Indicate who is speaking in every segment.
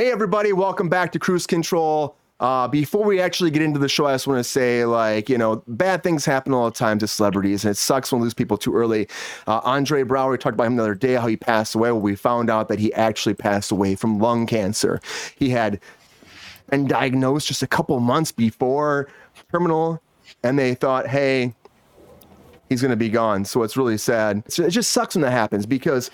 Speaker 1: Hey, everybody, welcome back to Kruse Control. Uh, before we actually get into the show, I just want to say, like, you know, bad things happen all the time to celebrities, and it sucks when we lose people too early. Uh, Andre Braugher, we talked about him the other day, how he passed away. Well, we found out that he actually passed away from lung cancer. He had been diagnosed just a couple months before terminal, and they thought, hey, he's going to be gone. So it's really sad. it just sucks when that happens because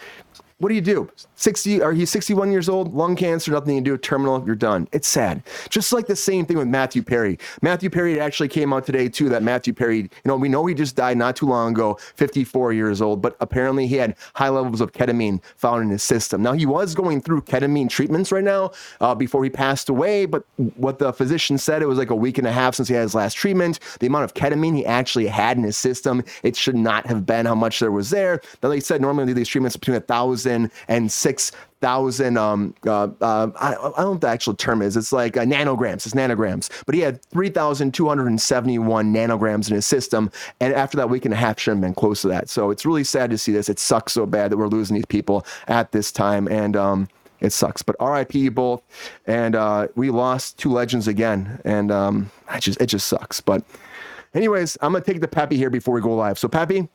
Speaker 1: what do you do? 60 are you 61 years old, lung cancer, nothing you can do, terminal, you're done. It's sad. Just like the same thing with Matthew Perry. Matthew Perry actually came out today too that Matthew Perry, you know, we know he just died not too long ago, 54 years old, but apparently he had high levels of ketamine found in his system. Now he was going through ketamine treatments right now uh, before he passed away, but what the physician said, it was like a week and a half since he had his last treatment. The amount of ketamine he actually had in his system, it should not have been how much there was there. Now they said normally these treatments between a thousand and six thousand um uh, uh I, I don't know what the actual term is. It's like uh, nanograms. It's nanograms. But he had 3271 nanograms in his system. And after that week and a half should have been close to that. So it's really sad to see this. It sucks so bad that we're losing these people at this time. And um it sucks. But rip both. And uh we lost two legends again. And um it just it just sucks. But anyways i'm gonna take the peppy here before we go live. So peppy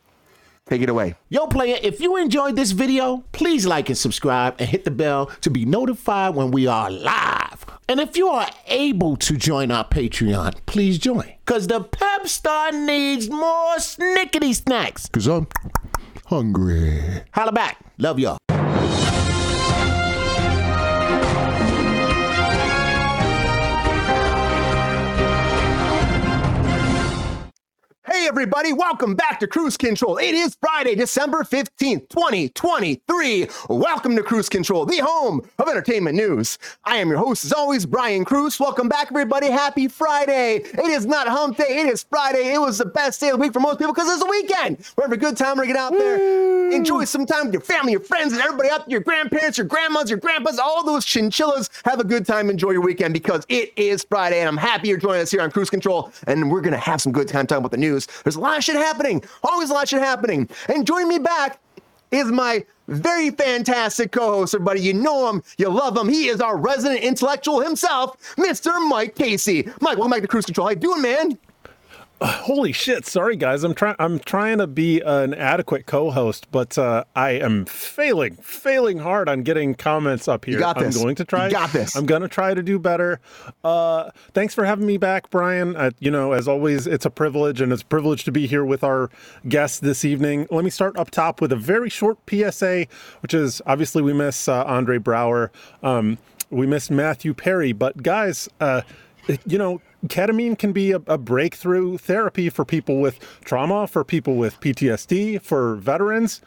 Speaker 1: Take it away.
Speaker 2: Yo, player, if you enjoyed this video, please like and subscribe and hit the bell to be notified when we are live. And if you are able to join our Patreon, please join. Because the Pep Star needs more snickety snacks. Because I'm hungry. Holla back. Love y'all.
Speaker 1: Hey, everybody, welcome back to Kruse Control. It is Friday, December 15th, 2023. Welcome to Kruse Control, the home of entertainment news. I am your host, as always, Brian Kruse. Welcome back, everybody. Happy Friday. It is not hump day, it is Friday. It was the best day of the week for most people because it's a weekend. We're having a good time. We're get out there, Woo. enjoy some time with your family, your friends, and everybody out there, your grandparents, your grandmas, your grandpas, all those chinchillas. Have a good time. Enjoy your weekend because it is Friday, and I'm happy you're joining us here on Kruse Control. And we're going to have some good time talking about the news. There's a lot of shit happening. Always a lot of shit happening. And join me back is my very fantastic co-host, everybody. You know him, you love him. He is our resident intellectual himself, Mr. Mike Casey. Mike, welcome back to Kruse Control. How you doing, man?
Speaker 3: holy shit sorry guys. I'm trying i'm trying to be an adequate co-host but uh, i am failing failing hard on getting comments up here.
Speaker 1: you got this.
Speaker 3: i'm going to try.
Speaker 1: you got this.
Speaker 3: I'm going to try to do better. Uh, thanks for having me back brian. Uh, you know as always it's a privilege and it's a privilege to be here with our guests this evening. Let me start up top with a very short psa which is obviously we miss uh, andre braugher um, we miss matthew perry but guys uh, you know ketamine can be a, a, breakthrough therapy for people with trauma, for people with PTSD, for veterans.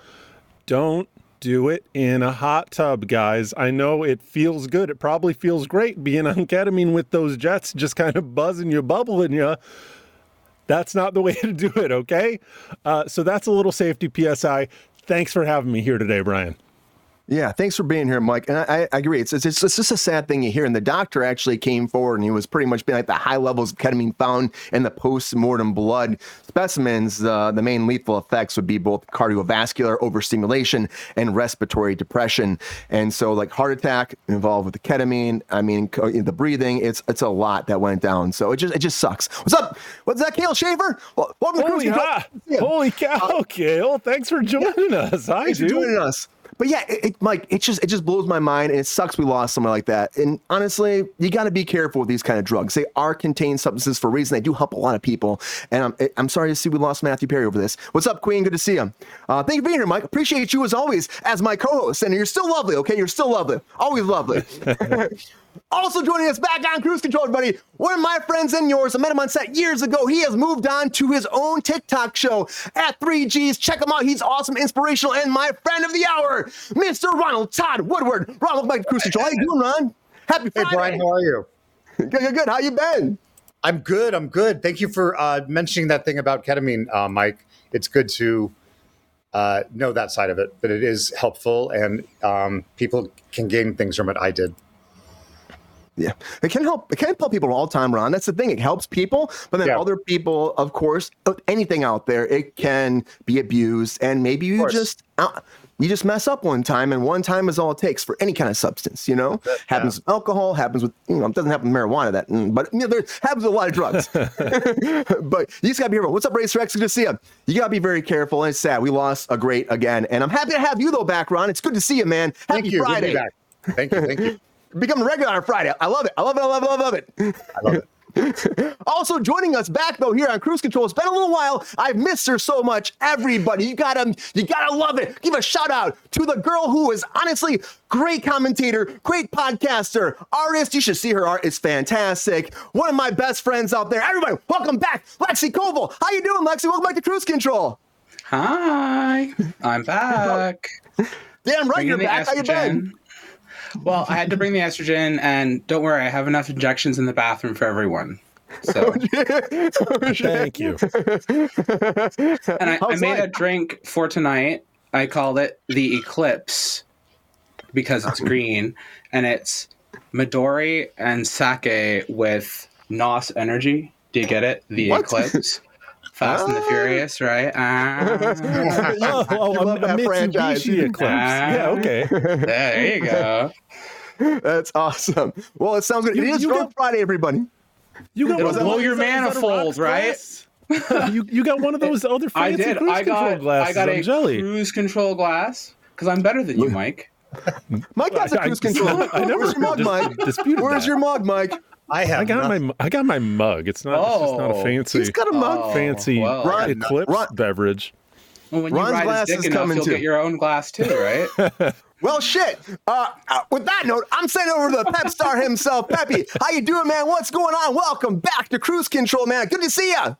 Speaker 3: Don't do it in a hot tub, guys. I know it feels good. It probably feels great being on ketamine with those jets just kind of buzzing you, bubbling you. That's not the way to do it, okay? Uh, so that's a little safety PSI. Thanks for having me here today, Brian.
Speaker 1: Yeah, thanks for being here, Mike. And I, I agree. It's, it's, it's just a sad thing you hear. And the doctor actually came forward and he was pretty much being like the high levels of ketamine found in the post mortem blood specimens. Uh, the main lethal effects would be both cardiovascular overstimulation and respiratory depression. And so, like heart attack involved with the ketamine. I mean, the breathing. It's it's a lot that went down. So it just it just sucks. What's up? What's that, Kale Schaefer?
Speaker 3: Well, welcome Holy, to Holy cow, uh, Kale! Thanks for joining yeah. us. Hi,
Speaker 1: Thanks dude. for joining us. But yeah, it, it, Mike, it just it just blows my mind, and it sucks we lost someone like that. And honestly, you got to be careful with these kind of drugs. They are contained substances for a reason. They do help a lot of people. And I'm I'm sorry to see we lost Matthew Perry over this. What's up, Queen? Good to see you. Uh, thank you for being here, Mike. Appreciate you as always as my co-host. And you're still lovely. Okay, you're still lovely. Always lovely. Also joining us back on Kruse Control, everybody, one of my friends and yours. I met him on set years ago. He has moved on to his own TikTok show at 3Gs. Check him out. He's awesome, inspirational, and my friend of the hour, Mr. Ronald Todd Woodward. Ronald, welcome back to Kruse Control. How you doing, Ron?
Speaker 4: Happy Friday. Hey, Brian, how are you?
Speaker 1: good, good, good. How you been?
Speaker 4: I'm good. I'm good. Thank you for uh, mentioning that thing about ketamine, uh, Mike. It's good to uh, know that side of it, but it is helpful, and um, people can gain things from it. I did.
Speaker 1: Yeah, it can help. It can help people all the time, Ron. That's the thing. It helps people, but then yeah. other people, of course, anything out there, it can be abused, and maybe you just uh, you just mess up one time, and one time is all it takes for any kind of substance. You know, happens with alcohol, happens with you know, it doesn't happen with marijuana. That, mm, but you know, there happens with a lot of drugs. but you just gotta be careful. What's up, Racer X? Good to see you. You gotta be very careful. And it's sad we lost a great again, and I'm happy to have you though back, Ron. It's good to see you, man. Happy
Speaker 4: Thank you. Good to be
Speaker 1: Friday.
Speaker 4: Thank you. Thank you.
Speaker 1: Become a regular on Friday. I love it. I love it. I love it. I love it. I love it.
Speaker 4: I love it.
Speaker 1: Also joining us back though here on Kruse Control. It's been a little while. I've missed her so much. Everybody, you gotta, you gotta love it. Give a shout out to the girl who is honestly great commentator, great podcaster, artist. You should see her art. It's fantastic. One of my best friends out there. Everybody, welcome back, Lexi Covill. How you doing, Lexi? Welcome back to Kruse Control.
Speaker 5: Hi, I'm back.
Speaker 1: Damn right,
Speaker 5: Bringing
Speaker 1: you're
Speaker 5: the
Speaker 1: back. How you been?
Speaker 5: Well, I had to bring the estrogen, and don't worry, I have enough injections in the bathroom for everyone. So,
Speaker 3: Thank you.
Speaker 5: and I, I made a drink for tonight. I called it the Eclipse because it's green, and it's Midori and sake with Nos energy. Do you get it? The
Speaker 1: What?
Speaker 5: Eclipse. Fast and the
Speaker 1: Ah.
Speaker 5: Furious, right? Ah,
Speaker 3: Oh, oh
Speaker 1: You
Speaker 3: a,
Speaker 1: love
Speaker 3: a
Speaker 1: that
Speaker 3: Mitsubishi
Speaker 1: franchise.
Speaker 3: Eclipse. yeah, okay.
Speaker 5: there you go.
Speaker 1: That's awesome. Well, it sounds good.
Speaker 3: You-
Speaker 1: it is
Speaker 3: you got-
Speaker 1: Friday, everybody.
Speaker 3: You got
Speaker 5: It'll
Speaker 3: one of
Speaker 5: blow your
Speaker 3: is that- is that a
Speaker 5: manifold,
Speaker 3: rocks
Speaker 5: right?
Speaker 3: you you got one of those other
Speaker 5: I did.
Speaker 3: cruise
Speaker 5: I
Speaker 3: control
Speaker 5: got
Speaker 3: glasses
Speaker 5: I got a
Speaker 3: jelly.
Speaker 5: cruise control glass because I'm better than you, Mike.
Speaker 1: Mike has a
Speaker 3: I-
Speaker 1: cruise control.
Speaker 3: I never
Speaker 1: Where's your mug,
Speaker 3: dis-
Speaker 1: Mike? Where's
Speaker 3: that.
Speaker 1: your mug, Mike?
Speaker 4: I have.
Speaker 3: I got
Speaker 4: nothing.
Speaker 3: my I got my mug. It's not Oh, it's just not a
Speaker 5: Oh.
Speaker 3: fancy
Speaker 1: He's got a mug.
Speaker 5: Oh,
Speaker 3: fancy
Speaker 5: well.
Speaker 1: Ron-
Speaker 3: eclipse
Speaker 1: Ron-
Speaker 3: beverage.
Speaker 5: Well, when you
Speaker 1: Ron's
Speaker 5: ride
Speaker 1: glass
Speaker 5: his
Speaker 1: is
Speaker 5: dick enough,
Speaker 1: coming
Speaker 5: you'll
Speaker 1: too.
Speaker 5: get your own glass too, right?
Speaker 1: Well, shit. Uh, uh, with that note, I'm sending over to the pep star himself, Peppy. How you doing, man? What's going on? Welcome back to Kruse Control, man. Good to see you.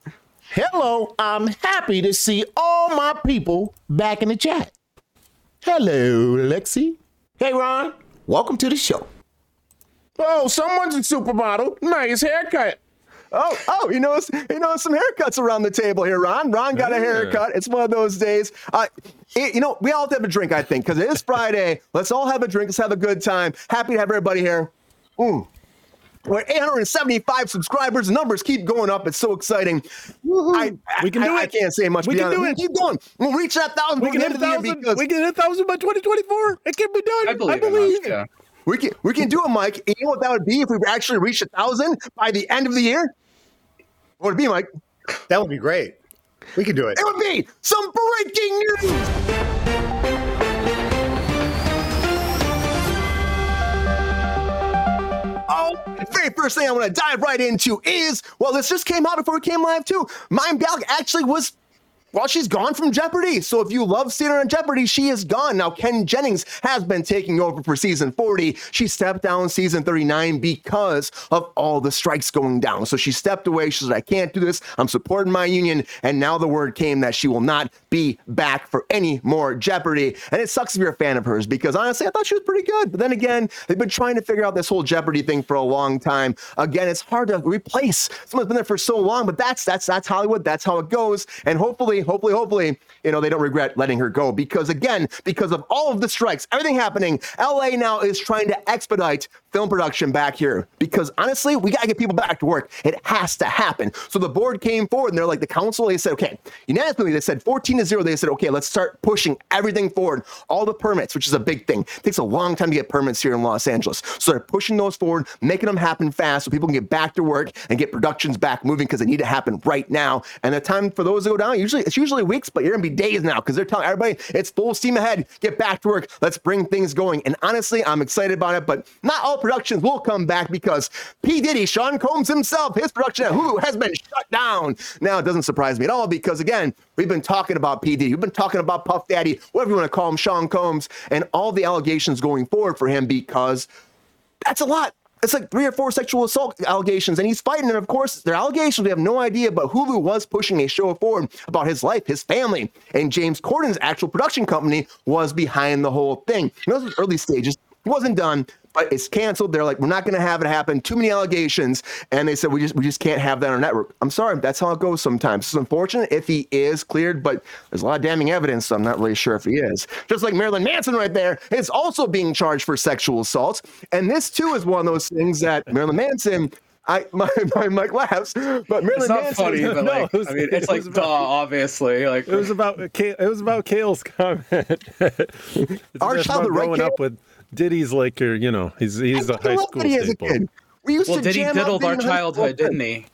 Speaker 2: Hello, I'm happy to see all my people back in the chat. Hello, Lexi. Hey, Ron. Welcome to the show. Oh, someone's a supermodel. Nice haircut.
Speaker 1: Oh, oh, you know, you know, some haircuts around the table here, Ron. Ron got a haircut. It's one of those days. Uh, it- you know, we all have to have a drink, I think, because it is Friday. Let's all have a drink. Let's have a good time. Happy to have everybody here. Mm. We're 875 subscribers. Numbers keep going up. It's so exciting. I,
Speaker 3: We can
Speaker 1: I-
Speaker 3: do
Speaker 1: I,
Speaker 3: it.
Speaker 1: I can't say much.
Speaker 3: We can do
Speaker 1: that.
Speaker 3: it.
Speaker 1: Keep going. We'll reach that thousand
Speaker 3: We can
Speaker 1: the
Speaker 3: hit a
Speaker 1: of the year
Speaker 3: thousand.
Speaker 1: because
Speaker 3: We can hit a thousand by 2024. It can be done.
Speaker 5: I believe, in
Speaker 3: believe.
Speaker 5: us, yeah.
Speaker 1: we can we can do it, Mike. And you know what that would be if we actually reached a thousand by the end of the year? What would it be, Mike?
Speaker 4: That would be great. We could do it.
Speaker 1: It would be some breaking news. Very first thing I want to dive right into is well, this just came out before we came live too. Mime Gal actually was well, she's gone from Jeopardy. So if you love seeing her on Jeopardy, she is gone. Now, Ken Jennings has been taking over for season 40. She stepped down season 39 because of all the strikes going down. So she stepped away. She said, I can't do this. I'm supporting my union. And now the word came that she will not be back for any more Jeopardy. And it sucks if you're a fan of hers because honestly, I thought she was pretty good. But then again, they've been trying to figure out this whole Jeopardy thing for a long time. Again, it's hard to replace someone's been there for so long, but that's that's that's Hollywood. That's how it goes. And hopefully, hopefully, hopefully, you know, they don't regret letting her go because again, because of all of the strikes, everything happening, LA now is trying to expedite film production back here because honestly, we got to get people back to work. It has to happen. So the board came forward and they're like, the council, they said, okay, unanimously, they said 14 to 0. They said, okay, let's start pushing everything forward. All the permits, which is a big thing. It takes a long time to get permits here in Los Angeles. So they're pushing those forward, making them happen fast so people can get back to work and get productions back moving because they need to happen right now. And the time for those to go down, usually it's usually weeks, but you're gonna be days now because they're telling everybody it's full steam ahead. Get back to work. Let's bring things going. And honestly, I'm excited about it, but not all productions will come back because P. Diddy, Sean Combs himself, his production at Hulu has been shut down. Now, it doesn't surprise me at all because, again, we've been talking about P. Diddy, we've been talking about Puff Daddy, whatever you want to call him, Sean Combs, and all the allegations going forward for him because that's a lot. It's like three or four sexual assault allegations, and he's fighting. And of course, they're allegations. We have no idea, but Hulu was pushing a show forward about his life, his family, and James Corden's actual production company was behind the whole thing. You know, those early stages. It wasn't done, but it's canceled. They're like, we're not going to have it happen. Too many allegations, and they said we just we just can't have that on our network. I'm sorry, that's how it goes sometimes. It's unfortunate if he is cleared, but there's a lot of damning evidence, so I'm not really sure if he is. Just like Marilyn Manson right there is also being charged for sexual assault, and this too is one of those things that Marilyn Manson I my, my Mike laughs, but Marilyn
Speaker 5: It's not
Speaker 1: Manson.
Speaker 5: funny, but
Speaker 3: No,
Speaker 5: like,
Speaker 3: was-
Speaker 5: I mean,
Speaker 3: it
Speaker 5: it's like
Speaker 3: was
Speaker 5: duh,
Speaker 3: about-
Speaker 5: obviously. Like,
Speaker 3: It was about Ka- it was about Kale's comment. It's
Speaker 1: Our
Speaker 3: just
Speaker 1: childhood,
Speaker 3: about
Speaker 1: right,
Speaker 3: growing
Speaker 1: Kale?
Speaker 3: up with Diddy's like your, you know, he's he's a
Speaker 1: I
Speaker 3: high school
Speaker 1: Diddy as a
Speaker 3: staple.
Speaker 1: We used
Speaker 5: well,
Speaker 1: to
Speaker 5: did he
Speaker 1: jam out
Speaker 5: diddled our
Speaker 1: in high school.
Speaker 5: childhood, didn't he?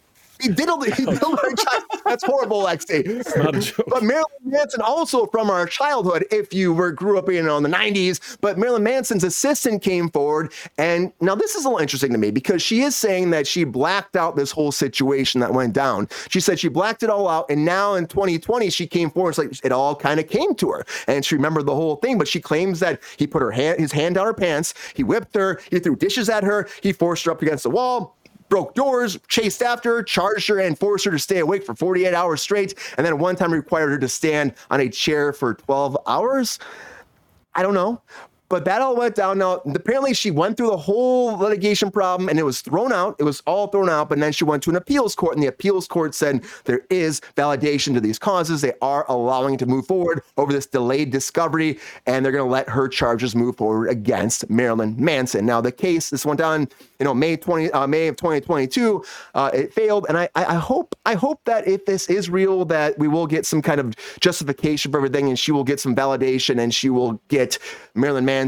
Speaker 1: He diddled, he diddled our child. That's horrible, Lexi.
Speaker 3: not a joke.
Speaker 1: But Marilyn Manson also from our childhood, if you were grew up you know, in the 90s, but Marilyn Manson's assistant came forward. And now this is a little interesting to me because she is saying that she blacked out this whole situation that went down. She said she blacked it all out. And now in 2020, she came forward. It's like it all kind of came to her. And she remembered the whole thing. But she claims that he put her hand, his hand down her pants, he whipped her, he threw dishes at her, he forced her up against the wall broke doors, chased after her, charged her, and forced her to stay awake for 48 hours straight. And then one time required her to stand on a chair for 12 hours. I don't know. But that all went down. Now, apparently, she went through the whole litigation problem and it was thrown out. It was all thrown out. But then she went to an appeals court, and the appeals court said there is validation to these causes. They are allowing it to move forward over this delayed discovery, and they're going to let her charges move forward against Marilyn Manson. Now, the case, this went down, you know, May 20, uh, May of 2022. Uh, it failed, and I, I, I hope, I hope that if this is real, that we will get some kind of justification for everything, and she will get some validation, and she will get Marilyn Manson.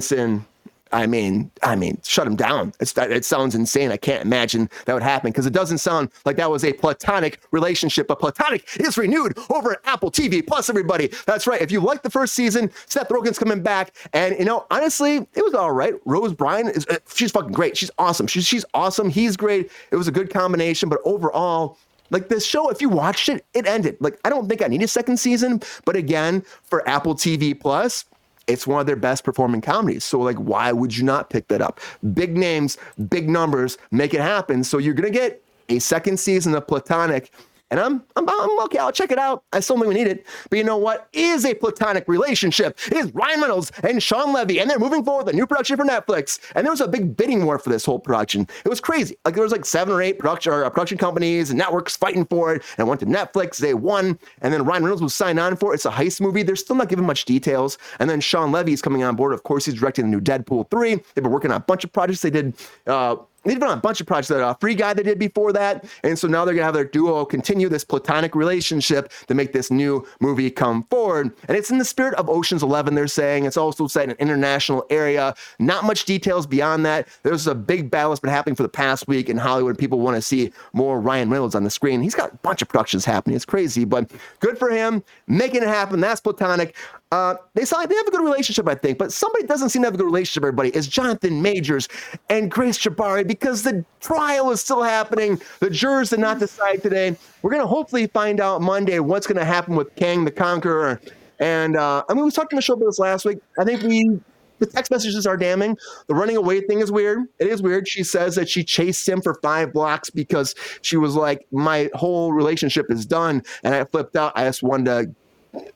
Speaker 1: I mean, I mean, shut him down. It's it sounds insane. I can't imagine that would happen because it doesn't sound like that was a platonic relationship. But platonic is renewed over at Apple TV Plus. Everybody, that's right. If you liked the first season, Seth Rogen's coming back, and you know, honestly, it was all right. Rose Byrne is uh, she's fucking great. She's awesome. She's she's awesome. He's great. It was a good combination, but overall. Like this show, if you watched it, it ended. Like I don't think I need a second season, but again, for Apple TV Plus, it's one of their best performing comedies. So, like, why would you not pick that up? Big names, big numbers, make it happen. So, you're to get a second season of Platonic. And I'm, I'm, I'm okay. I'll check it out. I still think we need it. But you know what is a platonic relationship? It is Ryan Reynolds and Shawn Levy, and they're moving forward with a new production for Netflix. And there was a big bidding war for this whole production. It was crazy. Like there was like seven or eight production or, uh, production companies and networks fighting for it, and it went to Netflix. They won, and then Ryan Reynolds was signed on for it. It's a heist movie. They're still not giving much details. And then Shawn Levy is coming on board. Of course, he's directing the new Deadpool three. They've been working on a bunch of projects. They did. Uh, They've done a bunch of projects that uh, Free Guy they did before that. And so now they're to have their duo continue this platonic relationship to make this new movie come forward. And it's in the spirit of Ocean's 11, they're saying. It's also set in an international area. Not much details beyond that. There's a big battle that's been happening for the past week in Hollywood. People want to see more Ryan Reynolds on the screen. He's got a bunch of productions happening. It's crazy, but good for him making it happen. That's platonic. Uh, they they have a good relationship, I think, but somebody doesn't seem to have a good relationship, everybody, is Jonathan Majors and Grace Jabbari because the trial is still happening. The jurors did not decide today. We're going to hopefully find out Monday what's going to happen with Kang the Conqueror. And uh, I mean, we talked the show about this last week. I think we. The text messages are damning. The running away thing is weird. It is weird. She says that she chased him for five blocks because she was like, My whole relationship is done. And I flipped out. I just wanted to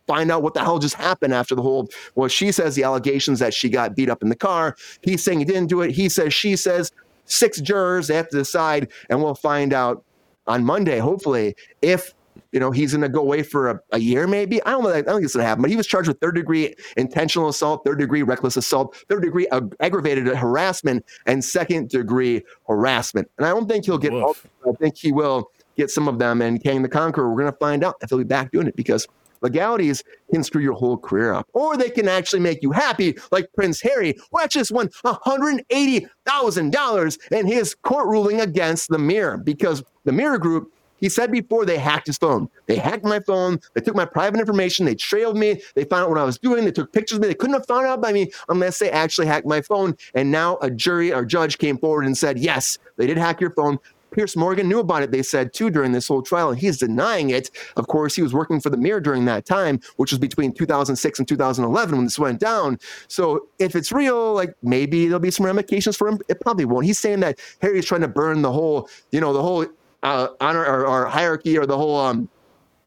Speaker 1: find out what the hell just happened after the whole well she says the allegations that she got beat up in the car. He's saying he didn't do it. He says she says six jurors they have to decide and we'll find out on monday hopefully if you know he's going to go away for a, a year maybe? I don't know i don't think it's going to happen but he was charged with third degree intentional assault third degree reckless assault third degree ag- aggravated harassment and second degree harassment. And i don't think he'll get all, i think he will get some of them and Kang the Conqueror, we're going to find out if he'll be back doing it because legalities can screw your whole career up. Or they can actually make you happy, like Prince Harry, who actually just won $180,000 in his court ruling against the Mirror because the Mirror Group. He said before they hacked his phone. They hacked my phone. They took my private information. They trailed me. They found out what I was doing. They took pictures of me. They couldn't have found out by me unless they actually hacked my phone. And now a jury or judge came forward and said, yes, they did hack your phone. Piers Morgan knew about it, they said too, during this whole trial, and he's denying it. Of course, he was working for the Mirror during that time, which was between 2006 and 2011 when this went down. So if it's real, like maybe there'll be some ramifications for him. It probably won't. He's saying that Harry's trying to burn the whole, you know, the whole uh, honor or, or hierarchy or the whole um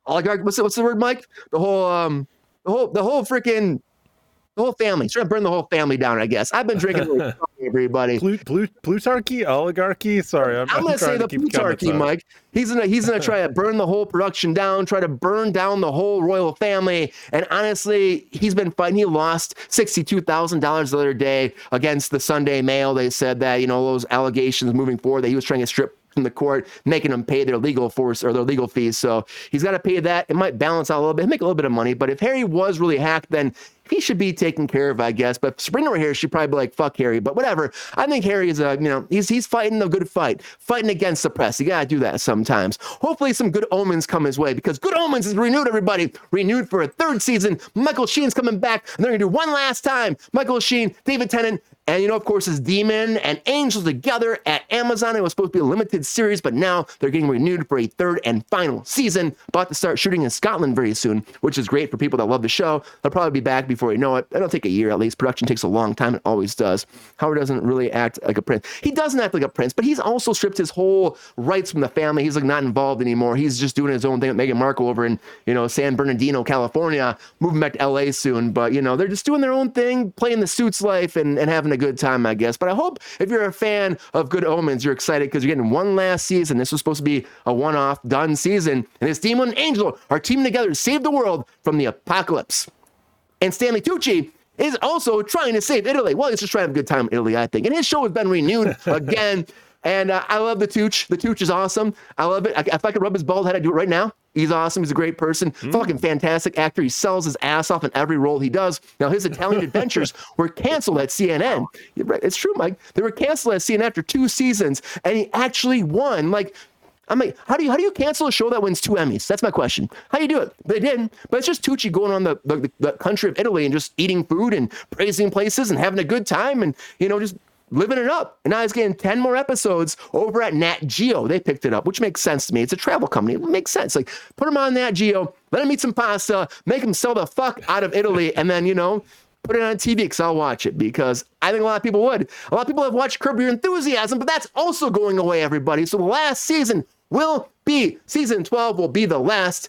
Speaker 1: oligarch. What's the, what's the word, Mike? The whole um the whole the whole freaking the whole family. He's trying to burn the whole family down. I guess I've been drinking. everybody.
Speaker 3: Plut- Plut- Plutarchy, oligarchy. Sorry, I'm,
Speaker 1: I'm gonna say the
Speaker 3: to keep comments
Speaker 1: Plutarchy. Mike. He's gonna he's gonna try to burn the whole production down, try to burn down the whole royal family. And honestly, he's been fighting. He lost sixty-two thousand dollars the other day against the Sunday Mail. They said that you know those allegations moving forward that he was trying to strip from the court, making them pay their legal force or their legal fees. So he's got to pay that. It might balance out a little bit, make a little bit of money. But if Harry was really hacked, then he should be taken care of, I guess. But Sabrina here, she'd probably be like, fuck Harry. But whatever. I think Harry is a, you know, he's he's fighting a good fight, fighting against the press. You gotta do that sometimes. Hopefully some good omens come his way because good omens is renewed, everybody. Renewed for a third season. Michael Sheen's coming back, and they're gonna do one last time. Michael Sheen, David Tennant, and you know, of course, is Demon and Angel together at Amazon. It was supposed to be a limited series, but now they're getting renewed for a third and final season. About to start shooting in Scotland very soon, which is great for people that love the show. They'll probably be back before you know it. It'll take a year at least. Production takes a long time. It always does. Howard doesn't really act like a prince. He doesn't act like a prince, but he's also stripped his whole rights from the family. He's like not involved anymore. He's just doing his own thing with Meghan Markle over in, you know, San Bernardino, California, moving back to LA soon. But, you know, they're just doing their own thing, playing the suits life and, and having a good time, I guess. But I hope if you're a fan of Good Omens, you're excited because you're getting one last season. This was supposed to be a one off, done season. And this Demon and Angel are teaming together to save the world from the apocalypse. And Stanley Tucci is also trying to save Italy. Well, he's just trying to have a good time in Italy, I think. And his show has been renewed again. And uh, I love the Tooch. The Tooch is awesome. I love it. I, if I could rub his bald head, I'd do it right now. He's awesome. He's a great person. Fucking fantastic actor. He sells his ass off in every role he does. Now, his Italian adventures were canceled at CNN. It's true, Mike. They were canceled at CNN after two seasons, and he actually won. Like, I'm like, how do you how do you cancel a show that wins two Emmys? That's my question. How do you do it? But they didn't. But it's just Tucci going on the, the the country of Italy and just eating food and praising places and having a good time and you know just living it up. And now he's getting 10 more episodes over at Nat Geo. They picked it up, which makes sense to me. It's a travel company. It makes sense. Like, put him on Nat Geo, let him eat some pasta, make him sell the fuck out of Italy, and then, you know, put it on TV because I'll watch it because I think a lot of people would. A lot of people have watched Curb Your Enthusiasm, but that's also going away, everybody. So the last season will be, season 12 will be the last.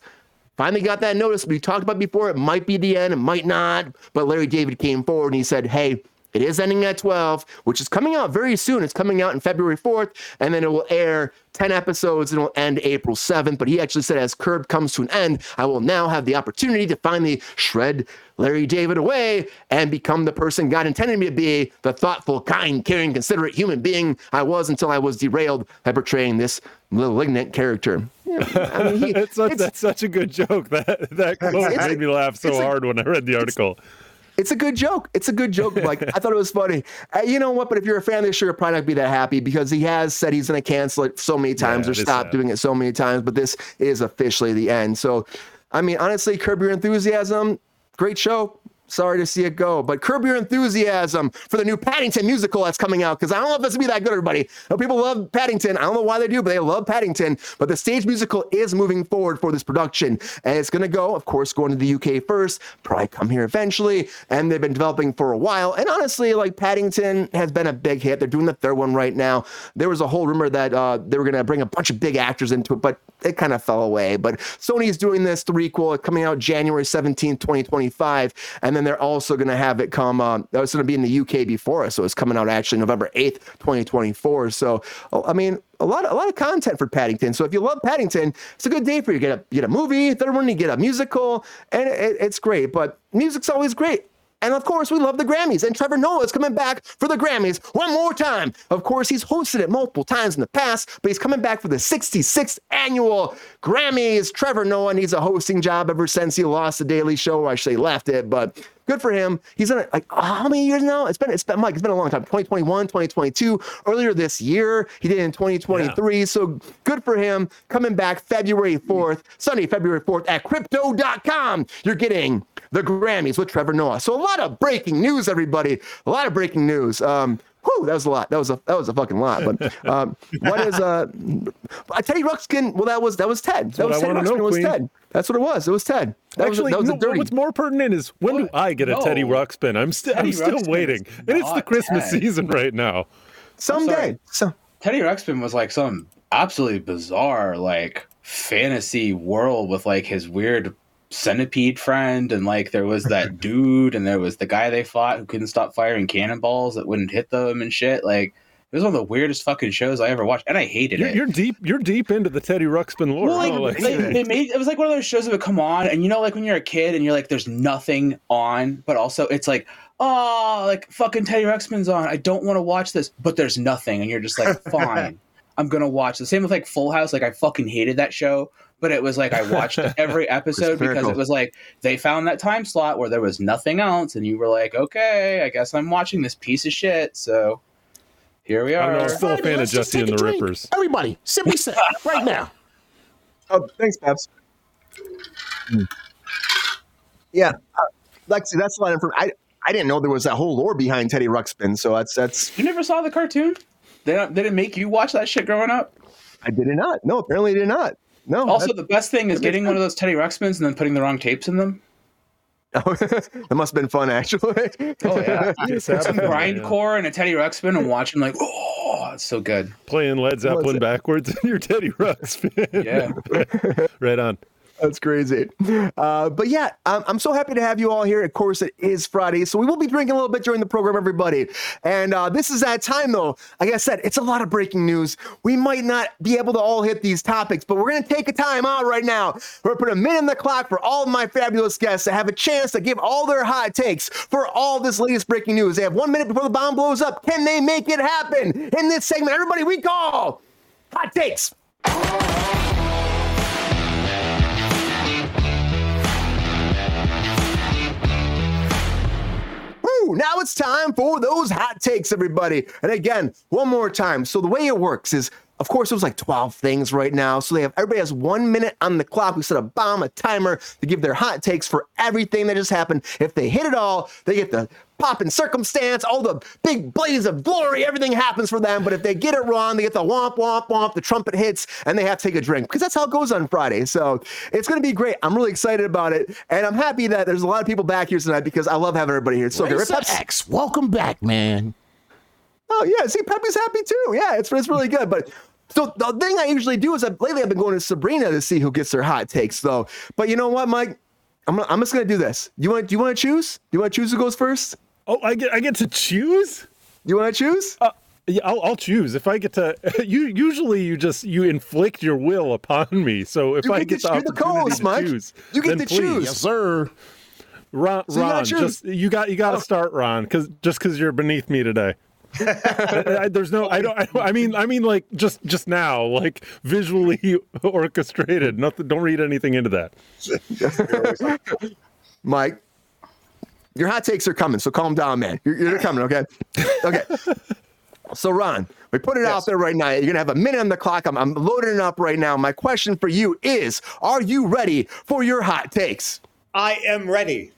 Speaker 1: Finally got that notice we talked about before. It might be the end, it might not. But Larry David came forward and he said, hey, it is ending at 12, which is coming out very soon. It's coming out in February 4th, and then it will air 10 episodes and it will end April 7th. But he actually said, as Curb comes to an end, I will now have the opportunity to finally shred Larry David away and become the person God intended me to be the thoughtful, kind, caring, considerate human being I was until I was derailed by portraying this malignant character. I mean, he-
Speaker 3: It's such, that's such a good joke. That that quote made me laugh so
Speaker 1: a-
Speaker 3: hard when I read the article.
Speaker 1: It's a good joke. It's a good joke. Like I thought it was funny. Uh, you know what? But if you're a fan of the show, you're probably not be that happy because he has said he's going to cancel it so many times
Speaker 3: Yeah,
Speaker 1: or stop doing it so many times. But this is officially the end. So, I mean, honestly, Curb Your Enthusiasm, great show. Sorry to see it go, but curb your enthusiasm for the new Paddington musical that's coming out because I don't know if this will be that good, everybody. People love Paddington. I don't know why they do, but they love Paddington. But the stage musical is moving forward for this production, and it's going to go, of course, going to the UK first, probably come here eventually. And they've been developing for a while. And honestly, like Paddington has been a big hit. They're doing the third one right now. There was a whole rumor that uh, they were going to bring a bunch of big actors into it, but it kind of fell away. But Sony is doing this the threequel coming out January 17th, 2025. And then they're also going to have it come, uh, oh, that was going to be in the UK before us. So it's coming out actually November 8th, 2024. So, oh, I mean, a lot, a lot of content for Paddington. So if you love Paddington, it's a good day for you. Get a, get a movie, third one, you get a musical, and it, it's great. But music's always great. And of course, we love the Grammys. And Trevor Noah is coming back for the Grammys one more time. Of course, he's hosted it multiple times in the past, but he's coming back for the 66th annual Grammys. Trevor Noah needs a hosting job ever since he lost the Daily Show. I should say left it, but good for him. He's done it like how many years now? It's been it's been Mike. It's been a long time. 2021, 2022. Earlier this year, he did it in 2023. So good for him. Coming back February 4th, Sunday, February 4th at Crypto.com. You're getting the Grammys with Trevor Noah. So a lot of breaking news, everybody. A lot of breaking news. Um, whew, that was a lot. That was a that was a fucking lot. But um, what is uh, Teddy Ruxpin? Well, that was that was Ted. That was
Speaker 3: I
Speaker 1: Ted
Speaker 3: wanna know,
Speaker 1: Ruxpin. Was
Speaker 3: Queen.
Speaker 1: Ted. That's what it was. It was Ted. That
Speaker 3: Actually,
Speaker 1: was, that was
Speaker 3: no,
Speaker 1: a dirty.
Speaker 3: what's more pertinent is when do I get a Teddy Ruxpin? I'm still I'm still
Speaker 5: Ruxpin
Speaker 3: waiting, and it's the Christmas
Speaker 5: Ted.
Speaker 3: season right now.
Speaker 1: Someday. So,
Speaker 5: Teddy Ruxpin was like some absolutely bizarre, like fantasy world with like his weird centipede friend, and like there was that dude, and there was the guy they fought who couldn't stop firing cannonballs that wouldn't hit them and shit. Like it was one of the weirdest fucking shows I ever watched, and I hated
Speaker 3: You're,
Speaker 5: it.
Speaker 3: you're deep. You're deep into the Teddy Ruxpin lore.
Speaker 5: Well, like,
Speaker 3: Oh, like-
Speaker 5: like, they made it was like one of those shows that would come on, and you know, like when you're a kid and you're like, there's nothing on, but also it's like, oh, like fucking Teddy Ruxpin's on. I don't want to watch this, but there's nothing, and you're just like, fine. I'm gonna watch. The same with like Full House. Like I fucking hated that show, but it was like I watched every episode because it was like they found that time slot where there was nothing else, and you were like, okay, I guess I'm watching this piece of shit. So here we
Speaker 3: I don't know,
Speaker 5: are.
Speaker 3: I'm still a fan of
Speaker 2: let's
Speaker 3: Jesse and the
Speaker 2: drink.
Speaker 3: Rippers.
Speaker 2: Everybody, simply say right now.
Speaker 1: Oh, thanks, Babs. Yeah, uh, Lexi, that's a lot of information. I, I didn't know there was that whole lore behind Teddy Ruxpin, so that's that's
Speaker 5: You never saw the cartoon? They don't, they didn't make you watch that shit growing up.
Speaker 1: I did not. No, apparently I did not. No.
Speaker 5: Also, the best thing is getting one of those Teddy Ruxpins and then putting the wrong tapes in them.
Speaker 1: Oh, that must have been fun, actually.
Speaker 5: Oh yeah,
Speaker 3: Yes,
Speaker 5: some grindcore and a Teddy Ruxpin and watching like, oh, it's so good.
Speaker 3: Playing Led Zeppelin backwards in your Teddy Ruxpin.
Speaker 5: Yeah.
Speaker 3: right on.
Speaker 1: That's crazy. Uh, but yeah, I'm, I'm so happy to have you all here. Of course, it is Friday, so we will be drinking a little bit during the program, everybody. And uh, this is that time, though. Like I said, it's a lot of breaking news. We might not be able to all hit these topics, but we're going to take a time out right now. We're going to put a minute on the clock for all of my fabulous guests to have a chance to give all their hot takes for all this latest breaking news. They have one minute before the bomb blows up. Can they make it happen in this segment? Everybody, we call hot takes. Now it's time for those hot takes, everybody. And again, one more time. So the way it works is, of course, it was like 12 things right now. So they have everybody has one minute on the clock. We set a bomb, a timer to give their hot takes for everything that just happened. If they hit it all, they get the pop and circumstance, all the big blaze of glory, everything happens for them. But if they get it wrong, they get the womp womp womp, the trumpet hits, and they have to take a drink because that's how it goes on Friday. So it's going to be great. I'm really excited about it, and I'm happy that there's a lot of people back here tonight because I love having everybody here. So. Right,
Speaker 2: X, welcome back, man.
Speaker 1: Oh yeah, see, Peppy's happy too. Yeah, it's it's really good. But so the thing I usually do is I, lately I've been going to Sabrina to see who gets their hot takes though. But you know what, Mike? I'm gonna, I'm just gonna do this. You want do you want to choose? Do you want to choose who goes first?
Speaker 3: Oh, I get I get to choose.
Speaker 1: You want to choose?
Speaker 3: Uh, yeah, I'll, I'll choose if I get to. You usually you just you inflict your will upon me. So if
Speaker 1: You
Speaker 3: I
Speaker 1: get
Speaker 3: get
Speaker 1: to-
Speaker 3: the
Speaker 1: you're the
Speaker 3: opportunity to
Speaker 1: Mike.
Speaker 3: choose,
Speaker 1: You get
Speaker 3: then
Speaker 1: to choose.
Speaker 2: Yes, sir.
Speaker 3: Ron,
Speaker 1: So you
Speaker 3: Ron
Speaker 1: choose.
Speaker 3: just you got you got to start, Ron, because just because you're beneath me today. I- I- there's no, I don't, I, don't- I mean, I mean, like just just now, like visually orchestrated. Nothing. Don't read anything into that.
Speaker 1: Mike, your hot takes are coming, so calm down, man. You're, you're coming, okay? Okay. So, Ron, we put it out there right now. You're going to have a minute on the clock. I'm, I'm loading it up right now. My question for you is Are you ready for your hot takes?
Speaker 4: I am ready.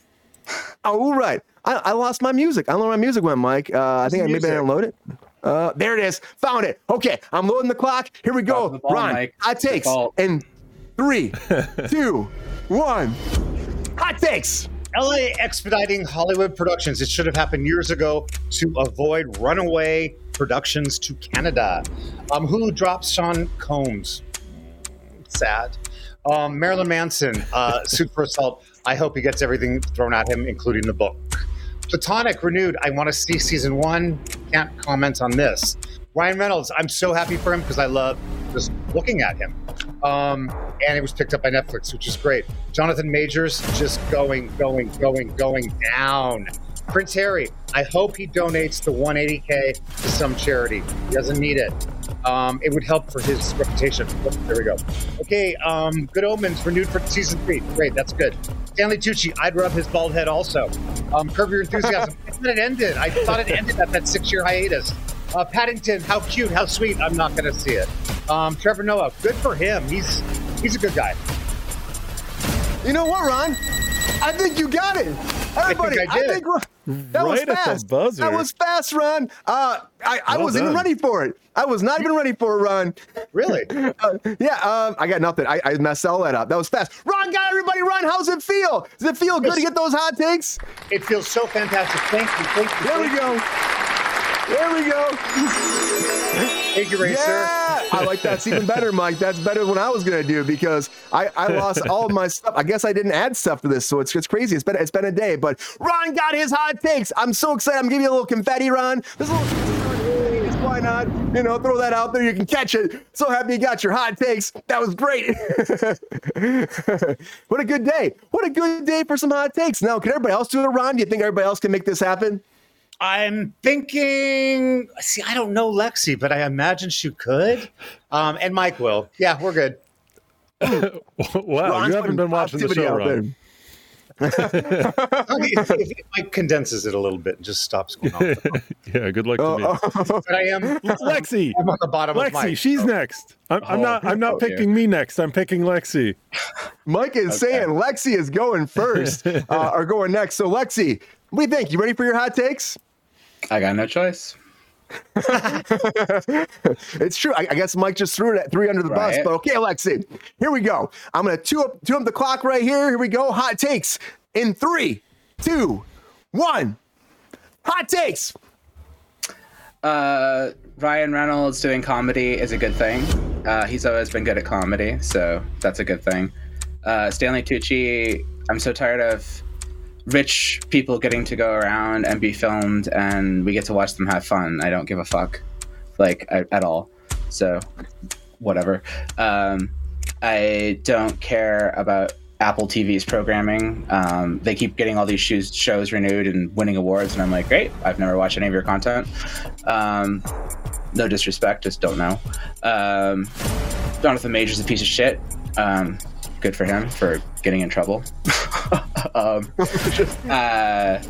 Speaker 1: All right. I, I lost my music. I don't know where my music went, Mike. Uh, I think I maybe I didn't load it. Uh, there it is. Found it. Okay, I'm loading the clock. Here we go.
Speaker 5: ball,
Speaker 1: Ron,
Speaker 5: Mike.
Speaker 1: hot takes. In three, two, one. Hot takes.
Speaker 4: LA expediting Hollywood productions. It should have happened years ago to avoid runaway productions to Canada. Um, Hulu drops Sean Combs. Sad. Um, Marilyn Manson, uh, suit for assault. I hope he gets everything thrown at him, including the book. Platonic renewed. I want to see season one. Can't comment on this. Ryan Reynolds. I'm so happy for him because I love just looking at him. Um, and it was picked up by Netflix, which is great. Jonathan Majors just going, going, going, going down. Prince Harry. I hope he donates the 180k to some charity. He doesn't need it. Um, it would help for his reputation. There we go. Okay, um, Good Omens renewed for season three. Great, that's good. Stanley Tucci, I'd rub his bald head also. Um, Curb Your Enthusiasm. I thought it ended. I thought it ended at that six-year hiatus. Uh, Paddington, how cute, how sweet. I'm not going to see it. Um, Trevor Noah, good for him. He's he's a good guy.
Speaker 1: You know what, Ron? I think you got it. Everybody,
Speaker 4: I did.
Speaker 1: think Ron- that was
Speaker 3: Right the
Speaker 1: fast. That was fast, Ron. Uh, I, I
Speaker 3: Well
Speaker 1: wasn't even
Speaker 3: done.
Speaker 1: ready for it. I was not even ready for it, Ron.
Speaker 4: Really?
Speaker 1: Uh, yeah, um, I got nothing. I, I messed all that up. That was fast. Ron got everybody. Ron, how's it feel? Does it feel good to get those hot takes?
Speaker 4: it feels so fantastic. Thank you. Thank you.
Speaker 1: There we go. There we go.
Speaker 4: Thank you, Racer.
Speaker 1: Yeah, I like that's even better, Mike. That's better than what I was gonna do because I, I lost all of my stuff. I guess I didn't add stuff to this, so it's it's crazy. It's been it's been a day, but Ron got his hot takes. I'm so excited. I'm giving you a little confetti, Ron. This little confetti. why not? You know, throw that out there. You can catch it. So happy you got your hot takes. That was great. what a good day. What a good day for some hot takes. Now, can everybody else do it, Ron? Do you think everybody else can make this happen?
Speaker 4: I'm thinking. See, I don't know Lexi, but I imagine she could. Um, and Mike will. Yeah, we're good.
Speaker 3: wow,
Speaker 1: Ron's
Speaker 3: you haven't been watching the show,
Speaker 1: out
Speaker 3: Ron.
Speaker 4: If, if Mike condenses it a little bit and just stops going on.
Speaker 3: yeah, good luck to
Speaker 1: Oh,
Speaker 3: me.
Speaker 1: oh,
Speaker 4: But I am.
Speaker 3: Lexi,
Speaker 4: I'm on the bottom of
Speaker 3: Lexi,
Speaker 4: Mike.
Speaker 3: she's
Speaker 4: so-
Speaker 3: next. I'm, I'm
Speaker 5: Oh,
Speaker 3: not. I'm not
Speaker 5: oh, dear.
Speaker 3: picking me next. I'm picking Lexi.
Speaker 1: Mike is saying Lexi is going first uh, or going next. So, Lexi, what do you think? You ready for your hot takes?
Speaker 5: I got no choice.
Speaker 1: It's true. I, I guess Mike just threw it at three under the bus, but okay, Lexi, here we go. I'm gonna two up, two up the clock right here. Here we go. Hot takes in three, two, one. Hot takes.
Speaker 5: Uh, Ryan Reynolds doing comedy is a good thing. Uh, he's always been good at comedy, so that's a good thing. Uh, Stanley Tucci, I'm so tired of rich people getting to go around and be filmed, and we get to watch them have fun. I don't give a fuck, like I, at all. So, whatever. Um, I don't care about Apple TV's programming. Um, they keep getting all these shoes, shows renewed and winning awards, and I'm like, great. I've never watched any of your content. Um, no disrespect, just don't know. Um, Jonathan Major's a piece of shit. Um, good for him for getting in trouble. um, uh,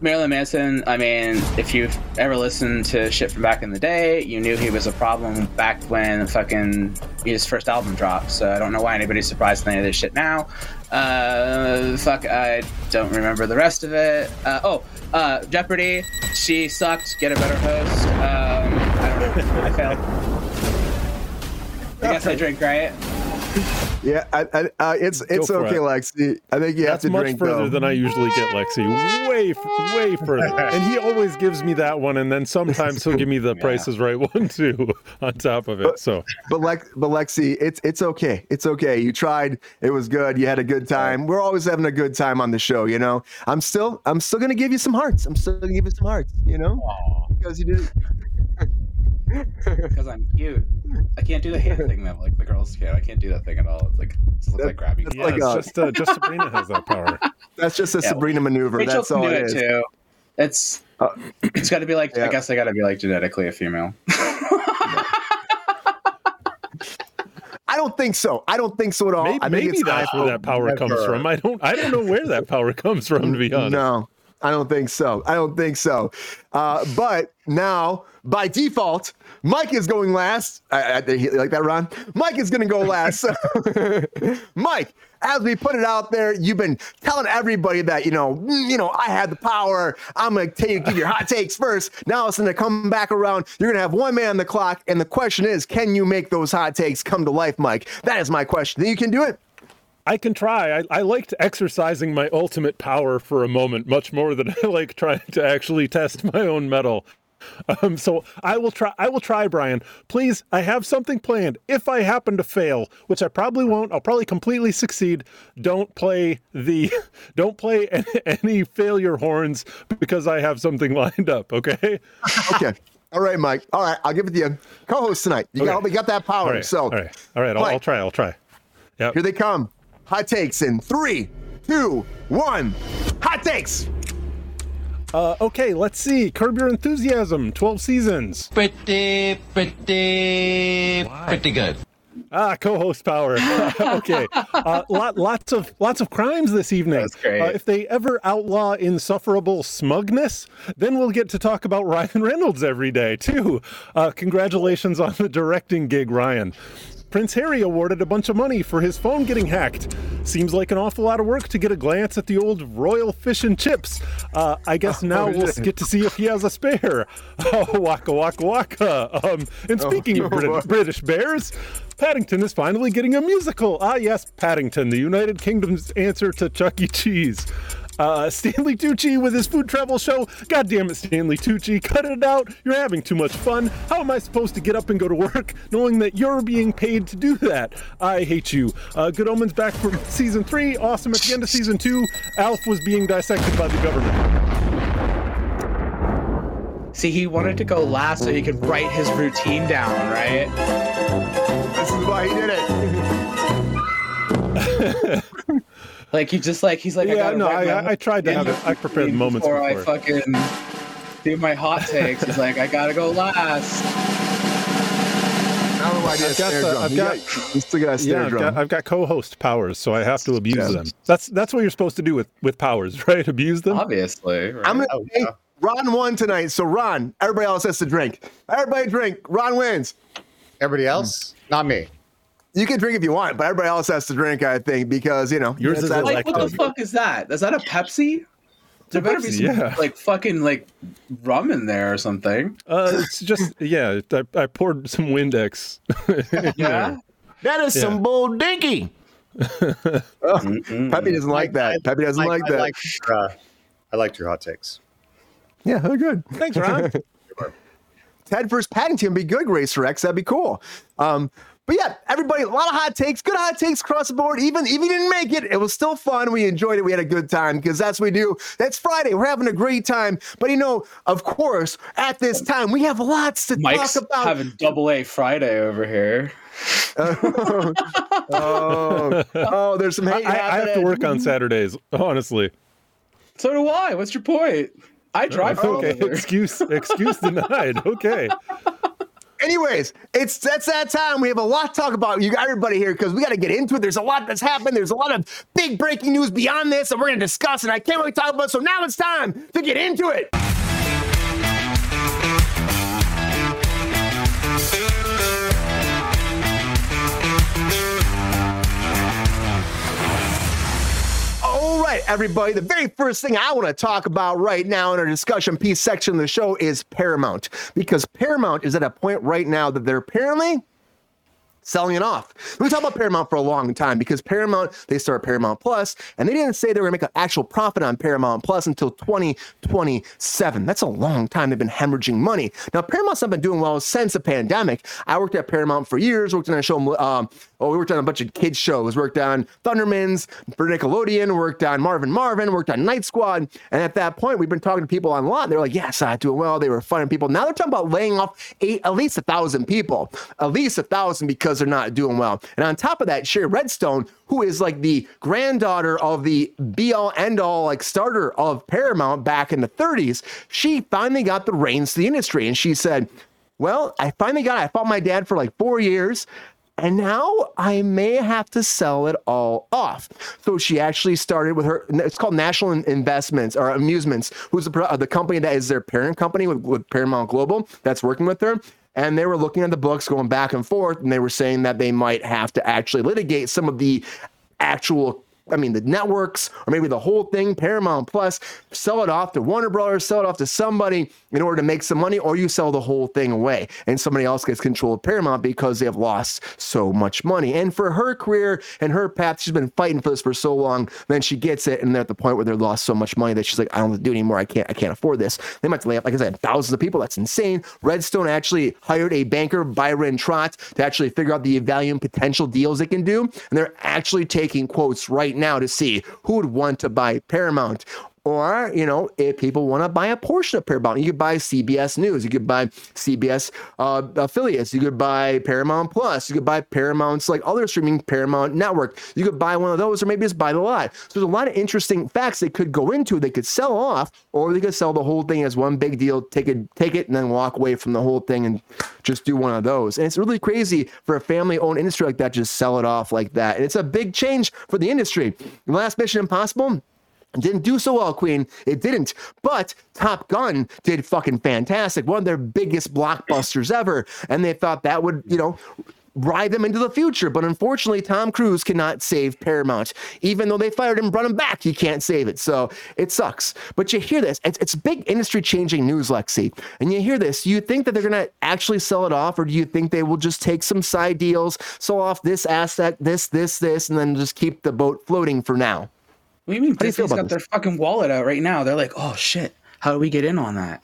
Speaker 5: Marilyn Manson, I mean, if you've ever listened to shit from back in the day, you knew he was a problem back when fucking his first album dropped. So I don't know why anybody's surprised with any of this shit now. Uh, fuck, I don't remember the rest of it. Uh, oh, uh, Jeopardy, she sucked. Get a better host. Um, I don't know. I failed. I guess I drink, right?
Speaker 1: Yeah, I, I, uh, it's it's okay,
Speaker 3: it.
Speaker 1: Lexi. I think you
Speaker 3: That's
Speaker 1: have to
Speaker 3: much
Speaker 1: drink
Speaker 3: further
Speaker 1: though.
Speaker 3: than I usually get, Lexi. Way, way further. And he always gives me that one, and then sometimes he'll give me the Price is Right one too on top of it. So
Speaker 1: But Lex, but Lexi, it's it's okay. It's okay. You tried. It was good. You had a good time. We're always having a good time on the show. You know. I'm still I'm still gonna give you some hearts. I'm still gonna give you some hearts. You know. Because you did.
Speaker 5: Because I'm cute. I can't do the hand thing though, like the girls can. I can't do that thing at all. It's like it just looks like grabbing.
Speaker 3: Yeah,
Speaker 1: like
Speaker 3: it's
Speaker 1: a-
Speaker 3: just uh, just Sabrina has that power.
Speaker 1: That's just a
Speaker 5: Yeah,
Speaker 1: Sabrina maneuver.
Speaker 5: Rachel
Speaker 1: That's
Speaker 5: can
Speaker 1: all
Speaker 5: do
Speaker 1: it
Speaker 5: it
Speaker 1: is.
Speaker 5: too. It's it's got to be like
Speaker 1: Yeah.
Speaker 5: I guess I got to be like genetically a female.
Speaker 1: I don't think so. I don't think so at all.
Speaker 3: Maybe,
Speaker 1: I think
Speaker 3: maybe
Speaker 1: it's
Speaker 3: that's where that power comes from. I don't. I don't know where that power comes from. To be honest.
Speaker 1: No, I don't think so. I don't think so. Uh, but now, by default, Mike is going last. I, I, like that, Ron? Mike is going to go last. Mike, as we put it out there, you've been telling everybody that you know, mm, you know, I had the power. I'm going to tell you, give your hot takes first. Now it's to come back around. You're going to have one man on the clock, and the question is, can you make those hot takes come to life, Mike? That is my question. Think you can do it?
Speaker 3: I can try. I, I liked exercising my ultimate power for a moment much more than I like trying to actually test my own mettle. Um, so I will try. I will try, Brian. Please, I have something planned. If I happen to fail, which I probably won't, I'll probably completely succeed. Don't play the, don't play any, failure horns because I have something lined up. Okay.
Speaker 1: Okay. All right, Mike. All right, I'll give it to you. Co-host tonight. You got, we got that power.
Speaker 3: All right.
Speaker 1: So
Speaker 3: all right. All right. I'll, I'll try. I'll try. Yep.
Speaker 1: here they come. Hot takes in three, two, one. Hot takes.
Speaker 3: Uh, okay. Let's see. Curb Your Enthusiasm. Twelve seasons.
Speaker 6: Pretty, pretty, pretty good.
Speaker 3: Ah, co-host power. okay, uh, lot, lots of lots of crimes this evening.
Speaker 5: That's great.
Speaker 3: Uh, if they ever outlaw insufferable smugness, then we'll get to talk about Ryan Reynolds every day too. Uh, congratulations on the directing gig, Ryan. Prince Harry awarded a bunch of money for his phone getting hacked. Seems like an awful lot of work to get a glance at the old royal fish and chips. Uh, I guess now we'll get to see if he has a spare. Oh, waka waka waka. Um, and speaking of Brit- British bears, Paddington is finally getting a musical. Ah, yes, Paddington, the United Kingdom's answer to Chuck E. Cheese. Uh, Stanley Tucci with his food travel show. God damn it, Stanley Tucci, cut it out. You're having too much fun. How am I supposed to get up and go to work knowing that you're being paid to do that? I hate you. Uh, Good Omens back from season three. Awesome at the end of season two. Alf was being dissected by the government.
Speaker 5: See, he wanted to go last so he could write his routine down, right?
Speaker 1: This is why he did it.
Speaker 5: Like he just like he's like I
Speaker 3: Yeah,
Speaker 5: gotta
Speaker 3: no, I, I, I tried to have it. I prepared the moments
Speaker 5: before I fucking do my hot takes. He's like, I gotta go last.
Speaker 1: I don't know why I did a
Speaker 3: I've got the-
Speaker 1: drum.
Speaker 3: I've
Speaker 1: You
Speaker 3: got-
Speaker 1: got a snare
Speaker 3: Yeah, I've got, I've got co-host powers, so I have to abuse
Speaker 1: Yeah.
Speaker 3: them. That's that's what you're supposed to do with with powers, right? Abuse them.
Speaker 5: Obviously. Right?
Speaker 1: I'm gonna
Speaker 4: Oh,
Speaker 1: say
Speaker 4: yeah.
Speaker 1: Ron won tonight, so Ron, everybody else has to drink. Everybody drink. Ron wins.
Speaker 4: Everybody else, hmm. not me.
Speaker 1: You can drink if you want, but everybody else has to drink, I think, because you know
Speaker 3: Yours
Speaker 1: that's-
Speaker 3: is
Speaker 1: that's-
Speaker 5: like, what the fuck is that? Is that a Pepsi? There better be
Speaker 3: Pepsi,
Speaker 5: some
Speaker 3: yeah.
Speaker 5: like fucking like rum in there or something.
Speaker 3: Uh, it's just yeah. I, I poured some Windex.
Speaker 5: Yeah.
Speaker 2: That is some bull dinky.
Speaker 1: Peppy doesn't like that. Peppy doesn't
Speaker 4: I,
Speaker 1: like
Speaker 4: I
Speaker 1: that.
Speaker 4: liked your, uh, I liked your hot takes.
Speaker 1: yeah, they're good.
Speaker 3: Thanks, Ron.
Speaker 1: Ted versus Paddington would be good, Racer X. That'd be cool. Um, but yeah, everybody, a lot of hot takes, good hot takes across the board. Even if you didn't make it, it was still fun. We enjoyed it. We had a good time because that's what we do. That's Friday. We're having a great time. But you know, of course, at this time, we have lots to
Speaker 5: Mike's
Speaker 1: talk about.
Speaker 5: having double A Friday over here.
Speaker 1: oh, oh, there's some
Speaker 3: I,
Speaker 1: hate
Speaker 3: I have to work on Saturdays. Honestly.
Speaker 5: So do I. What's your point? I drive
Speaker 3: Okay. Excuse excuse denied. Okay.
Speaker 1: Anyways, it's that's that time. We have a lot to talk about. You got everybody here because we got to get into it. There's a lot that's happened. There's a lot of big breaking news beyond this that we're going to discuss, and I can't really talk about. So now it's time to get into it. Right, everybody. The very first thing I want to talk about right now in our discussion piece section of the show is Paramount, because Paramount is at a point right now that they're apparently selling it off. We talked about Paramount for a long time because Paramount, they started Paramount Plus, and they didn't say they were going to make an actual profit on Paramount Plus until 2027. That's a long time they've been hemorrhaging money. Now, Paramount's not been doing well since the pandemic. I worked at Paramount for years, worked on a show, um, oh, we worked on a bunch of kids shows, worked on Thundermans for Nickelodeon, worked on Marvin Marvin, worked on Knight Squad. And at that point, we've been talking to people online. They're like, yes, I'm doing well. They were fun people. Now they're talking about laying off eight, at least a thousand people, at least a thousand because they're not doing well. And on top of that, Shari Redstone, who is like the granddaughter of the be all end all like starter of Paramount back in the 30s, she finally got the reins to the industry. And she said, well, I finally got. I fought my dad for like four years. And now I may have to sell it all off. So she actually started with her, it's called National Investments or Amusements, who's the, uh, the company that is their parent company with, with Paramount Global that's working with her. And they were looking at the books going back and forth, and they were saying that they might have to actually litigate some of the actual I mean, the networks or maybe the whole thing, Paramount Plus, sell it off to Warner Brothers, sell it off to somebody in order to make some money, or you sell the whole thing away and somebody else gets control of Paramount because they have lost so much money. And for her career and her path, she's been fighting for this for so long. Then she gets it, and they're at the point where they've lost so much money that she's like, I don't do anymore. I can't, I can't afford this. They might lay up, like I said, thousands of people. That's insane. Redstone actually hired a banker, Byron Trott, to actually figure out the value and potential deals they can do. And they're actually taking quotes right now to see who would want to buy Paramount. Or, you know, if people want to buy a portion of Paramount, you could buy CBS News, you could buy CBS uh, affiliates, you could buy Paramount Plus, you could buy Paramount's like other streaming Paramount network. You could buy one of those, or maybe just buy the lot. So there's a lot of interesting facts they could go into. They could sell off, or they could sell the whole thing as one big deal, take it, take it, and then walk away from the whole thing and just do one of those. And it's really crazy for a family-owned industry like that, just sell it off like that. And it's a big change for the industry. Last Mission Impossible. Didn't do so well, Queen. It didn't. But Top Gun did fucking fantastic. One of their biggest blockbusters ever. And they thought that would, you know, ride them into the future. But unfortunately, Tom Cruise cannot save Paramount. Even though they fired him, brought him back, he can't save it. So it sucks. But you hear this. It's, it's big industry changing news, Lexi. And you hear this. You think that they're going to actually sell it off? Or do you think they will just take some side deals, sell off this asset, this, this, this, and then just keep the boat floating for now?
Speaker 5: What do you mean?
Speaker 1: do feel
Speaker 5: Disney's
Speaker 1: about
Speaker 5: got their fucking wallet out right now. They're like, oh shit, how do we get in on that?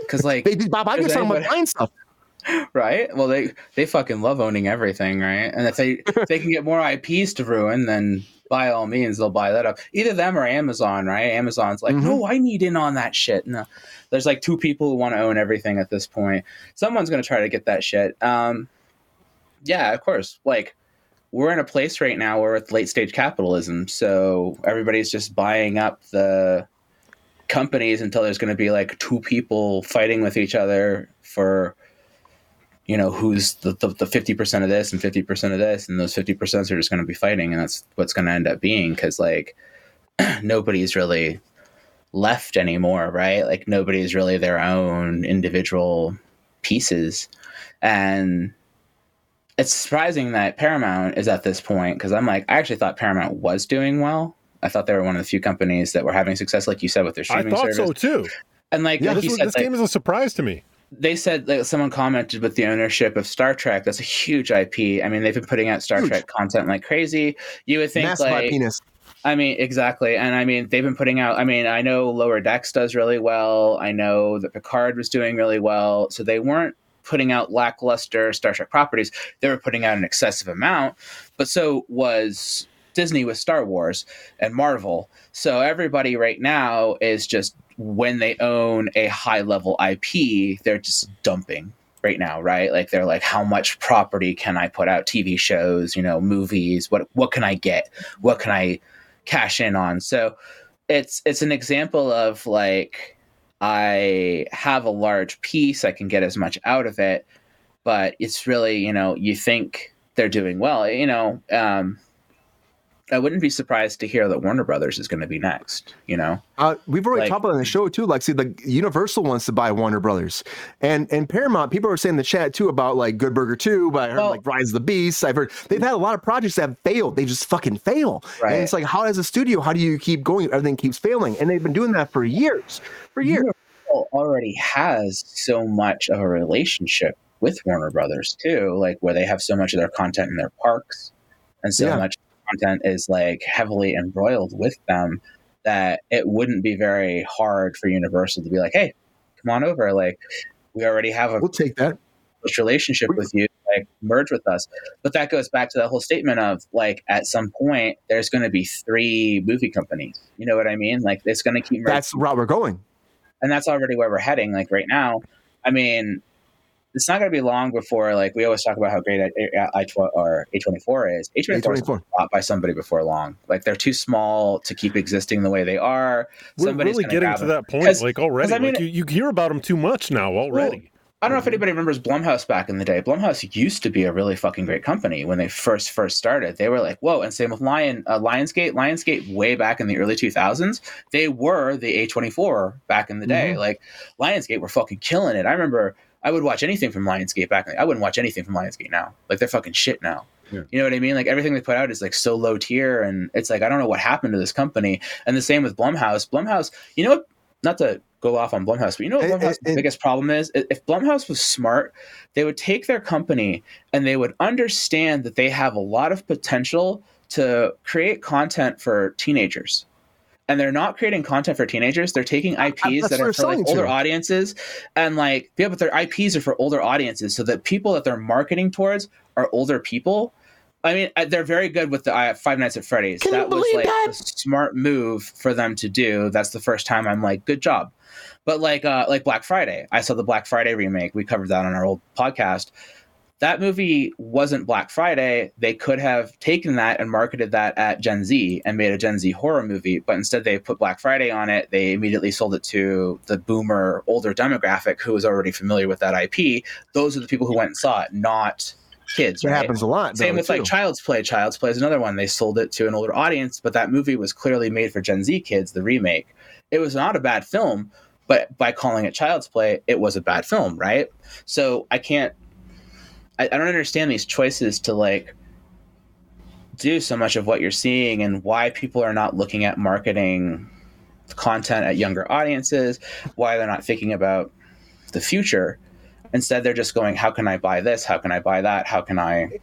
Speaker 5: Because like,
Speaker 1: did Bob talking about
Speaker 5: anybody-
Speaker 1: buying stuff.
Speaker 5: right? Well, they they fucking love owning everything, right? And if they if they can get more IPs to ruin, then by all means they'll buy that up. Either them or Amazon, right? Amazon's like,
Speaker 1: Mm-hmm.
Speaker 5: no, I need in on that shit. No, there's like two people who want to own everything at this point. Someone's gonna try to get that shit. Um, yeah, of course. Like we're in a place right now where it's late stage capitalism, so everybody's just buying up the companies until there's going to be like two people fighting with each other for you know who's the, the, the 50% of this and 50% of this and those 50% are just going to be fighting and that's what's going to end up being because like nobody's really left anymore right? Like nobody's really their own individual pieces. And it's surprising that paramount is at this point because i'm like i actually thought paramount was doing well i thought they were one of the few companies that were having success like you said with their streaming.
Speaker 3: I thought
Speaker 5: service
Speaker 3: so too.
Speaker 5: and like,
Speaker 3: Yeah,
Speaker 5: like
Speaker 3: this,
Speaker 5: you
Speaker 3: was-
Speaker 5: said,
Speaker 3: this
Speaker 5: like,
Speaker 3: game is a surprise to me.
Speaker 5: they said that someone commented with the ownership of Star Trek. That's a huge IP. I mean, they've been putting out Star
Speaker 1: Huge.
Speaker 5: Trek content like crazy. You would think
Speaker 1: Massive
Speaker 5: like,
Speaker 1: penis.
Speaker 5: I mean, exactly. And I mean, they've been putting out. I mean, I know Lower Decks does really well. I know that Picard was doing really well. So they weren't putting out lackluster Star Trek properties. They were putting out an excessive amount. But so was Disney with Star Wars and Marvel. So everybody right now is just when they own a high level IP, they're just dumping right now, right? Like they're like, how much property can I put out? TV shows, you know, movies. What what can I get? What can I cash in on? So it's it's an example of like I have a large piece, I can get as much out of it, but it's really, you know, you think they're doing well, you know. Um, I wouldn't be surprised to hear that Warner Brothers is going to be next. You know,
Speaker 1: Uh, we've already
Speaker 5: Like-
Speaker 1: talked about it on the show too. Like, see, the Universal wants to buy Warner Brothers, and and Paramount. People are saying in the chat too about like Good Burger Two, but I heard
Speaker 5: Well-
Speaker 1: like Rise of the Beast. I've heard they've had a lot of projects that have failed. They just fucking fail.
Speaker 5: Right.
Speaker 1: And it's like, how as a studio, how do you keep going? Everything keeps failing, and they've been doing that for years, for years.
Speaker 5: Universal already has so much of a relationship with Warner Brothers too, like where they have so much of their content in their parks, and so
Speaker 1: Yeah.
Speaker 5: much content is like heavily embroiled with them that it wouldn't be very hard for Universal to be like, "Hey, come on over. Like, we already have a
Speaker 1: We'll take that.
Speaker 5: relationship with you like merge with us but that goes back to that whole statement of like at some point there's going to be three movie companies you know what i mean like it's going to keep merging
Speaker 1: That's where we're going.
Speaker 5: and that's already where we're heading like right now i mean it's not going to be long before like we always talk about how great I, I, or a24 is a24 is
Speaker 1: A24.
Speaker 5: bought by somebody before long like they're too small to keep existing the way they are
Speaker 3: We're
Speaker 5: Somebody's
Speaker 3: really
Speaker 5: gonna
Speaker 3: getting
Speaker 5: grab
Speaker 3: to
Speaker 5: them.
Speaker 3: that point like already.
Speaker 5: 'cause I mean-
Speaker 3: like you, you hear about them too much now already.
Speaker 5: I don't know if anybody remembers Blumhouse back in the day. Blumhouse used to be a really fucking great company when they first first started. They were like, whoa, and same with Lion uh, Lionsgate. Lionsgate way back in the early 2000s, they were the A24 back in the day. Like Lionsgate were fucking killing it. I remember I would watch anything from Lionsgate back. then. I wouldn't watch anything from Lionsgate now. Like they're fucking shit now. You know what I mean? Like everything they put out is like so low tier, and it's like I don't know what happened to this company. And the same with Blumhouse. Blumhouse, you know what? Not to go off on Blumhouse, but you know what
Speaker 1: And-
Speaker 5: Blumhouse
Speaker 1: and-
Speaker 5: biggest problem is? If Blumhouse was smart, they would take their company and they would understand that they have a lot of potential to create content for teenagers. And they're not creating content for teenagers. They're taking IPs
Speaker 1: that's
Speaker 5: that are for like older
Speaker 1: to.
Speaker 5: audiences, and like yeah, but their IPs are for older audiences, so the people that they're marketing towards are older people. I mean, they're very good with the uh, Five Nights at Freddy's.
Speaker 2: Can you
Speaker 5: that was like
Speaker 2: that?
Speaker 5: the smart move for them to do. That's the first time I'm like, good job. But like, uh, like Black Friday, I saw the Black Friday remake. We covered that on our old podcast. That movie wasn't Black Friday. They could have taken that and marketed that at Gen Z and made a Gen Z horror movie, but instead they put Black Friday on it. They immediately sold it to the boomer, older demographic who was already familiar with that IP. Those are the people who went and saw it, not kids.
Speaker 1: It
Speaker 5: right?
Speaker 1: happens a lot.
Speaker 5: Same
Speaker 1: though,
Speaker 5: with like. Child's Play. Child's Play is another one. They sold it to an older audience, but that movie was clearly made for Gen Z kids, the remake. It was not a bad film, but by calling it Child's Play, it was a bad film, right? So I can't, I, I don't understand these choices to like do so much of what you're seeing and why people are not looking at marketing content at younger audiences, why they're not thinking about the future. Instead, they're just going, how can I buy this? How can I buy that? How can I?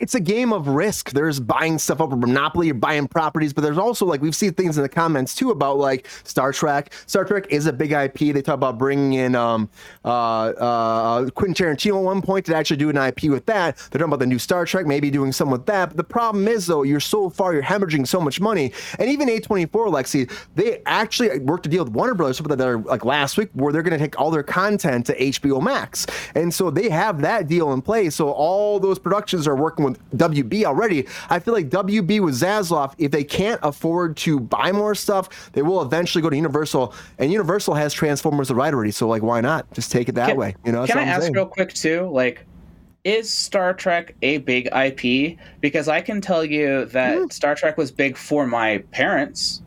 Speaker 1: It's a game of risk. There's buying stuff up over Monopoly, you're buying properties, but there's also like we've seen things in the comments too about like Star Trek. Star Trek is a big IP. They talk about bringing in um, uh, uh, Quentin Tarantino at one point to actually do an IP with that. They're talking about the new Star Trek, maybe doing some with that. But the problem is though, you're so far, you're hemorrhaging so much money, and even A24, Lexi, they actually worked a deal with Warner Brothers, something that they're like last week, where they're going to take all their content to HBO Max, and so they have that deal in place. So all those productions are working working with WB already. I feel like WB with Zaslav, if they can't afford to buy more stuff, they will eventually go to Universal. And Universal has Transformers the right already, so like, why not just take it that
Speaker 5: Can-
Speaker 1: way? You know,
Speaker 5: Can I ask
Speaker 1: saying.
Speaker 5: real quick too? Like, is Star Trek a big IP? Because I can tell you that
Speaker 1: Hmm.
Speaker 5: Star Trek was big for my parents.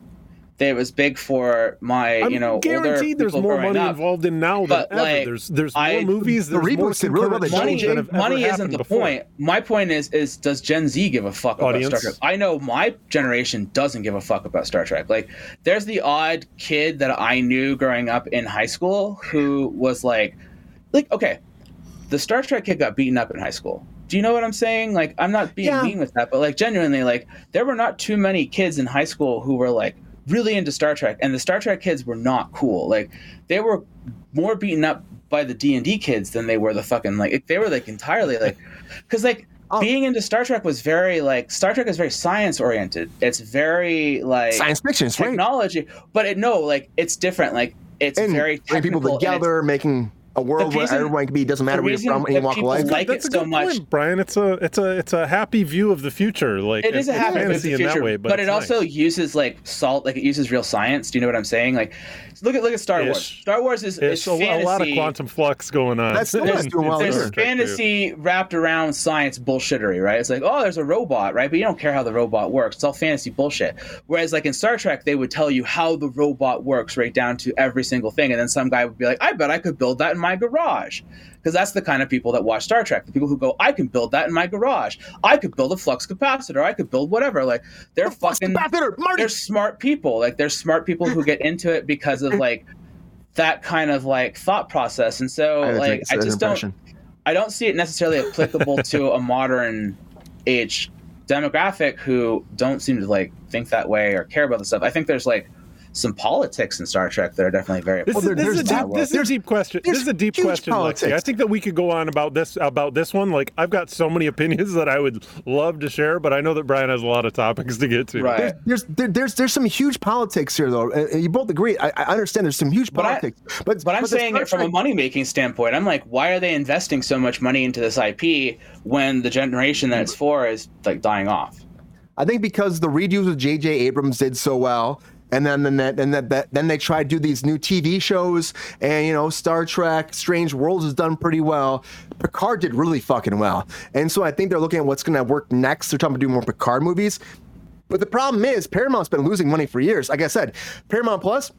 Speaker 5: It was big for my,
Speaker 3: I'm
Speaker 5: you know, older
Speaker 3: guaranteed there's
Speaker 5: people
Speaker 3: more money
Speaker 5: up.
Speaker 3: involved in now than
Speaker 5: But,
Speaker 3: ever.
Speaker 5: like,
Speaker 3: there's there's more
Speaker 5: I-
Speaker 3: movies.
Speaker 1: The reboots did really well.
Speaker 3: concurrent
Speaker 5: money,
Speaker 3: than have ever
Speaker 5: money isn't the
Speaker 3: before.
Speaker 5: point. My point is, is does Gen Z give a fuck
Speaker 3: Audience.
Speaker 5: about Star Trek? I know my generation doesn't give a fuck about Star Trek. Like, there's the odd kid that I knew growing up in high school who was like, like, okay, the Star Trek kid got beaten up in high school. Do you know what I'm saying? Like, I'm not being
Speaker 1: Yeah.
Speaker 5: mean with that, but like, genuinely, like, there were not too many kids in high school who were like really into Star Trek, and the Star Trek kids were not cool. Like, they were more beaten up by the D and D kids than they were the fucking like. They were like entirely like, because like
Speaker 1: Oh.
Speaker 5: being into Star Trek was very like Star Trek is very science oriented. It's very like
Speaker 1: Science fiction, it's great.
Speaker 5: technology, but it no like it's different. Like it's
Speaker 1: And
Speaker 5: very
Speaker 1: bring people
Speaker 5: technical and it's-
Speaker 1: together, making a world where everyone can be. Doesn't matter where you're from, any
Speaker 5: that
Speaker 1: walk of
Speaker 5: people
Speaker 1: life.
Speaker 5: like
Speaker 3: That's
Speaker 5: it
Speaker 3: a
Speaker 5: so
Speaker 3: good
Speaker 5: much.
Speaker 3: point, Brian. It's a it's a it's a happy view of the future. Like
Speaker 5: It is a happy
Speaker 3: fantasy
Speaker 5: fantasy
Speaker 3: in
Speaker 5: future,
Speaker 3: that way, but,
Speaker 5: but, it
Speaker 3: it's
Speaker 5: also
Speaker 3: nice.
Speaker 5: uses like salt, like it uses real science. Do you know what I'm saying? Like, look at look at Star Wars.
Speaker 3: Ish.
Speaker 5: Star Wars is, is
Speaker 3: a, a
Speaker 5: fantasy.
Speaker 3: lot of quantum flux going on.
Speaker 1: That's still
Speaker 3: in-
Speaker 1: not doing well
Speaker 5: there's fantasy wrapped around science bullshittery, right? It's like, oh, there's a robot, right? But you don't care how the robot works. It's all fantasy bullshit. Whereas, like in Star Trek, they would tell you how the robot works right down to every single thing, and then some guy would be like, I bet I could build that in my garage. Because that's the kind of people that watch Star Trek. The people who go, I can build that in my garage. I could build a flux capacitor. I could build whatever. Like they're fucking
Speaker 1: Marty.
Speaker 5: they're smart people. Like they're smart people who get into it because of like that kind of like thought process. And so
Speaker 1: I
Speaker 5: like I
Speaker 1: it's an
Speaker 5: just don't I don't see it necessarily applicable to a modern age demographic who don't seem to like think that way or care about the stuff. I think there's like some politics in Star Trek that are definitely very
Speaker 3: This,
Speaker 1: Well,
Speaker 3: is,
Speaker 1: there-
Speaker 3: this, is a
Speaker 1: there's
Speaker 3: deep,
Speaker 1: that-
Speaker 3: this is a deep question.
Speaker 1: there's
Speaker 3: This is a deep
Speaker 1: huge
Speaker 3: question, Lexi. I think that we could go on about this about this one. Like I've got so many opinions that I would love to share, but I know that Brian has a lot of topics to get to.
Speaker 5: Right.
Speaker 1: There's there, there's there's some huge politics here, though. Uh, you both agree. I, I understand there's some huge
Speaker 5: But I-
Speaker 1: politics, but
Speaker 5: But I'm
Speaker 1: the
Speaker 5: saying it from a money making standpoint. I'm like, why are they investing so much money into this IP when the generation that it's for is like dying off?
Speaker 1: I think because the redos with J.J. Abrams did so well, and then then that and that, that then they tried to do these new TV shows, and you know Star Trek, Strange Worlds has done pretty well. Picard did really fucking well, and so I think they're looking at what's going to work next. They're trying to do more Picard movies, but the problem is Paramount's been losing money for years. Like I said, Paramount Plus,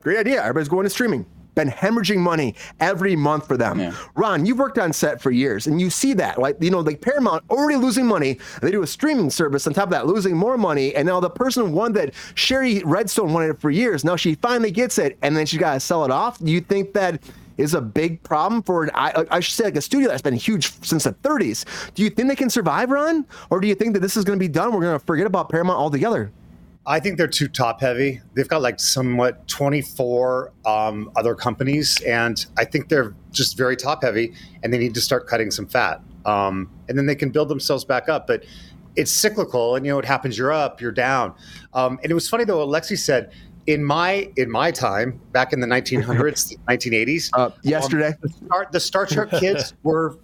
Speaker 1: great idea. Everybody's going to streaming. Been hemorrhaging money every month for them.
Speaker 5: Yeah.
Speaker 1: Ron, you've worked on set for years, and you see that, like you know, like Paramount already losing money. They do a streaming service on top of that, losing more money, and now the person won that Shari Redstone wanted it for years. Now she finally gets it, and then she's got to sell it off. Do you think that is a big problem for an I, I should say like a studio that's been huge since the 30s? Do you think they can survive, Ron, or do you think that this is going to be done? We're going to forget about Paramount altogether?
Speaker 4: I think they're too top heavy. They've got like somewhat 24 um, other companies, and I think they're just very top heavy, and they need to start cutting some fat. Um, and then they can build themselves back up. But it's cyclical, and you know it happens? You're up, you're down. Um, and it was funny though. Alexi said, in my in my time back in the 1900s, 1980s,
Speaker 1: Uh, yesterday.
Speaker 4: the Star, the Star Trek kids were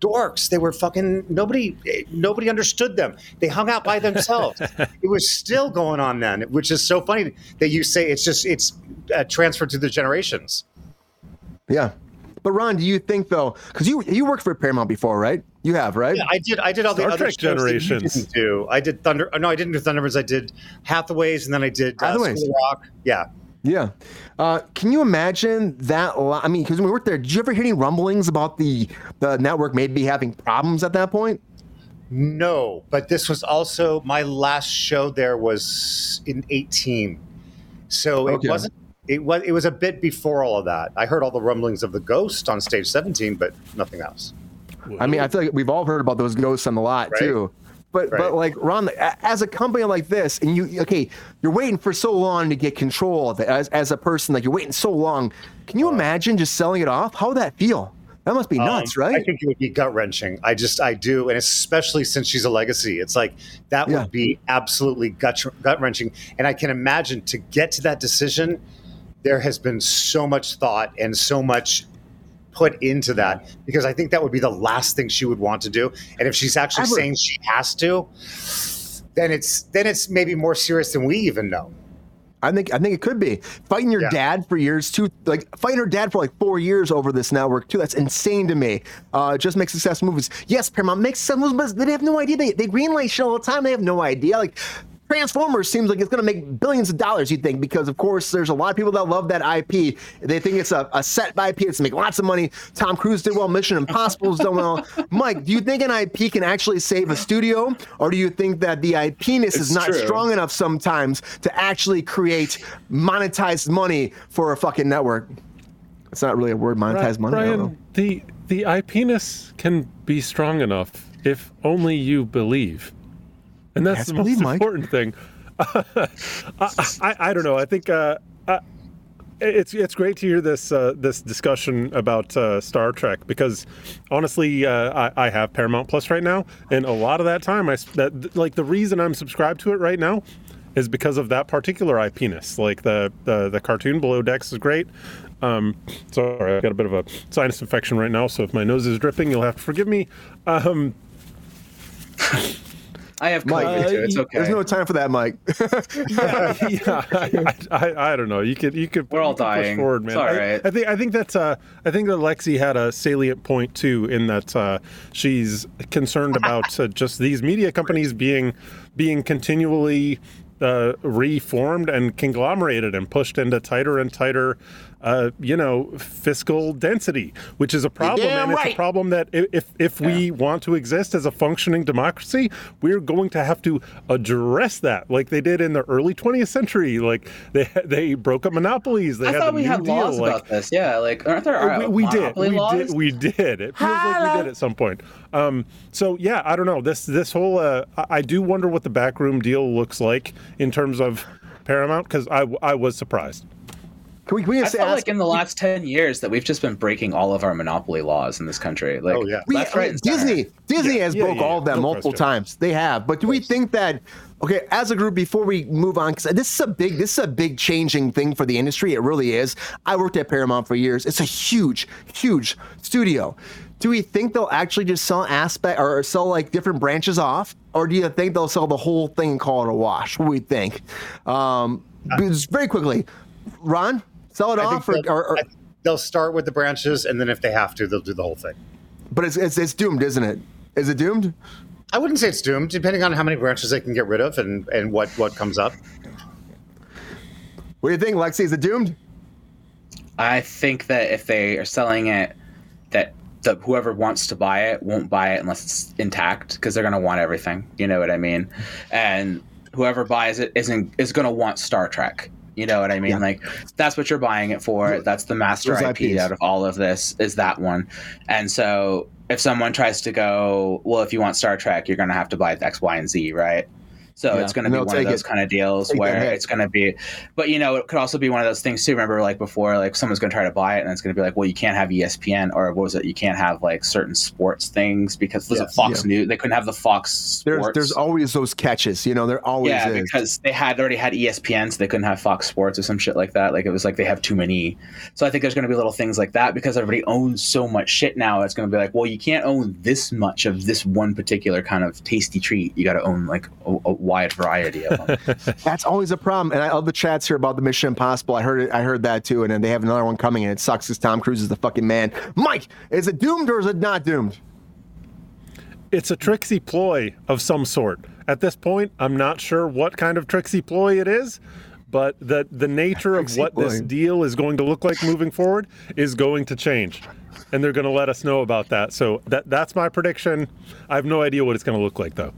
Speaker 4: dorks. They were fucking nobody. Nobody understood them. They hung out by themselves. it was still going on then, which is so funny that you say it's just it's uh, transferred to the generations.
Speaker 1: Yeah. But Ron, do you think though, because you you worked for Paramount before, right? You have, right?
Speaker 4: Yeah, I did. I did all
Speaker 3: Star
Speaker 4: the other
Speaker 3: Trek
Speaker 4: shows that you
Speaker 3: Generations.
Speaker 4: didn't do. I did Thunder. No, I didn't do Thunderbirds. I did Hathaways, and then I did uh,
Speaker 1: Hathaways.
Speaker 4: School Rock. Yeah.
Speaker 1: Yeah. Uh, can you imagine that? li- I mean, because when we worked there, did you ever hear any rumblings about the the network maybe having problems at that point?
Speaker 4: No, but this was also my last show. There was in eighteen, so
Speaker 1: Okay.
Speaker 4: it wasn't. It was. It was a bit before all of that. I heard all the rumblings of the ghost on stage seventeen, but nothing else.
Speaker 1: I mean, I feel like we've all heard about those ghosts on the lot
Speaker 4: Right.
Speaker 1: too. But
Speaker 4: Right.
Speaker 1: but like Ron, as a company like this, and you okay, you're waiting for so long to get control of it as as a person, like you're waiting so long. Can you imagine just selling it off? How would that feel? That must be nuts,
Speaker 4: Um,
Speaker 1: right?
Speaker 4: I think it would be gut wrenching. I just, I do, and especially since she's a legacy, it's like that
Speaker 1: Yeah.
Speaker 4: would be absolutely gut gut wrenching. And I can imagine to get to that decision, there has been so much thought and so much put into that because I think that would be the last thing she would want to do. And if she's actually
Speaker 1: Ever.
Speaker 4: saying she has to, then it's then it's maybe more serious than we even know.
Speaker 1: I think I think it could be fighting your
Speaker 4: Yeah.
Speaker 1: dad for years too. Like fighting her dad for like four years over this network too. That's insane to me. Uh, just make successful movies. Yes, Paramount makes some movies, but they have no idea. They they greenlight shit all the time. They have no idea. Like. Transformers seems like it's going to make billions of dollars, you think, because of course there's a lot of people that love that IP. They think it's a, a set IP, it's to make lots of money. Tom Cruise did well, Mission Impossible's done well. Mike, do you think an IP can actually save a studio, or do you think that the IP-ness is not
Speaker 5: true.
Speaker 1: strong enough sometimes to actually create monetized money for a fucking network. It's not really a word, monetized money. I don't know.
Speaker 3: Brian, the the IPness can be strong enough if only you believe, and that's the most
Speaker 1: Mike.
Speaker 3: important thing. I, I, I don't know. I think uh, uh, it's it's great to hear this uh, this discussion about uh, Star Trek because honestly, uh, I, I have Paramount Plus right now, and a lot of that time, I that like the reason I'm subscribed to it right now is because of that particular IPness. Like the the, the cartoon Below Decks is great. Um, sorry, I've got a bit of a sinus infection right now, so if my nose is dripping, you'll have to forgive me. Um,
Speaker 5: I have
Speaker 1: Mike,
Speaker 5: COVID too. It's okay.
Speaker 1: There's no time for that, Mike.
Speaker 3: yeah, I, I, I don't know. You could you could
Speaker 5: We're all
Speaker 3: you could push
Speaker 5: dying.
Speaker 3: forward, man.
Speaker 5: It's all
Speaker 3: I- I, think I think that's uh I think that Lexi had a salient point too in that uh, she's concerned about uh, just these media companies being being continually uh, reformed and conglomerated and pushed into tighter and tighter. Uh, you know, fiscal density, which is a problem,
Speaker 2: damn
Speaker 3: and it's a problem that if if we want to exist as a functioning democracy, we're going to have to address that, like they did in the early 20th century. Like they they broke up monopolies. They
Speaker 5: I
Speaker 3: had
Speaker 5: thought
Speaker 3: the
Speaker 5: we
Speaker 3: New
Speaker 5: had
Speaker 3: Deal.
Speaker 5: laws
Speaker 3: like,
Speaker 5: about this. Yeah, like aren't there
Speaker 3: uh,
Speaker 5: uh,
Speaker 3: we, we did.
Speaker 5: monopoly
Speaker 3: We
Speaker 5: laws?
Speaker 3: did. We did. It feels like we did at some point. Um, so yeah, I don't know. This this whole uh, I I do wonder what the backroom deal looks like in terms of Paramount because I I was surprised.
Speaker 1: Can we, can we
Speaker 5: I
Speaker 1: just
Speaker 5: felt
Speaker 1: ask?
Speaker 5: like in the last ten years that we've just been breaking all of our monopoly laws in this country. Like,
Speaker 4: Oh, yeah.
Speaker 1: we,
Speaker 5: left, right,
Speaker 1: mean,
Speaker 5: and center.
Speaker 1: Disney, Disney
Speaker 3: Yeah,
Speaker 1: has
Speaker 3: yeah,
Speaker 1: broke
Speaker 3: yeah,
Speaker 1: all of them
Speaker 3: no
Speaker 1: multiple
Speaker 3: question.
Speaker 1: times. They have. But do we think that? Okay, as a group, before we move on, because this is a big, this is a big changing thing for the industry. It really is. I worked at Paramount for years. It's a huge, huge studio. Do we think they'll actually just sell aspect or sell like different branches off, or do you think they'll sell the whole thing and call it a wash? What do we think? Um, just very quickly, Ron, sell it
Speaker 4: I
Speaker 1: off, or,
Speaker 4: they'll-
Speaker 1: or, or
Speaker 4: they'll start with the branches, and then if they have to, they'll do the whole thing.
Speaker 1: but it's, it's it's doomed, isn't it? Is it doomed?
Speaker 4: I wouldn't say it's doomed, depending on how many branches they can get rid of and, and what, what comes up.
Speaker 1: What do you think, Lexi? Is it doomed?
Speaker 5: I think that if they are selling it, that the whoever wants to buy it won't buy it unless it's intact because they're gonna want everything. You know what I mean? And whoever buys it isn't is gonna want Star Trek. You know what I mean? Like that's what you're buying it for. That's the master
Speaker 1: Those
Speaker 5: IP
Speaker 1: IPs.
Speaker 5: out of all of this is that one. And so if someone tries to go, well, if you want Star Trek, you're gonna have to buy X, Y, and Z, right? So
Speaker 1: Yeah,
Speaker 5: it's going to be
Speaker 1: they'll
Speaker 5: one of those
Speaker 1: it.
Speaker 5: kind of deals
Speaker 1: Take
Speaker 5: where it's going to be, but you know, it could also be one of those things too. Remember, like before, like someone's going to try to buy it, and it's going to be like, well, you can't have ESPN or what was it? You can't have like certain sports things because was it
Speaker 4: Yes,
Speaker 5: Fox News? They couldn't have the Fox
Speaker 1: There's
Speaker 5: Sports.
Speaker 1: there's always those catches, you know. There always
Speaker 5: yeah,
Speaker 1: is.
Speaker 5: because they had already had ESPN, so they couldn't have Fox Sports or some shit like that. Like it was like they have too many. So I think there's going to be little things like that because everybody owns so much shit now. It's going to be like, well, you can't own this much of this one particular kind of tasty treat. You got to own like a, a wide variety of them.
Speaker 1: That's always a problem. And I love the chats here about the Mission Impossible. I heard it. I heard that too. And then they have another one coming, and it sucks because Tom Cruise is the fucking man. Mike, is it doomed or is it not doomed?
Speaker 3: It's a tricksy ploy of some sort. At this point, I'm not sure what kind of tricksy ploy it is, but the the nature of
Speaker 1: Tricksy
Speaker 3: what this deal is going to look like moving forward is going to change. And they're going to let us know about that. So that that's my prediction. I have no idea what it's going to look like though.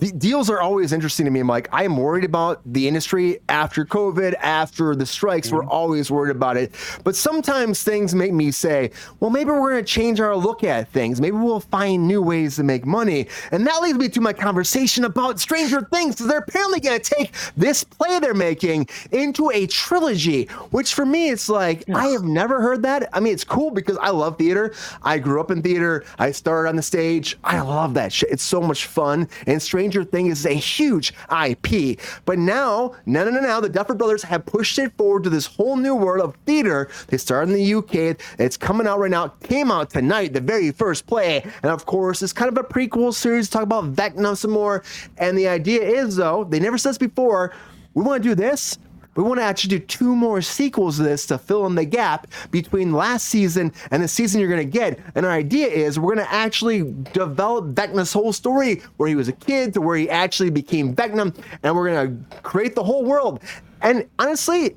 Speaker 1: The deals are always interesting to me, Mike. I am worried about the industry after COVID, after the strikes. We're mm-hmm. always worried about it. But sometimes things make me say, well, maybe we're going to change our look at things. Maybe we'll find new ways to make money. And that leads me to my conversation about Stranger Things, because they're apparently going to take this play they're making into a trilogy, which for me, it's like, I have never heard that. I mean, it's cool because I love theater. I grew up in theater. I started on the stage. I love that shit. It's so much fun. And Stranger Stranger Things is a huge IP. But now, no, no, no, no, the Duffer Brothers have pushed it forward to this whole new world of theater. They started in the UK. It's coming out right now. It came out tonight, the very first play. And of course, it's kind of a prequel series, talk about Vecna some more. And the idea is, though, they never said this before, we want to do this we want to actually do two more sequels of this to fill in the gap between last season and the season you're going to get. And our idea is we're going to actually develop Vecna's whole story, where he was a kid to where he actually became Vecna, and we're going to create the whole world. And honestly,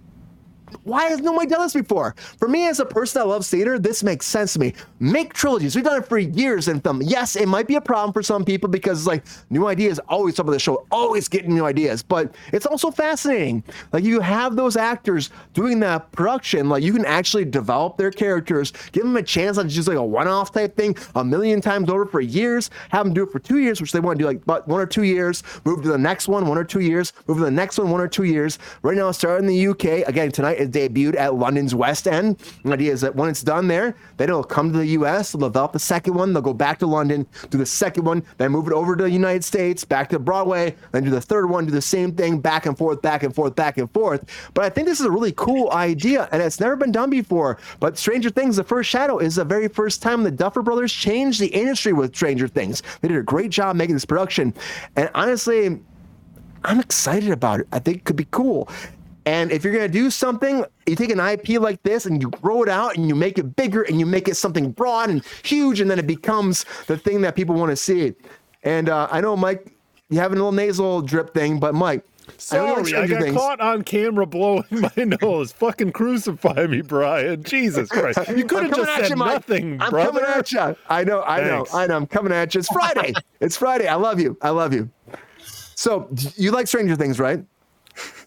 Speaker 1: why has nobody done this before? For me, as a person that loves theater, this makes sense to me. Make trilogies. We've done it for years in film. Yes, it might be a problem for some people because like new ideas always top of the show, always getting new ideas. But it's also fascinating. Like you have those actors doing that production, like you can actually develop their characters, give them a chance on just like a one-off type thing, a million times over for years. Have them do it for two years, which they want to do like but one or two years. Move to the next one, one or two years. Move to the next one, one or two years. Right now, starting in the UK again tonight it debuted at London's West End. The idea is that when it's done there, then it'll come to the US, they'll develop the second one, they'll go back to London, do the second one, then move it over to the United States, back to Broadway, then do the third one, do the same thing, back and forth, back and forth, back and forth. But I think this is a really cool idea, and it's never been done before. But Stranger Things, The First Shadow, is the very first time the Duffer Brothers changed the industry with Stranger Things. They did a great job making this production. And honestly, I'm excited about it. I think it could be cool. And if you're going to do something, you take an IP like this and you grow it out and you make it bigger and you make it something broad and huge, and then it becomes the thing that people want to see. And uh, I know, Mike, you have a little nasal drip thing, but Mike,
Speaker 3: Sorry, I, I got things. caught on camera blowing my nose. Fucking crucify me, Brian. Jesus Christ. You could have just said you, nothing,
Speaker 1: I'm
Speaker 3: brother.
Speaker 1: coming at you. I know, I Thanks. know, I know. I'm coming at you. It's Friday. it's Friday. I love you. I love you. So you like Stranger Things, right?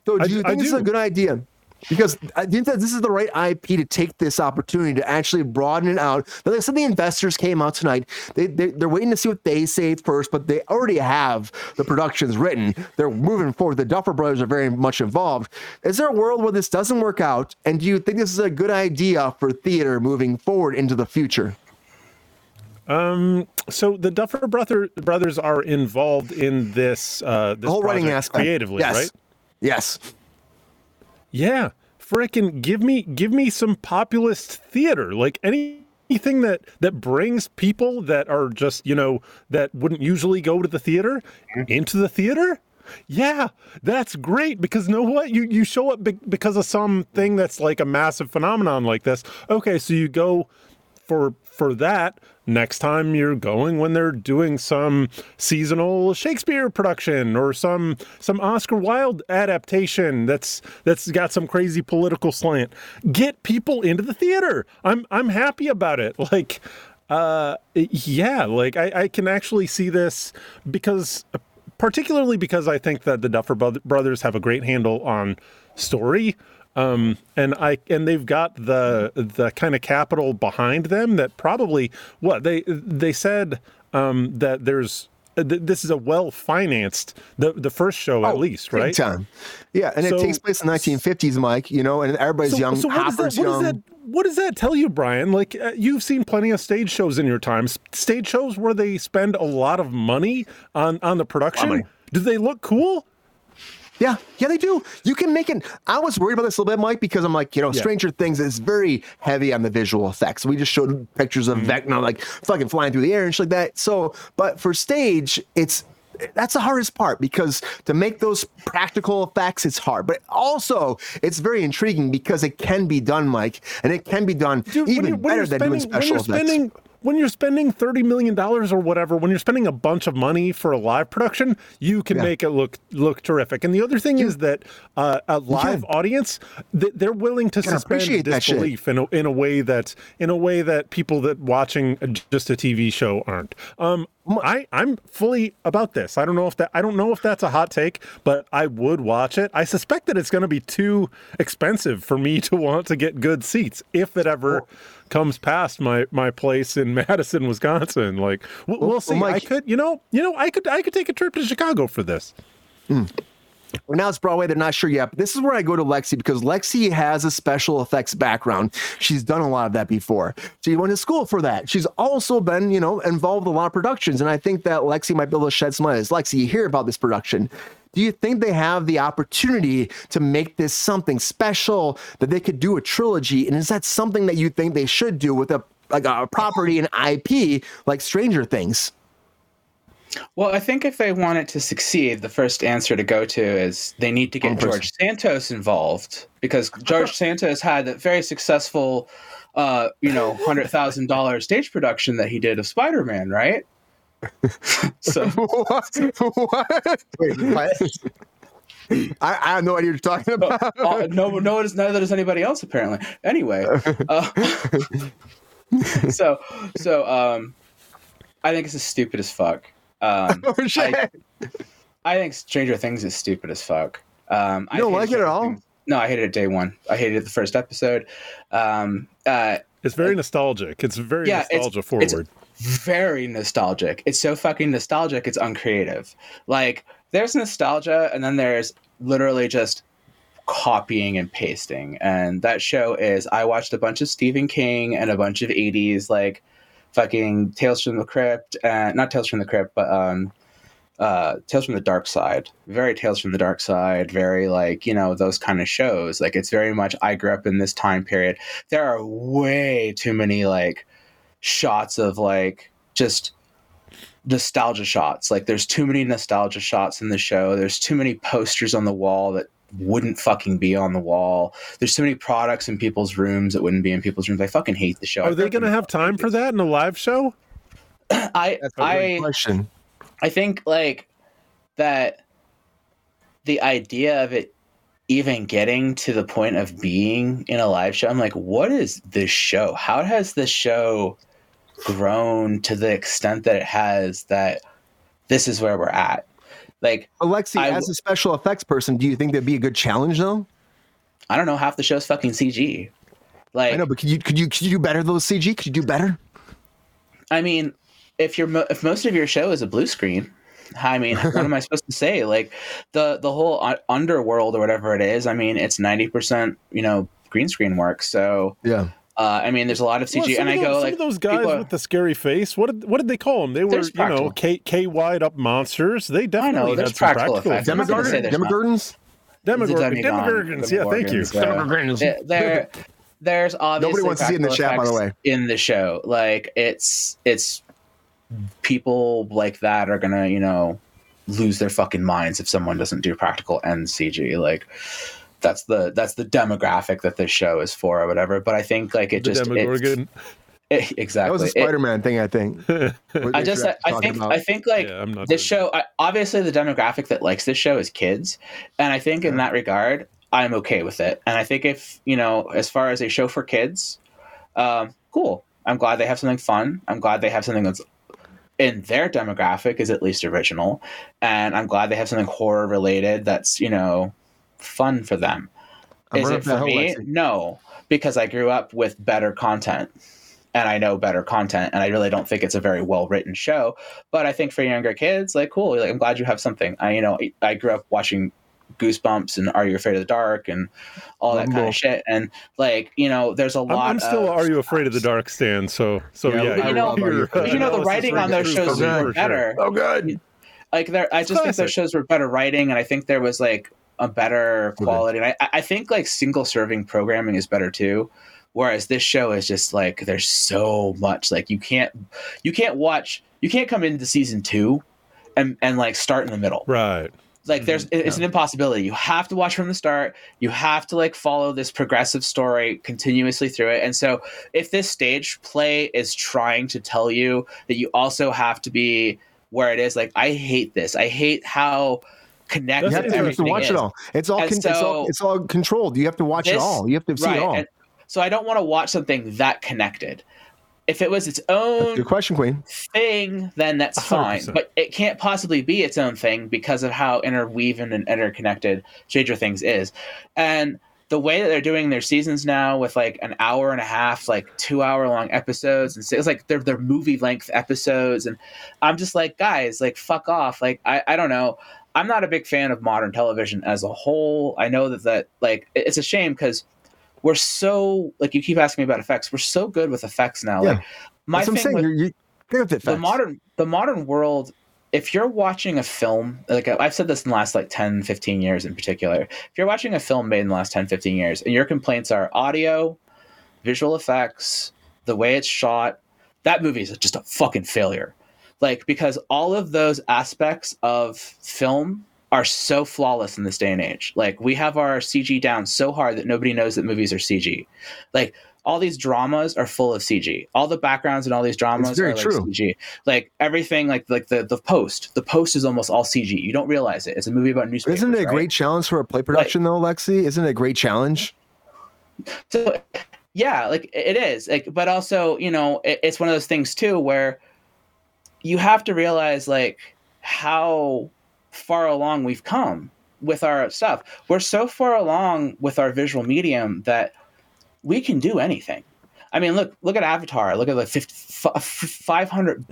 Speaker 1: So do you think I this is a good idea? Because I think that this is the right IP to take this opportunity to actually broaden it out. But like some of the investors came out tonight. They, they they're waiting to see what they say first, but they already have the productions written. They're moving forward. The Duffer Brothers are very much involved. Is there a world where this doesn't work out? And do you think this is a good idea for theater moving forward into the future?
Speaker 3: Um, so the Duffer brother, brothers are involved in this, uh, this
Speaker 1: the whole writing aspect
Speaker 3: creatively,
Speaker 1: yes.
Speaker 3: right?
Speaker 1: Yes.
Speaker 3: Yeah. Frickin' give me give me some populist theater. Like any anything that that brings people that are just, you know, that wouldn't usually go to the theater mm-hmm. into the theater. Yeah, that's great because you know what? You you show up be- because of something that's like a massive phenomenon like this. Okay, so you go for for that next time you're going when they're doing some seasonal Shakespeare production or some some Oscar Wilde adaptation that's that's got some crazy political slant. Get people into the theater. I'm I'm happy about it. Like uh yeah, like I, I can actually see this because particularly because I think that the Duffer brothers have a great handle on story um, and I and they've got the the kind of capital behind them that probably what they they said um, that there's uh, this is a well financed the the first show at oh, least right?
Speaker 1: time. Yeah and so, it takes place in the 1950s mike you know and everybody's so, young so what, that,
Speaker 3: what
Speaker 1: young.
Speaker 3: Does that, what does that tell you brian? Like uh, you've seen plenty of stage shows in your time. Stage shows where they spend a lot of money on on the production. Do they look cool
Speaker 1: yeah, yeah, they do. You can make it. I was worried about this a little bit, Mike, because I'm like, you know, yeah. Stranger Things is very heavy on the visual effects. We just showed pictures of mm-hmm. Vecna like fucking flying through the air and shit like that. So, but for stage, it's that's the hardest part because to make those practical effects, it's hard. But also, it's very intriguing because it can be done, Mike, and it can be done Dude, even better than doing special effects. Spending,
Speaker 3: when you're spending $30 million or whatever, when you're spending a bunch of money for a live production, you can yeah. make it look look terrific. And the other thing is that uh, a live audience, they're willing to suspend disbelief in a, in a way that in a way that people that watching just a TV show aren't. Um, I I'm fully about this. I don't know if that I don't know if that's a hot take, but I would watch it. I suspect that it's going to be too expensive for me to want to get good seats if it ever comes past my my place in Madison, Wisconsin. Like we'll, we'll see. Well, Mike, I could, you know, you know, I could I could take a trip to Chicago for this.
Speaker 1: Mm. Well, now it's Broadway. They're not sure yet. But this is where I go to Lexi because Lexi has a special effects background. She's done a lot of that before. She went to school for that. She's also been, you know, involved with a lot of productions. And I think that Lexi might be able to shed some light. Lexi, you hear about this production. Do you think they have the opportunity to make this something special that they could do a trilogy? And is that something that you think they should do with a like a property and IP like Stranger Things?
Speaker 5: Well, I think if they want it to succeed, the first answer to go to is they need to get
Speaker 1: One person.
Speaker 5: George Santos involved because George Santos had that very successful, uh, you know, hundred thousand dollar stage production that he did of Spider Man, right? so
Speaker 1: what? what?
Speaker 4: Wait, what?
Speaker 1: I, I have no idea what you're talking about.
Speaker 5: uh, no, no, it's neither does anybody else apparently. Anyway, uh, so so um, I think it's as stupid as fuck. Um,
Speaker 1: Oh, shit.
Speaker 5: I, I think Stranger Things is stupid as fuck. Um, I
Speaker 1: You don't like it at all?
Speaker 5: Things. No, I hated it day one. I hated it the first episode. Um, uh,
Speaker 3: It's very nostalgic. It's very
Speaker 5: Yeah,
Speaker 3: nostalgia
Speaker 5: it's-
Speaker 3: forward.
Speaker 5: very nostalgic. It's so fucking nostalgic. It's uncreative. Like there's nostalgia, and then there's literally just copying and pasting. And that show is I watched a bunch of Stephen King and a bunch of '80s like fucking Tales from the Crypt, and not Tales from the Crypt, but um, uh, Tales from the Dark Side. Very Tales from the Dark Side. Very like you know those kind of shows. Like it's very much I grew up in this time period. There are way too many like shots of like just nostalgia shots. Like there's too many nostalgia shots in the show. There's too many posters on the wall that wouldn't fucking be on the wall. There's so many products in people's rooms that wouldn't be in people's rooms. I fucking hate the show.
Speaker 3: Are they going to have time for that in a live show?
Speaker 5: I
Speaker 1: That's a great
Speaker 5: I
Speaker 1: question.
Speaker 5: I think like that the idea of it even getting to the point of being in a live show, I'm like, what is this show? How has this show grown to the extent that it has that this is where we're at? Like,
Speaker 1: Alexi,
Speaker 5: I
Speaker 1: as a special effects person, do you think that'd be a good challenge though?
Speaker 5: I don't know, half the show's fucking CG. Like
Speaker 1: I know, but could you could you could you do better those CG? Could you do better?
Speaker 5: I mean, if you're mo- if most of your show is a blue screen, I mean, what am I supposed to say? Like the the whole underworld or whatever it is. I mean, it's ninety percent you know green screen work. So
Speaker 1: Yeah.
Speaker 5: Uh, I mean, there's a lot of CG,
Speaker 3: Well,
Speaker 5: and I
Speaker 3: those,
Speaker 5: go
Speaker 3: some
Speaker 5: like
Speaker 3: of those guys
Speaker 5: are-
Speaker 3: with the scary face. What did what did they call them? They were
Speaker 5: There's
Speaker 3: you know. K K wide up monsters. They definitely
Speaker 5: there's
Speaker 3: had some
Speaker 5: practical
Speaker 3: practical
Speaker 5: effects. I'm not gonna say
Speaker 3: effects.
Speaker 5: there's not.
Speaker 1: Demogorgons?
Speaker 3: Demogorgons. Yeah, thank you.
Speaker 5: Demogorgons, there, there's obviously nobody
Speaker 1: wants to see it in the chat, by the way.
Speaker 5: In the show, like it's it's people like that are gonna you know lose their fucking minds if someone doesn't do practical and CG. Like that's the that's the demographic that this show is for or whatever. But I think like it
Speaker 3: The
Speaker 5: just it-
Speaker 3: Demogorgon.
Speaker 5: it- exactly.
Speaker 1: That was a Spider-Man thing, I think.
Speaker 5: I just I, I think
Speaker 1: about.
Speaker 5: I think like
Speaker 3: Yeah, I'm not
Speaker 5: this show I, obviously the demographic that likes this show is kids and i think in that regard i'm okay with it and i think if you know as far as a show for kids um, cool i'm glad they have something fun i'm glad they have something that's in their demographic is at least original and i'm glad they have something horror related that's you know fun for them
Speaker 1: I'm
Speaker 5: is it for me
Speaker 1: Lexi.
Speaker 5: no because i grew up with better content and I know better content, and I really don't think it's a very well written show. But I think for younger kids, like, cool. Like, I'm glad you have something. I, you know, I grew up watching Goosebumps and Are You Afraid of the Dark and all that kind of shit. And like, you know, there's a
Speaker 3: I'm,
Speaker 5: lot.
Speaker 3: I'm still
Speaker 5: of
Speaker 3: Are You Afraid of the Dark stand, so so
Speaker 1: Yeah,
Speaker 3: yeah,
Speaker 5: You know-
Speaker 1: love You Afraid of
Speaker 5: you know, the writing on those shows
Speaker 3: for me,
Speaker 5: were
Speaker 3: for sure.
Speaker 5: better.
Speaker 1: Oh, good.
Speaker 5: Like, there, I just think those shows were better writing, and I think there was like a better quality. And I, I think like single serving programming is better too. Whereas this show is just like there's so much like you can't you can't watch you can't come into season two and and like start in the middle
Speaker 3: Right.
Speaker 5: like there's
Speaker 3: Mm-hmm.
Speaker 5: it's an impossibility you have to watch from the start you have to like follow this progressive story continuously through it and so if this stage play is trying to tell you that you also have to be where it is like i hate this i hate how connected
Speaker 1: You have to, you to watch
Speaker 5: is.
Speaker 1: it all. It's all, con- it's all it's all controlled. You have to watch it all. You have to see
Speaker 5: right
Speaker 1: it all.
Speaker 5: so i don't want to watch something that connected if it was its own
Speaker 1: good question, Queen.
Speaker 5: thing, then that's fine.
Speaker 3: 100%.
Speaker 5: But it can't possibly be its own thing because of how interweaving and interconnected Stranger Things is. And the way that they're doing their seasons now with like an hour and a half, like two hour long episodes, and so it's like they're they're movie length episodes, and I'm just like, guys, like fuck off. Like I I don't know. I'm not a big fan of modern television as a whole. I know that that like it's a shame because we're so like you keep asking me about effects. We're so good with effects now.
Speaker 1: Yeah.
Speaker 5: Like my
Speaker 1: That's what I'm
Speaker 5: thing
Speaker 1: saying.
Speaker 5: with,
Speaker 1: You're, you good with it.
Speaker 5: the modern the modern world if you're watching a film like i've said this in the last like 10 15 years in particular if you're watching a film made in the last 10 15 years and your complaints are audio visual effects the way it's shot that movie is just a fucking failure like because all of those aspects of film are so flawless in this day and age like we have our cg down so hard that nobody knows that movies are cg like all these dramas are full of CG. All the backgrounds and all these dramas are like
Speaker 1: true.
Speaker 5: CG. Like everything, like like the the post. The post is almost all CG. You don't realize it. It's a movie about newspapers.
Speaker 1: Isn't it a
Speaker 5: right?
Speaker 1: great challenge for a play production though, Lexi? Isn't it a great challenge?
Speaker 5: So yeah, like it is. Like, but also, you know, it, it's one of those things too where you have to realize like how far along we've come with our stuff. We're so far along with our visual medium that we can do anything. I mean, look look at Avatar. Look at the 50, f- 500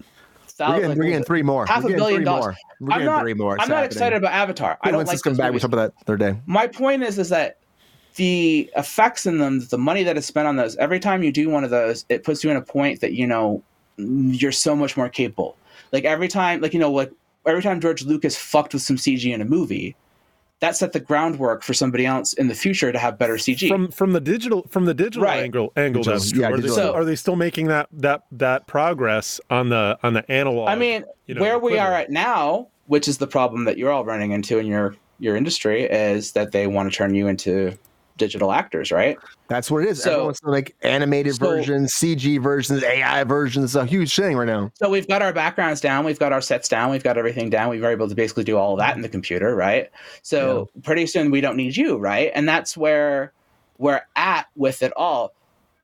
Speaker 1: We're getting, we're getting three more.
Speaker 5: half
Speaker 1: We're
Speaker 5: a billion dollars.
Speaker 1: more. We're
Speaker 5: I'm
Speaker 1: getting
Speaker 5: not,
Speaker 1: three more. It's
Speaker 5: I'm not
Speaker 1: happening.
Speaker 5: excited about Avatar. I don't like
Speaker 1: this come back, we
Speaker 5: movies
Speaker 1: talk about that third day.
Speaker 5: my point is is that the effects in them the money that is spent on those every time you do one of those it puts you in a point that you know you're so much more capable like every time like you know like every time george lucas fucked with some cg in a movie that set the groundwork for somebody else in the future to have better cg
Speaker 3: From from the digital from the digital
Speaker 5: Right.
Speaker 3: angle angle
Speaker 1: Digital,
Speaker 3: that's true.
Speaker 1: yeah,
Speaker 3: are, they
Speaker 1: digital.
Speaker 3: still, are they still making that that that progress on the on the analog?
Speaker 5: i mean
Speaker 3: you know,
Speaker 5: where we are at now which is the problem that you're all running into in your your industry is that they want to turn you into digital actors right
Speaker 1: That's what it is.
Speaker 5: So-
Speaker 1: Everyone's like animated
Speaker 5: so-
Speaker 1: versions, CG versions, AI versions. It's a huge thing right now.
Speaker 5: So we've got our backgrounds down, we've got our sets down, we've got everything down. We've able to basically do all of that in the computer, right? So pretty soon we don't need you, right? And that's where we're at with it all.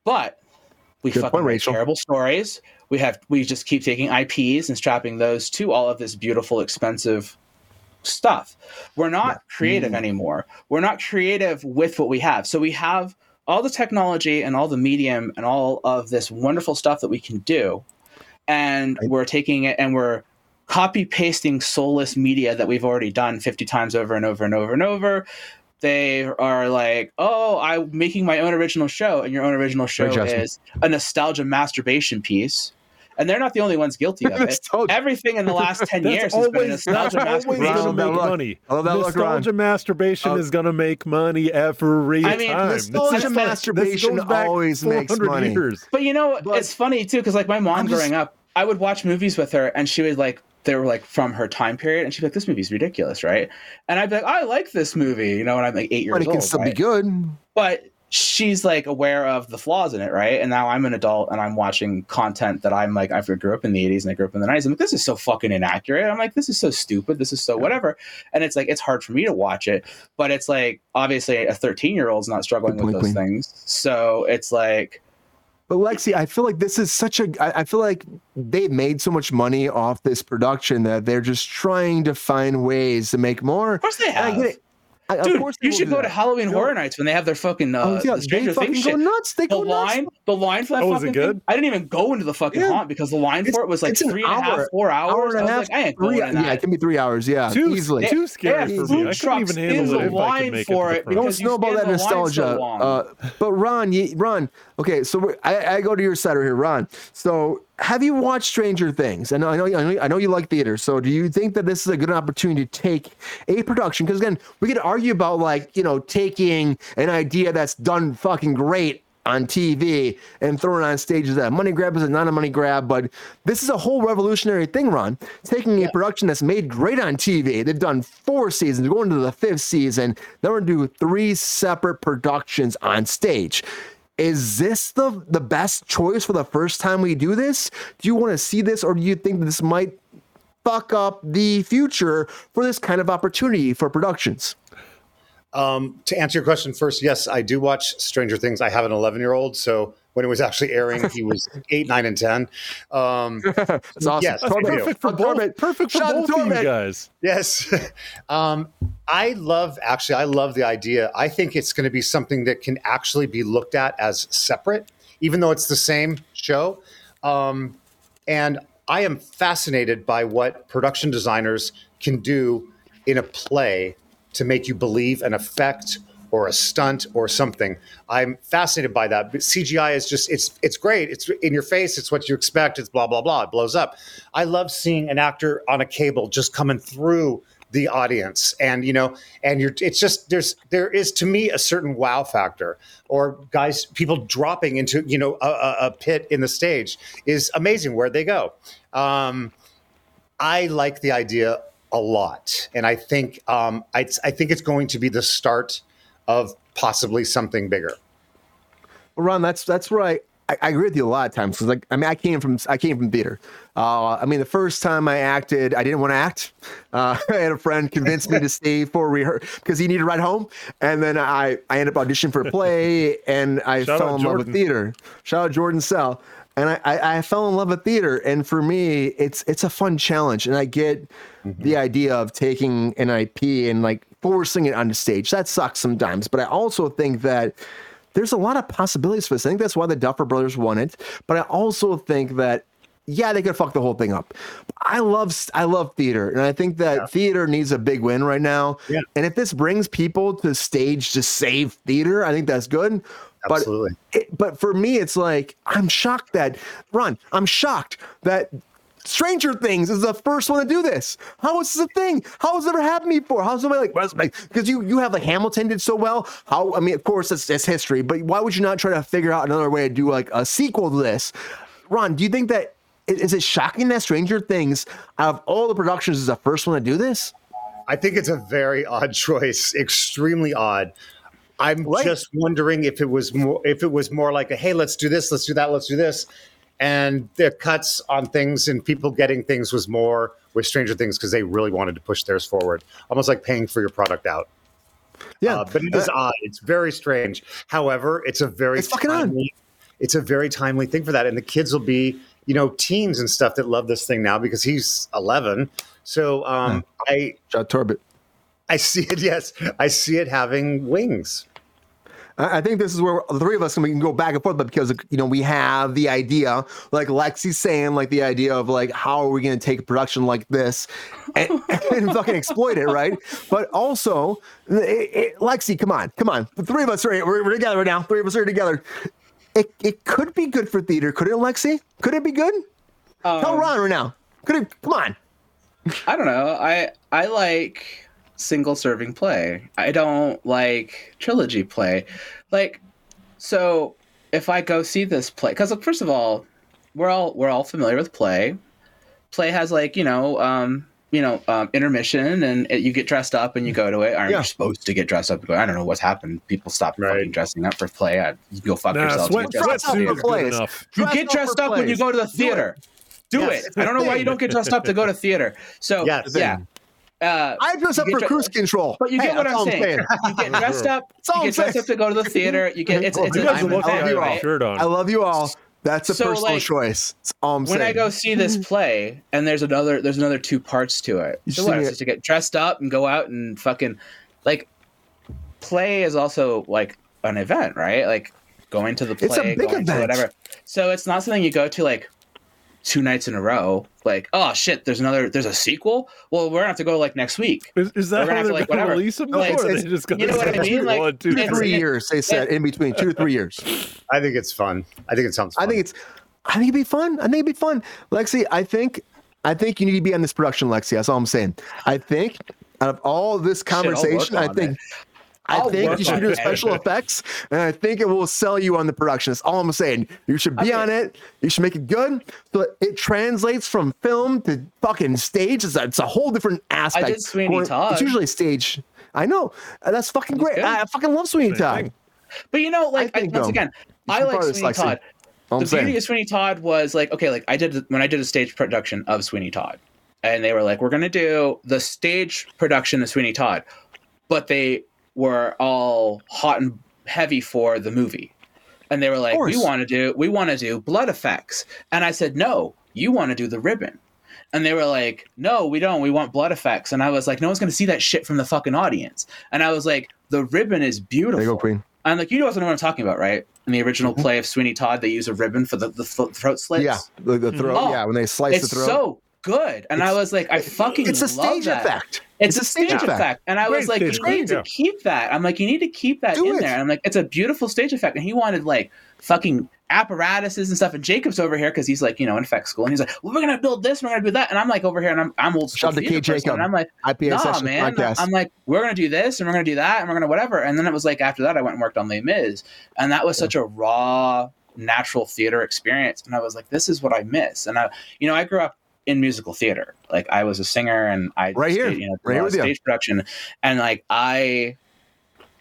Speaker 5: But we
Speaker 1: Good
Speaker 5: fucking
Speaker 1: point,
Speaker 5: terrible stories. We have we just keep taking IPs and strapping those to all of this beautiful, expensive stuff. We're not creative
Speaker 1: Mm.
Speaker 5: anymore. We're not creative with what we have. So we have all the technology and all the medium and all of this wonderful stuff that we can do. And we're taking it and we're copy pasting soulless media that we've already done 50 times over and over and over and over. They are like, oh, I'm making my own original show, and your own original show is a nostalgia masturbation piece. And they're not the only ones guilty of it.
Speaker 1: Nostalgia.
Speaker 5: Everything in the last 10
Speaker 3: That's
Speaker 5: years has been a
Speaker 3: always, that's
Speaker 5: nostalgia
Speaker 3: always
Speaker 5: masturbation.
Speaker 3: going to make money.
Speaker 1: I love that look, Ron.
Speaker 3: Masturbation
Speaker 1: Uh,
Speaker 3: is going to make money every
Speaker 5: I mean,
Speaker 3: time.
Speaker 1: nostalgia
Speaker 3: This is like- this
Speaker 1: masturbation
Speaker 3: goes
Speaker 1: always makes money.
Speaker 3: Years.
Speaker 5: But you know,
Speaker 1: But-
Speaker 5: it's funny too, because like my mom
Speaker 1: I'm just-
Speaker 5: growing up, I would watch movies with her, and she would like they were like from her time period, and she'd be like, "This movie's ridiculous, right?" And I'd be like, "I like this movie," you know, when I'm like eight years old.
Speaker 1: But it can still
Speaker 5: right?
Speaker 1: be good.
Speaker 5: But she's like aware of the flaws in it, right? And now I'm an adult and I'm watching content that I'm like, I grew up in the 80s and I grew up in the 90s. I'm like, this is so fucking inaccurate. I'm like, this is so stupid. This is so whatever. And it's like, it's hard for me to watch it. But it's like, obviously, a 13 year old's not struggling with those
Speaker 1: Queen.
Speaker 5: things. So it's like,
Speaker 1: But Lexi, I feel like this is such a. I feel like they made so much money off this production that they're just trying to find ways to make more.
Speaker 5: of course they have.
Speaker 1: Get it. I, of
Speaker 5: Dude,
Speaker 1: course
Speaker 5: you should
Speaker 1: do
Speaker 5: go to. Halloween
Speaker 1: No.
Speaker 5: Horror Nights when they have their fucking uh,
Speaker 1: Oh, yeah,
Speaker 5: the Stranger
Speaker 1: they fucking
Speaker 5: Things
Speaker 1: go
Speaker 5: shit.
Speaker 1: nuts. They
Speaker 5: The
Speaker 1: go nuts.
Speaker 5: line, the line for that
Speaker 3: Oh, was it
Speaker 5: fucking
Speaker 3: good?
Speaker 5: thing. I didn't even go into the fucking
Speaker 1: Yeah.
Speaker 5: haunt because the line
Speaker 1: It's-
Speaker 5: for it was like
Speaker 1: it's an
Speaker 5: three and a half,
Speaker 1: hour-
Speaker 5: four hours.
Speaker 1: Hour and
Speaker 5: I
Speaker 1: a
Speaker 5: was
Speaker 1: half.
Speaker 5: like, I ain't
Speaker 1: three,
Speaker 5: going
Speaker 1: yeah, it can be three hours. Yeah,
Speaker 3: Too,
Speaker 1: easily.
Speaker 3: too
Speaker 5: They
Speaker 3: scary
Speaker 5: have
Speaker 3: for
Speaker 5: food
Speaker 3: me. I couldn't
Speaker 5: trucks
Speaker 3: even
Speaker 5: in
Speaker 3: handle
Speaker 5: the
Speaker 3: it if I
Speaker 5: line for
Speaker 3: it.
Speaker 5: it
Speaker 3: to the
Speaker 1: You don't
Speaker 5: because you
Speaker 1: snowball that
Speaker 5: in the line so
Speaker 1: nostalgia. uh, but Ron, Ron, okay, so I, I go to your side right here, Ron. So have you watched Stranger Things? I know, I know, I know, I know you like theater. So do you think that this is a good opportunity to take a production? Because again, we could argue about like you know taking an idea that's done fucking great on TV and throwing it on stage is that a money grab is it not a money grab? But this is a whole revolutionary thing, Ron. Taking a production that's made great on TV. They've done four seasons, going to the fifth season. Then we're gonna do three separate productions on stage. Is this the the best choice for the first time we do this? Do you want to see this, or do you think this might fuck up the future for this kind of opportunity for productions?
Speaker 4: Um, to answer your question first, yes, I do watch Stranger Things. I have an 11 year old, so when it was actually airing, he was eight, nine, and ten. Um,
Speaker 1: It's awesome.
Speaker 4: Yes,
Speaker 1: Torment.
Speaker 3: Perfect for
Speaker 1: Torment.
Speaker 3: both. Perfect for
Speaker 1: Shout
Speaker 3: both
Speaker 1: to
Speaker 3: of you guys.
Speaker 4: Yes. um, I love, actually, I love the idea. I think it's going to be something that can actually be looked at as separate, even though it's the same show. Um, and I am fascinated by what production designers can do in a play to make you believe an effect or a stunt or something. I'm fascinated by that. But CGI is just it's it's great. It's in your face. It's what you expect. It's blah blah blah. It blows up. I love seeing an actor on a cable just coming through the audience and you know and you're it's just there's there is to me a certain wow factor or guys people dropping into you know a, a, pit in the stage is amazing where they go um I like the idea a lot, and I think um, I, I think it's going to be the start of possibly something bigger.
Speaker 1: Well, Ron, that's that's where I, I, I agree with you a lot of times. 'Cause, like, I mean, I came from I came from theater. Uh, I mean, the first time I acted, I didn't want to act. Uh, I had a friend convince me to stay for rehearsal because he needed to ride home, and then I I ended up auditioning for a play, and I
Speaker 3: Shout
Speaker 1: fell
Speaker 3: out
Speaker 1: in love with theater. Shout out Jordan Sell. And I, I, I fell in love with theater, and for me, it's it's a fun challenge, and I get the idea of taking an IP and like forcing it on the stage. That sucks sometimes, but I also think that there's a lot of possibilities for this. I think that's why the Duffer Brothers won it. But I also think that yeah, they could fuck the whole thing up. I love I love theater, and I think that theater needs a big win right now.
Speaker 4: Yeah.
Speaker 1: And if this brings people to stage to save theater, I think that's good.
Speaker 4: Absolutely.
Speaker 1: But it, but for me, it's like I'm shocked that Ron. I'm shocked that. Stranger Things is the first one to do this. How is this a thing? How has it ever happened before? How's somebody like what's- like because you you have like Hamilton did so well. How I mean, of course it's, it's history, but why would you not try to figure out another way to do like a sequel to this? Ron, do you think that is it shocking that Stranger Things out of all the productions is the first one to do this?
Speaker 4: I think it's a very odd choice, extremely odd. I'm
Speaker 1: Right.
Speaker 4: just wondering if it was more if it was more like a hey, let's do this, let's do that, let's do this, and the cuts on things and people getting things was more with Stranger Things because they really wanted to push theirs forward, almost like paying for your product out.
Speaker 1: Yeah,
Speaker 4: Uh, but it is odd. It's very strange. However, it's a very
Speaker 1: It's fucking
Speaker 4: timely, it's a very timely thing for that, and the kids will be you know teens and stuff that love this thing now because he's 11. So um, I
Speaker 1: Shout out Torbett.
Speaker 4: I see it. Yes, I see it having wings.
Speaker 1: I think this is where the three of us we can go back and forth, but because you know we have the idea, like Lexi's saying, like the idea of like how are we going to take a production like this and, and fucking exploit it, right? But also, it, it, Lexi, come on, come on, the three of us are we're, we're together right now. Three of us are together. It it could be good for theater, could it, Lexi? Could it be good? Tell
Speaker 5: Um,
Speaker 1: Ron right now. Could it? Come on.
Speaker 5: I don't know. I I like single serving play. I don't like trilogy play. Like so if I go see this play cuz first of all, we're all we're all familiar with play. Play has like, you know, um you know, um, intermission, and it, you get dressed up and you go to it. Aren't
Speaker 1: Yeah.
Speaker 5: you supposed to get dressed up? and go, I don't know what's happened. People stop
Speaker 4: Right.
Speaker 5: fucking dressing up for play. I, you go fuck
Speaker 3: Nah,
Speaker 5: yourselves.
Speaker 3: sweat,
Speaker 5: Get dressed up.
Speaker 1: for plays.
Speaker 3: good enough.
Speaker 5: You get dressed
Speaker 1: for
Speaker 5: up when you go to the
Speaker 1: Do it.
Speaker 5: theater. Do
Speaker 1: Yes.
Speaker 5: it. I don't know why you don't get dressed up to go to theater. So
Speaker 4: Yes.
Speaker 5: yeah. Uh,
Speaker 1: I dress up for
Speaker 5: dre-
Speaker 1: Kruse Control.
Speaker 5: But you
Speaker 1: Hey,
Speaker 5: get what
Speaker 1: that's
Speaker 5: I'm
Speaker 1: all
Speaker 5: saying. You get dressed up.
Speaker 1: That's all
Speaker 5: You
Speaker 1: I'm
Speaker 5: get dressed
Speaker 1: saying.
Speaker 5: up to go to the theater. You get it's it's
Speaker 3: You
Speaker 5: a
Speaker 3: guys are
Speaker 5: time
Speaker 3: looking
Speaker 5: and
Speaker 3: at
Speaker 5: day,
Speaker 3: your
Speaker 5: right?
Speaker 3: shirt on.
Speaker 1: I love you all. That's a
Speaker 5: So,
Speaker 1: personal
Speaker 5: like,
Speaker 1: choice. That's all I'm
Speaker 5: When
Speaker 1: saying.
Speaker 5: I go see this play, and there's another there's another two parts to it.
Speaker 1: You
Speaker 5: So
Speaker 1: see
Speaker 5: what? It's
Speaker 1: it-
Speaker 5: just to get dressed up and go out and fucking like play is also like an event, right? Like going to the play,
Speaker 1: It's a big
Speaker 5: going to
Speaker 1: event.
Speaker 5: whatever. So it's not something you go to like two nights in a row. Like, oh shit, there's another there's a sequel. Well, we're gonna have to go like next week.
Speaker 3: Is, is
Speaker 5: We're
Speaker 3: that
Speaker 5: gonna
Speaker 3: how they're
Speaker 5: to, like,
Speaker 3: going to
Speaker 5: whatever.
Speaker 3: release them?
Speaker 5: Like,
Speaker 3: or
Speaker 1: it's-
Speaker 3: just going
Speaker 5: you know what I mean? Like,
Speaker 3: one, two,
Speaker 1: two,
Speaker 5: it's-
Speaker 1: three years. They said in between two to three years.
Speaker 4: I think it's fun. I think it sounds. Fun.
Speaker 1: I think it's. I think it'd be fun. I think it'd be fun, Lexi. I think. I think you need to be on this production, Lexi. That's all I'm saying. I think out of all this
Speaker 5: I'll work
Speaker 1: conversation, I think.
Speaker 5: it.
Speaker 1: I
Speaker 5: I'll
Speaker 1: think you should
Speaker 5: on
Speaker 1: do
Speaker 5: it.
Speaker 1: special effects, and I think it will sell you on the production. That's all I'm saying. You should be
Speaker 5: Okay.
Speaker 1: on it. You should make it good, so it translates from film to fucking stage. It's a, it's a whole different aspect.
Speaker 5: I did Sweeney
Speaker 1: Going-
Speaker 5: Todd.
Speaker 1: It's usually stage. I know. That's fucking great.
Speaker 5: good.
Speaker 1: I, I fucking love Sweeney Todd.
Speaker 5: But you know, like
Speaker 1: I
Speaker 5: I once
Speaker 1: though,
Speaker 5: again, I like
Speaker 1: borrow
Speaker 5: Sweeney
Speaker 1: Lexi.
Speaker 5: Todd.
Speaker 1: All I'm
Speaker 5: the beauty
Speaker 1: saying.
Speaker 5: of Sweeney Todd was like okay, like I did when I did a stage production of Sweeney Todd, and they were like, we're gonna do the stage production of Sweeney Todd, but they were all hot and heavy for the movie. And they were like, "We want to do we want to do blood effects." And I said, "No, you want to do the ribbon." And they were like, "No, we don't. We want blood effects." And I was like, "No one's going to see that shit from the fucking audience." And I was like, "The ribbon is beautiful."
Speaker 1: There you go, Queen.
Speaker 5: I'm like, "You know what I'm talking about, right?" In the original mm-hmm. play of Sweeney Todd, they use a ribbon for the, the thro- throat slits.
Speaker 1: Yeah, the, the throat.
Speaker 5: Oh,
Speaker 1: yeah, when they slice
Speaker 5: it's
Speaker 1: the throat.
Speaker 5: so good. And I was like, I fucking
Speaker 1: it's a stage
Speaker 5: that.
Speaker 1: effect.
Speaker 5: It's, a stage effect. And I was like,
Speaker 3: stage
Speaker 5: you need
Speaker 3: effect,
Speaker 5: to
Speaker 3: yeah.
Speaker 5: keep that. I'm like, you need to keep that
Speaker 1: Do
Speaker 5: in
Speaker 1: it.
Speaker 5: there. And I'm like, it's a beautiful stage effect. And he wanted like fucking apparatuses and stuff. And Jacob's over here because he's like, you know, in effect school. And he's like, well, we're gonna build this, we're gonna do that. And I'm like over here and I'm I'm old school
Speaker 1: Shout
Speaker 5: theater
Speaker 1: Jacob.
Speaker 5: And I'm like,
Speaker 1: IPA
Speaker 5: nah, man.
Speaker 1: podcast.
Speaker 5: I'm like, we're gonna do this and we're gonna do that and we're gonna whatever. And then it was like after that I went and worked on Les Mis. And that was such a raw, natural theater experience. And I was like, this is what I miss. And I you know, I grew up in musical theater. Like I was a singer and I
Speaker 1: Right here.
Speaker 5: you know,
Speaker 1: Right here
Speaker 5: lot
Speaker 1: you.
Speaker 5: stage production. And like I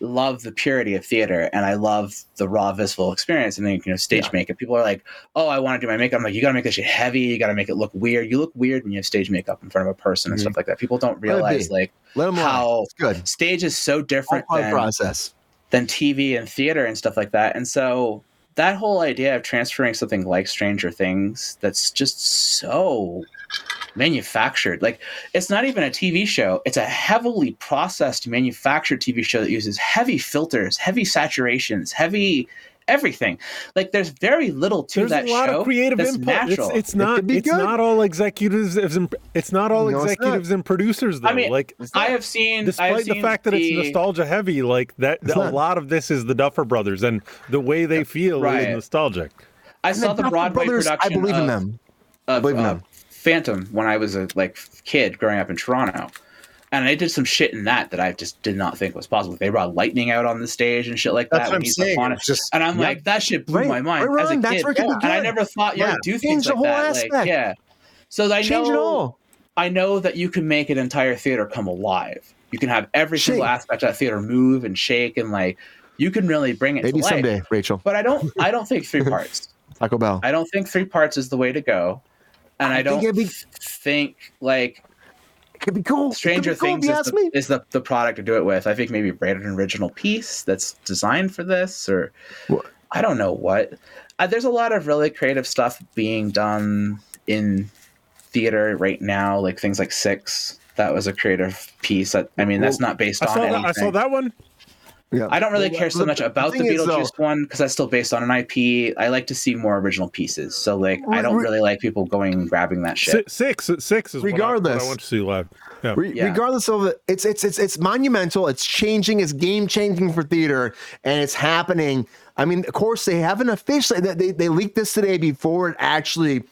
Speaker 5: love the purity of theater and I love the raw visceral experience and then you know stage
Speaker 1: Yeah.
Speaker 5: makeup. People are like, Oh, I want to do my makeup. I'm like, you gotta make this shit heavy, you gotta make it look weird. You look weird when you have stage makeup in front of a person and
Speaker 1: Mhm.
Speaker 5: stuff like that. People don't realize like
Speaker 1: Let them
Speaker 5: how
Speaker 1: good.
Speaker 5: stage is so different than,
Speaker 1: process.
Speaker 5: than TV and theater and stuff like that. And so that whole idea of transferring something like Stranger Things that's just so manufactured. Like it's not even a TV show. It's a heavily processed manufactured TV show that uses heavy filters, heavy saturations, heavy everything. Like there's very little to
Speaker 3: There's
Speaker 5: that
Speaker 3: a lot
Speaker 5: show
Speaker 3: of creative
Speaker 5: that's
Speaker 3: input.
Speaker 5: natural.
Speaker 3: It's, it's not.
Speaker 1: could be
Speaker 3: It's
Speaker 1: good.
Speaker 3: not all executives. and- It's not all
Speaker 1: No, it's not.
Speaker 3: executives and producers though.
Speaker 5: I mean,
Speaker 3: like,
Speaker 5: I have seen I have
Speaker 3: despite the fact that
Speaker 5: the-
Speaker 3: it's nostalgia heavy, like that,
Speaker 1: It's
Speaker 3: a lot of this is the Duffer Brothers and the way they feel
Speaker 5: Right.
Speaker 3: is nostalgic.
Speaker 5: I
Speaker 1: And
Speaker 5: saw the
Speaker 1: Duffer
Speaker 5: Broadway
Speaker 1: Brothers,
Speaker 5: production.
Speaker 1: I believe in
Speaker 5: of-
Speaker 1: them.
Speaker 5: of,
Speaker 1: believe in
Speaker 5: uh,
Speaker 1: them.
Speaker 5: Phantom when I was a like kid growing up in Toronto. And I did some shit in that that I just did not think was possible. They brought lightning out on the stage and shit like
Speaker 4: That's
Speaker 5: that.
Speaker 4: what I'm saying. just
Speaker 5: And I'm like, that shit blew
Speaker 1: Right.
Speaker 5: my mind
Speaker 1: Right,
Speaker 5: as a kid.
Speaker 1: that's it could
Speaker 5: and I never thought you
Speaker 1: Yeah.
Speaker 5: would do
Speaker 1: Change
Speaker 5: things
Speaker 1: the
Speaker 5: like
Speaker 1: whole
Speaker 5: that.
Speaker 1: aspect.
Speaker 5: Like, yeah. So I
Speaker 1: Change
Speaker 5: know. I know that you can make an entire theater come alive. You can have every single aspect of that theater move and shake and like you can really bring it
Speaker 1: Maybe
Speaker 5: to life.
Speaker 1: someday, Rachel.
Speaker 5: But I don't I don't think three parts.
Speaker 1: Taco Bell.
Speaker 5: I don't think three parts is the way to go. And I,
Speaker 1: I
Speaker 5: don't
Speaker 1: think be-
Speaker 5: think like
Speaker 1: It could be cool.
Speaker 5: Stranger
Speaker 1: cool,
Speaker 5: Things is, the, is the, the product to do it with. I think maybe write an original piece that's designed for this, or
Speaker 1: What?
Speaker 5: I don't know what. Uh, there's a lot of really creative stuff being done in theater right now, like things like Six. That was a creative piece. That, I mean, that's not based
Speaker 3: I
Speaker 5: on
Speaker 3: that. I saw that one.
Speaker 1: Yeah.
Speaker 5: I don't really
Speaker 1: Well,
Speaker 5: care so much about the,
Speaker 1: thing is,
Speaker 5: Beetlejuice
Speaker 1: though-
Speaker 5: one because that's still based on an IP. I like to see more original pieces. So like, I don't really like people going and grabbing that shit.
Speaker 3: Six, six, six is what I- what I, want to see live. Yeah.
Speaker 1: Re-
Speaker 5: Yeah.
Speaker 1: Regardless of it, it's it's it's it's monumental. It's changing. It's game changing for theater, and it's happening. I mean, of course, they haven't officially. They they, they leaked this today before it actually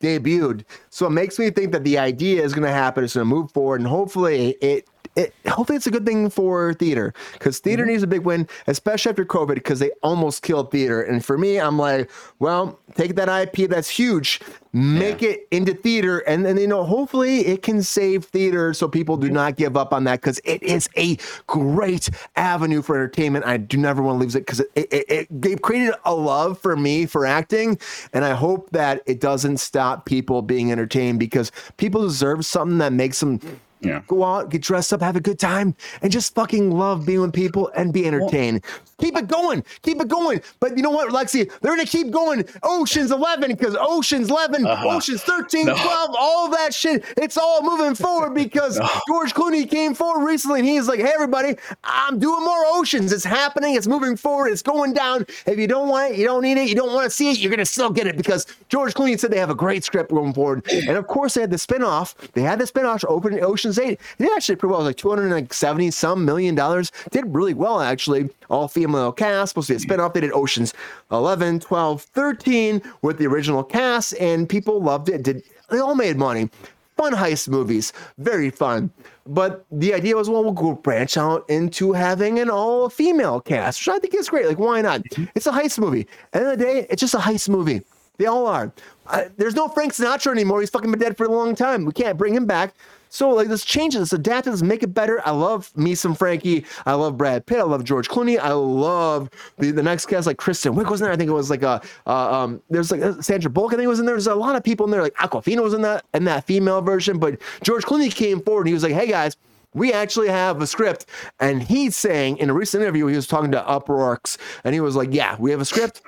Speaker 1: debuted. So it makes me think that the idea is going to happen. It's going to move forward, and hopefully it. It, hopefully it's a good thing for theater because theater mm-hmm. needs a big win, especially after COVID, because they almost killed theater. And for me, I'm like, well, take that IP that's huge, make it into theater, and then you know, hopefully it can save theater so people do mm-hmm. not give up on that because it is a great avenue for entertainment. I do never want to lose it because it, it, it, it they've created a love for me for acting, and I hope that it doesn't stop people being entertained because people deserve something that makes them mm.
Speaker 5: Yeah.
Speaker 1: go out, get dressed up, have a good time, and just fucking love being with people and be entertained. Keep it going, keep it going. But you know what, Lexi? They're gonna keep going. Ocean's 11 because Ocean's 11,
Speaker 5: Uh-huh.
Speaker 1: Ocean's 13,
Speaker 5: No.
Speaker 1: 12, all that shit. It's all moving forward because George Clooney came forward recently and he's like, "Hey, everybody, I'm doing more Oceans. It's happening. It's moving forward. It's going down. If you don't want it, you don't need it. You don't want to see it. You're gonna still get it because George Clooney said they have a great script going forward. And of course, they had the spinoff. They had the spinoff to open Ocean's 8. It did actually pretty well. It was like 270 some million dollars. Did really well actually. All female cast. Supposed to be a spinoff. They did Oceans 11, 12, 13 with the original cast, and people loved it. Did they all made money? Fun heist movies, very fun. But the idea was, well, we'll go branch out into having an all female cast, which I think is great. Like, why not? It's a heist movie. At the end of the day, it's just a heist movie. They all are. Uh, there's no Frank Sinatra anymore. He's fucking been dead for a long time. We can't bring him back. So like let's change it, let's adapt it, let's make it better. I love me some Frankie. I love Brad Pitt. I love George Clooney. I love the, the next cast like Kristen Wiig was in there. I think it was like a uh, um there's like Sandra Bullock. I think was in there. There's a lot of people in there. Like Awkwafina was in that in that female version. But George Clooney came forward and he was like, hey guys. We actually have a script, and he's saying in a recent interview he was talking to Uproxx, and he was like, "Yeah, we have a script.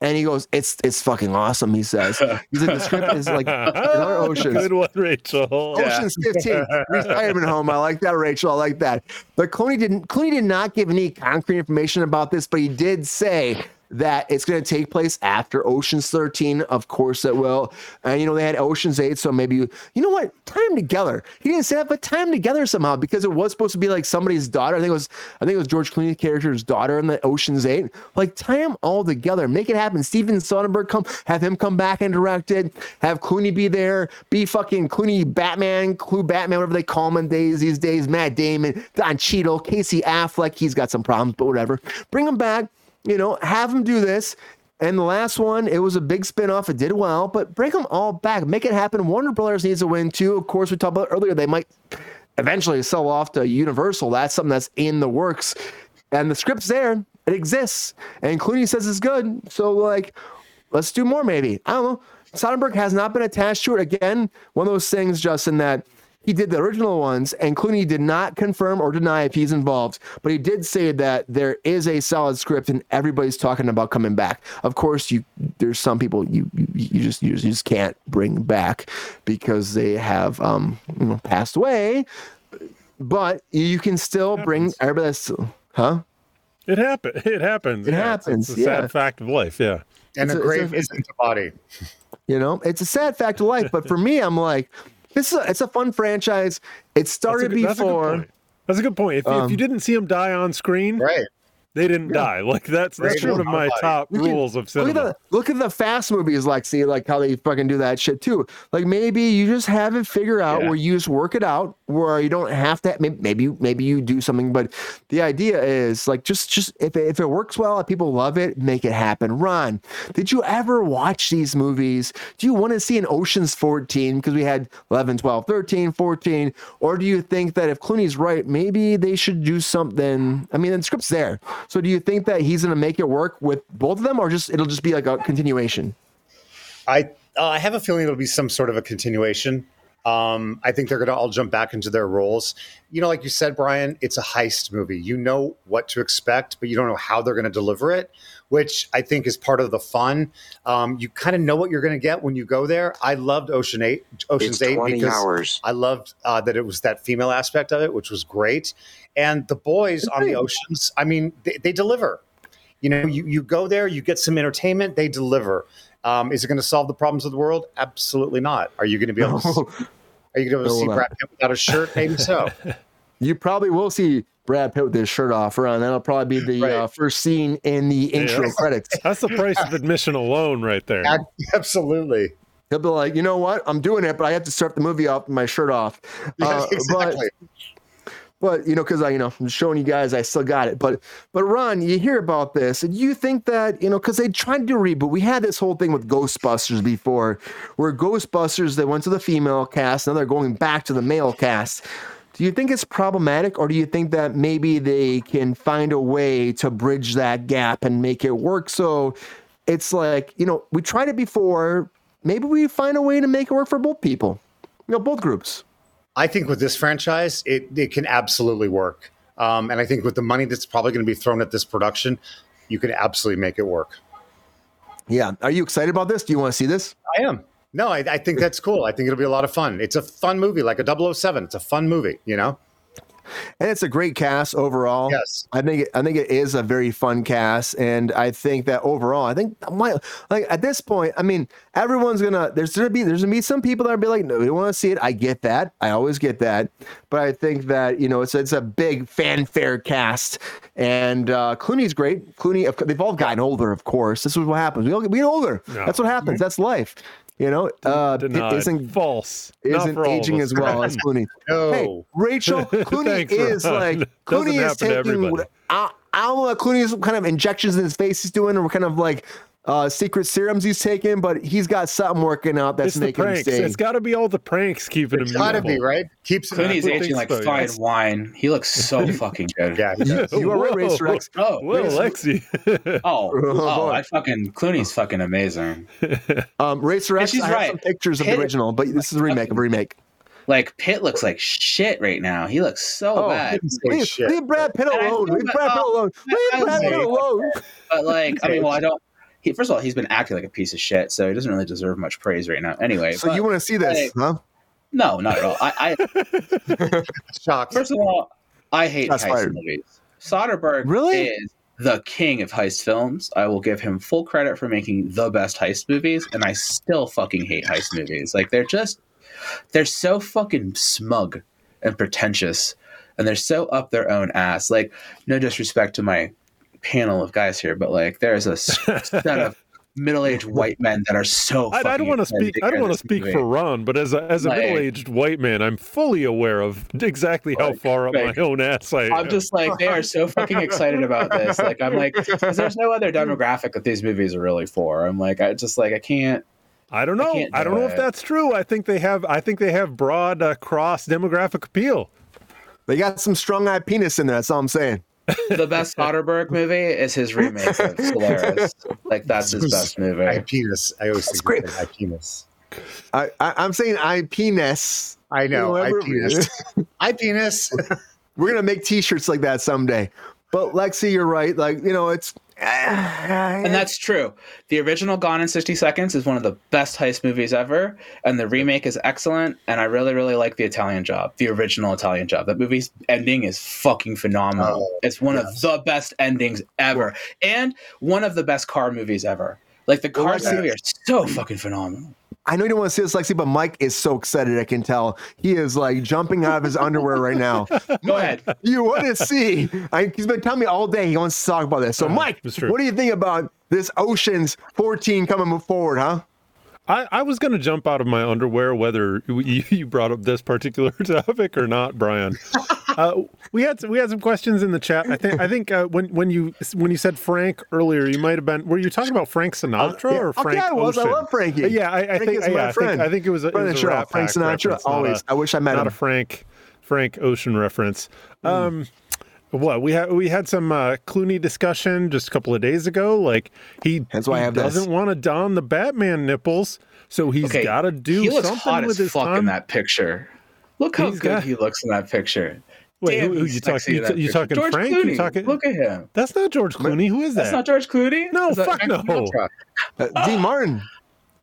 Speaker 1: And he goes, "It's it's fucking awesome." He says, "He's like the script is like another Oceans."
Speaker 3: Good one, Rachel.
Speaker 1: Ocean's 15, retirement home. I like that, Rachel. I like that. But Clooney didn't. Clooney did not give any concrete information about this, but he did say that it's going to take place after Ocean's 13. Of course, it will. And you know they had Ocean's 8, so maybe you, you know what? Time together. He didn't say that, but time together somehow because it was supposed to be like somebody's daughter. I think it was. I think it was George Clooney's character's daughter in the Ocean's 8. Like tie them all together, make it happen. Steven Soderbergh come, have him come back and direct it. Have Clooney be there. Be fucking Clooney Batman, Clue Batman, whatever they call him in days these days. Matt Damon, Don Cheadle, Casey Affleck. He's got some problems, but whatever. Bring him back you know, have them do this. And the last one, it was a big spinoff. It did well, but bring them all back. Make it happen. Warner Brothers needs a win too. Of course, we talked about earlier, they might eventually sell off to Universal. That's something that's in the works. And the script's there. It exists. And Clooney says it's good. So, like, let's do more maybe. I don't know. Soderbergh has not been attached to it. Again, one of those things, Justin, that he did the original ones, and Clooney did not confirm or deny if he's involved, but he did say that there is a solid script and everybody's talking about coming back. Of course, you there's some people you you, you just you just, you just can't bring back because they have um you know, passed away, but you can still bring everybody that's huh.
Speaker 3: It happens. It happens.
Speaker 1: It
Speaker 3: yeah,
Speaker 1: happens,
Speaker 3: It's, it's a
Speaker 1: yeah.
Speaker 3: sad fact of life. Yeah.
Speaker 4: And
Speaker 1: It's
Speaker 4: a
Speaker 1: a-
Speaker 4: grave
Speaker 1: a-
Speaker 4: isn't a body.
Speaker 1: You know, it's a sad fact of life, but for me, I'm like, this is a, it's a fun franchise. It
Speaker 3: That's a,
Speaker 1: started
Speaker 3: good- that's a good
Speaker 1: before.
Speaker 3: point. That's a good point. If, you- if
Speaker 1: Um,
Speaker 3: you didn't see him die on screen,
Speaker 4: Right.
Speaker 3: They didn't die. Like that's that's
Speaker 4: Right.
Speaker 3: one of my
Speaker 4: Nobody.
Speaker 3: top
Speaker 1: Look at-
Speaker 3: rules of
Speaker 1: Look
Speaker 3: cinema.
Speaker 1: at the look at the fast movies, like see like how they fucking do that shit too. Like maybe you just have it figure out
Speaker 3: Yeah.
Speaker 1: where you just work it out where you don't have to. Maybe maybe you, maybe you do something, but the idea is like just just if it, if it works well, if people love it, make it happen. Ron, did you ever watch these movies? Do you want to see an Ocean's 14 because we had 11, 12, 13, 14, or do you think that if Clooney's right, maybe they should do something? I mean, the script's there, so do you think that he's going to make it work with both of them, or just it'll just be like a continuation?
Speaker 4: I uh, I have a feeling it'll be some sort of a continuation. Um, I think they're going to all jump back into their roles. You know, like you said, Brian, it's a heist movie. You know what to expect, but you don't know how they're going to deliver it, which I think is part of the fun. Um, you kind of know what you're going to get when you go there. I loved Ocean Eight, Ocean's
Speaker 7: It's
Speaker 4: Eight, because
Speaker 7: hours.
Speaker 4: I loved uh, that it was that female aspect of it, which was great. And the boys on the oceans, I mean, they, they deliver. You know, you, you go there, you get some entertainment, they deliver. Um, is it going to solve the problems of the world? Absolutely not. Are you going to be able to? Are you going to be able to see Brad Pitt without a shirt? Maybe so.
Speaker 1: You probably will see Brad Pitt with his shirt off, Ron. That'll probably be the
Speaker 4: Right.
Speaker 1: uh, first scene in the intro
Speaker 3: that's-
Speaker 1: credits.
Speaker 3: That's the price of admission alone, right there.
Speaker 4: Absolutely.
Speaker 1: He'll be like, you know what? I'm doing it, but I have to start the movie off with my shirt off.
Speaker 4: Yeah,
Speaker 1: Uh,
Speaker 4: exactly.
Speaker 1: But you know, because I, you know, I'm showing you guys I still got it. But but Ron, you hear about this, and you think that you know, because they tried to do a reboot. We had this whole thing with Ghostbusters before, where Ghostbusters they went to the female cast, now they're going back to the male cast. Do you think it's problematic, or do you think that maybe they can find a way to bridge that gap and make it work? So it's like you know, we tried it before. Maybe we find a way to make it work for both people, you know, both groups.
Speaker 4: I think with this franchise, it, it can absolutely work. Um, and I think with the money that's probably going to be thrown at this production, you can absolutely make it work.
Speaker 1: Yeah, are you excited about this? Do you want to see this?
Speaker 4: I am. No, I, I think that's cool. I think it'll be a lot of fun. It's a fun movie, like a 007. It's a fun movie, you know?
Speaker 1: and it's a great cast overall.
Speaker 4: Yes.
Speaker 1: I think it, I think it is a very fun cast, and I think that overall, I think my like at this point, I mean, everyone's gonna there's gonna be there's gonna be some people that are be like, no, we don't want to see it. I get that, I always get that, but I think that you know it's it's a big fanfare cast, and uh, Clooney's great. Clooney, they've all gotten older, of course. This is what happens. We all get we get older.
Speaker 3: No.
Speaker 1: That's what happens. That's life. You know, uh,
Speaker 3: Denied.
Speaker 1: isn't
Speaker 3: False.
Speaker 1: Isn't
Speaker 3: for all of
Speaker 1: aging as well as Clooney.
Speaker 4: No.
Speaker 1: Hey, Rachel, Clooney is
Speaker 3: Ron.
Speaker 1: like
Speaker 3: Doesn't
Speaker 1: Clooney is taking. I, I don't know what Clooney's kind of injections in his face he's doing, or we kind of like uh, secret serums he's taking, but he's got something working out that's
Speaker 3: It's
Speaker 1: making him stay.
Speaker 3: It's got to be all the pranks keeping
Speaker 4: It's
Speaker 3: him.
Speaker 4: got to be, right? Keeps
Speaker 5: Clooney's aging
Speaker 3: things
Speaker 5: like
Speaker 3: though,
Speaker 5: fine
Speaker 3: yes.
Speaker 5: wine. He looks so fucking good.
Speaker 4: Yeah.
Speaker 1: You are right,
Speaker 3: Whoa.
Speaker 1: Racer X.
Speaker 5: Oh,
Speaker 3: Well, Lexi.
Speaker 5: oh,
Speaker 1: Oh,
Speaker 5: oh. I fucking Clooney's fucking amazing.
Speaker 1: Um, Racer X.
Speaker 5: she's
Speaker 1: I have
Speaker 5: right.
Speaker 1: some pictures of the original, but this is a remake. A remake.
Speaker 5: Like Pitt looks like shit right now. He looks so
Speaker 1: Oh,
Speaker 5: bad.
Speaker 1: Leave, leave Brad Pitt alone. Leave Brad Pitt
Speaker 5: oh,
Speaker 1: alone. Leave Brad Pitt alone.
Speaker 5: But like, I mean, well, I don't. He first of all he's been acting like a piece of shit, so he doesn't really deserve much praise right now. Anyway,
Speaker 1: So
Speaker 5: but-
Speaker 1: you want to see this, huh?
Speaker 5: no, not at all. I, I
Speaker 4: Shocked.
Speaker 5: first of all, I hate
Speaker 1: Shots
Speaker 5: heist
Speaker 1: fired.
Speaker 5: movies. Soderbergh
Speaker 1: Really?
Speaker 5: is the king of heist films. I will give him full credit for making the best heist movies, and I still fucking hate heist movies. Like they're just they're so fucking smug and pretentious, and they're so up their own ass. Like no disrespect to my panel of guys here, but like there's a set of middle-aged white men that are so.
Speaker 3: I, I don't want to speak. I don't want to speak
Speaker 5: movie.
Speaker 3: for Ron, but as a as a
Speaker 5: Like-
Speaker 3: middle-aged white man, I'm fully aware of exactly how
Speaker 5: Like,
Speaker 3: far up
Speaker 5: like,
Speaker 3: my own ass I am.
Speaker 5: I'm just like they are so fucking excited about this. Like I'm like, 'cause there's no other demographic that these movies are really for. I'm like, I just like I can't.
Speaker 3: I don't know.
Speaker 5: can't
Speaker 3: I, don't
Speaker 5: do
Speaker 3: know if that's true. I think they have. I think they have broad uh, cross demographic appeal.
Speaker 1: They got some strong eye penis in there. That's all I'm saying.
Speaker 5: The best Soderbergh movie is his remake of Solaris. Like that's his best movie.
Speaker 4: I penis. I always think
Speaker 1: great.
Speaker 4: I penis.
Speaker 1: I, I I'm saying I penis.
Speaker 4: I know. I penis. I penis.
Speaker 1: We're gonna make T-shirts like that someday. But Lexi, you're right. Like you know, it's
Speaker 5: And that's true. The original Gone in 60 Seconds is one of the best heist movies ever, and the remake is excellent. And I really, really like the Italian Job, the original Italian Job. That movie's ending is fucking phenomenal.
Speaker 4: Oh,
Speaker 5: it's one of the best endings ever, and one of the best car movies ever. Like the in movie are so fucking phenomenal.
Speaker 1: I know you don't want to see this, Lexi, but Mike is so excited. I can tell he is like jumping out of his underwear right now.
Speaker 5: Go ahead.
Speaker 1: You want to see? I, he's been telling me all day he wants to talk about this. So,
Speaker 3: uh-huh. Mike,
Speaker 1: what do you think about this Ocean's 14 coming forward, huh?
Speaker 3: I, I was going to jump out of my underwear whether you, you brought up this particular topic or not, Brian. Uh, we had we had some questions in the chat. I think I think uh, when when you when you said Frank earlier, you might have been were you talking about Frank Sinatra
Speaker 1: Yeah.
Speaker 3: or Frank?
Speaker 1: Okay,
Speaker 3: Frank
Speaker 1: I was. I love Frankie.
Speaker 3: Uh, yeah, I, I
Speaker 1: Frank
Speaker 3: think yeah, I think. I think it was a, it was a
Speaker 1: the Frank Sinatra, always.
Speaker 3: a-
Speaker 1: I wish I met
Speaker 3: not
Speaker 1: him.
Speaker 3: A Frank Frank Ocean reference. Um, what we had we had some uh, Clooney discussion just a couple of days ago. Like he,
Speaker 1: That's why I
Speaker 3: he
Speaker 1: have
Speaker 3: doesn't want to don the Batman nipples, so he's
Speaker 5: Okay,
Speaker 3: got to do
Speaker 5: he looks
Speaker 3: something
Speaker 5: hot
Speaker 3: with
Speaker 5: as
Speaker 3: his
Speaker 5: fuck
Speaker 3: time.
Speaker 5: in that picture. Look how
Speaker 3: He's
Speaker 5: good
Speaker 3: got-
Speaker 5: he looks in that picture.
Speaker 3: Wait,
Speaker 5: Damn,
Speaker 3: who, who you talking?
Speaker 5: sexy
Speaker 3: You, you talking
Speaker 5: George
Speaker 3: Frank?
Speaker 5: Clooney.
Speaker 3: You talking?
Speaker 5: Look at him.
Speaker 3: That's not George Clooney. Who is that?
Speaker 5: That's not George Clooney.
Speaker 3: no,
Speaker 5: Is that
Speaker 3: fuck no.
Speaker 1: Uh, Dean Martin.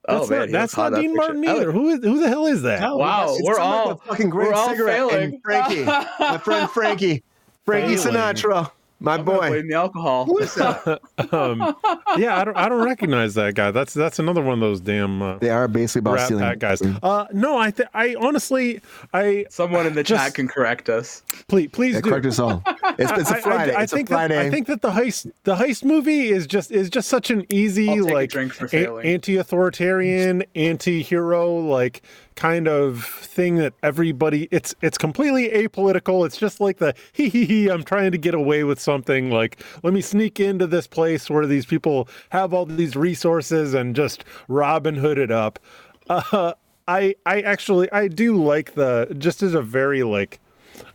Speaker 5: Oh
Speaker 3: That's
Speaker 5: man,
Speaker 3: not,
Speaker 5: he
Speaker 3: that's not Dean
Speaker 5: that
Speaker 3: Martin
Speaker 5: picture.
Speaker 3: either. Who is who the hell is that?
Speaker 5: Oh, wow, we're
Speaker 1: some like
Speaker 5: all
Speaker 1: fucking great
Speaker 5: we're all
Speaker 1: cigarette.
Speaker 5: failing.
Speaker 1: And Frankie, my friend Frankie, Frankie
Speaker 3: Failing.
Speaker 1: Sinatra, my
Speaker 5: I'm
Speaker 1: boy.
Speaker 5: blame the alcohol.
Speaker 1: Who is that?
Speaker 3: Um, yeah, I don't I don't recognize that guy. That's that's another one of those damn uh,
Speaker 1: They are basically about
Speaker 3: Rat
Speaker 1: stealing
Speaker 3: Pack guys. Uh, no, I th- I honestly I
Speaker 5: Someone in the
Speaker 3: Just-
Speaker 5: chat can correct us.
Speaker 3: please please
Speaker 1: Yeah,
Speaker 3: do.
Speaker 1: correct us all. It's, it's a
Speaker 3: I- I-
Speaker 1: Friday.
Speaker 3: I,
Speaker 1: it's
Speaker 3: think
Speaker 1: a Friday.
Speaker 3: That, I think that the heist the heist movie is just is just such an easy
Speaker 5: I'll take a
Speaker 3: like
Speaker 5: drink for
Speaker 3: a- anti-authoritarian, anti-hero like kind of thing that everybody it's it's completely apolitical. It's just like the hee hee hee I'm trying to get away with something like let me sneak into this place where these people have all these resources and just Robin Hood it up. Uh, I I actually I do like the just as a very like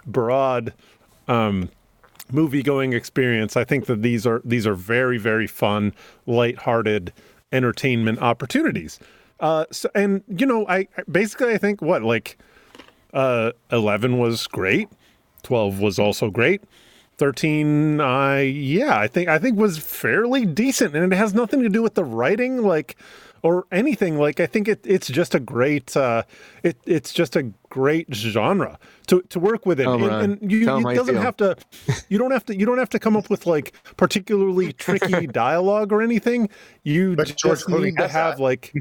Speaker 3: broad um movie going experience. I think that these are these are very very fun, lighthearted entertainment opportunities. Uh, so, and you know, I basically I think what like uh, eleven was great, twelve was also great. 13 I yeah i think i think was fairly decent and it has nothing to do with the writing like or anything like i think it, it's just a great uh it, it's just a great genre to, to work with it
Speaker 1: 'em,
Speaker 3: and, and you,
Speaker 1: Tell
Speaker 3: it doesn't have to you don't have to you don't have to come up with like particularly tricky dialogue or anything you
Speaker 4: But
Speaker 3: just need to have
Speaker 4: that.
Speaker 3: like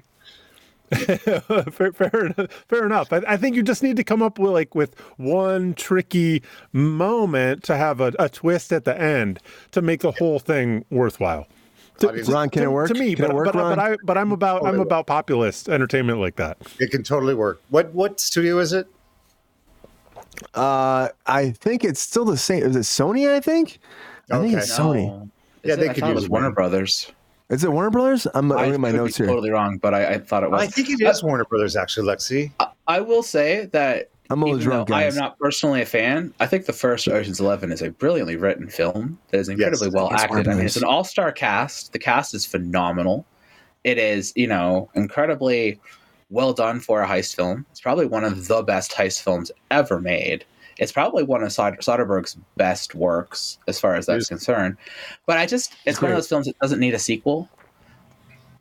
Speaker 3: fair, fair, enough, fair enough. I, I think you just need to come up with like with one tricky moment to have a, a twist at the end to make the whole thing worthwhile. To,
Speaker 4: I mean,
Speaker 3: to-
Speaker 1: Ron, can
Speaker 3: to-
Speaker 1: it work?
Speaker 3: to me?
Speaker 1: Can it
Speaker 3: but,
Speaker 1: work,
Speaker 3: but,
Speaker 1: Ron?
Speaker 3: but I but I'm about I'm
Speaker 4: Totally.
Speaker 3: about populist entertainment like that.
Speaker 4: It can totally work. What what studio is it?
Speaker 1: Uh, I think it's still the same. Is it Sony? I think. I think it's Sony.
Speaker 5: No.
Speaker 4: Yeah,
Speaker 5: Is it?
Speaker 4: they
Speaker 5: I
Speaker 4: could
Speaker 5: thought it
Speaker 4: use
Speaker 5: Warner
Speaker 4: one.
Speaker 5: Brothers.
Speaker 1: Is it Warner Brothers? I'm
Speaker 5: I
Speaker 1: looking at my notes here.
Speaker 5: totally wrong, but I, I thought it was.
Speaker 4: I think it is Warner Brothers actually, Lexi.
Speaker 5: I, I will say that
Speaker 1: I'm a little
Speaker 5: even though
Speaker 1: drunk,
Speaker 5: I am not personally a fan. I think the first Ocean's Eleven is a brilliantly written film that is incredibly
Speaker 4: Yes,
Speaker 5: well acted. I mean, it's an all-star cast. The cast is phenomenal. It is, you know, incredibly well done for a heist film. It's probably one of the best heist films ever made. It's probably one of Sod- Soderbergh's best works as far as that's
Speaker 4: Yes.
Speaker 5: concerned. But I just, it's one of those films that doesn't need a sequel.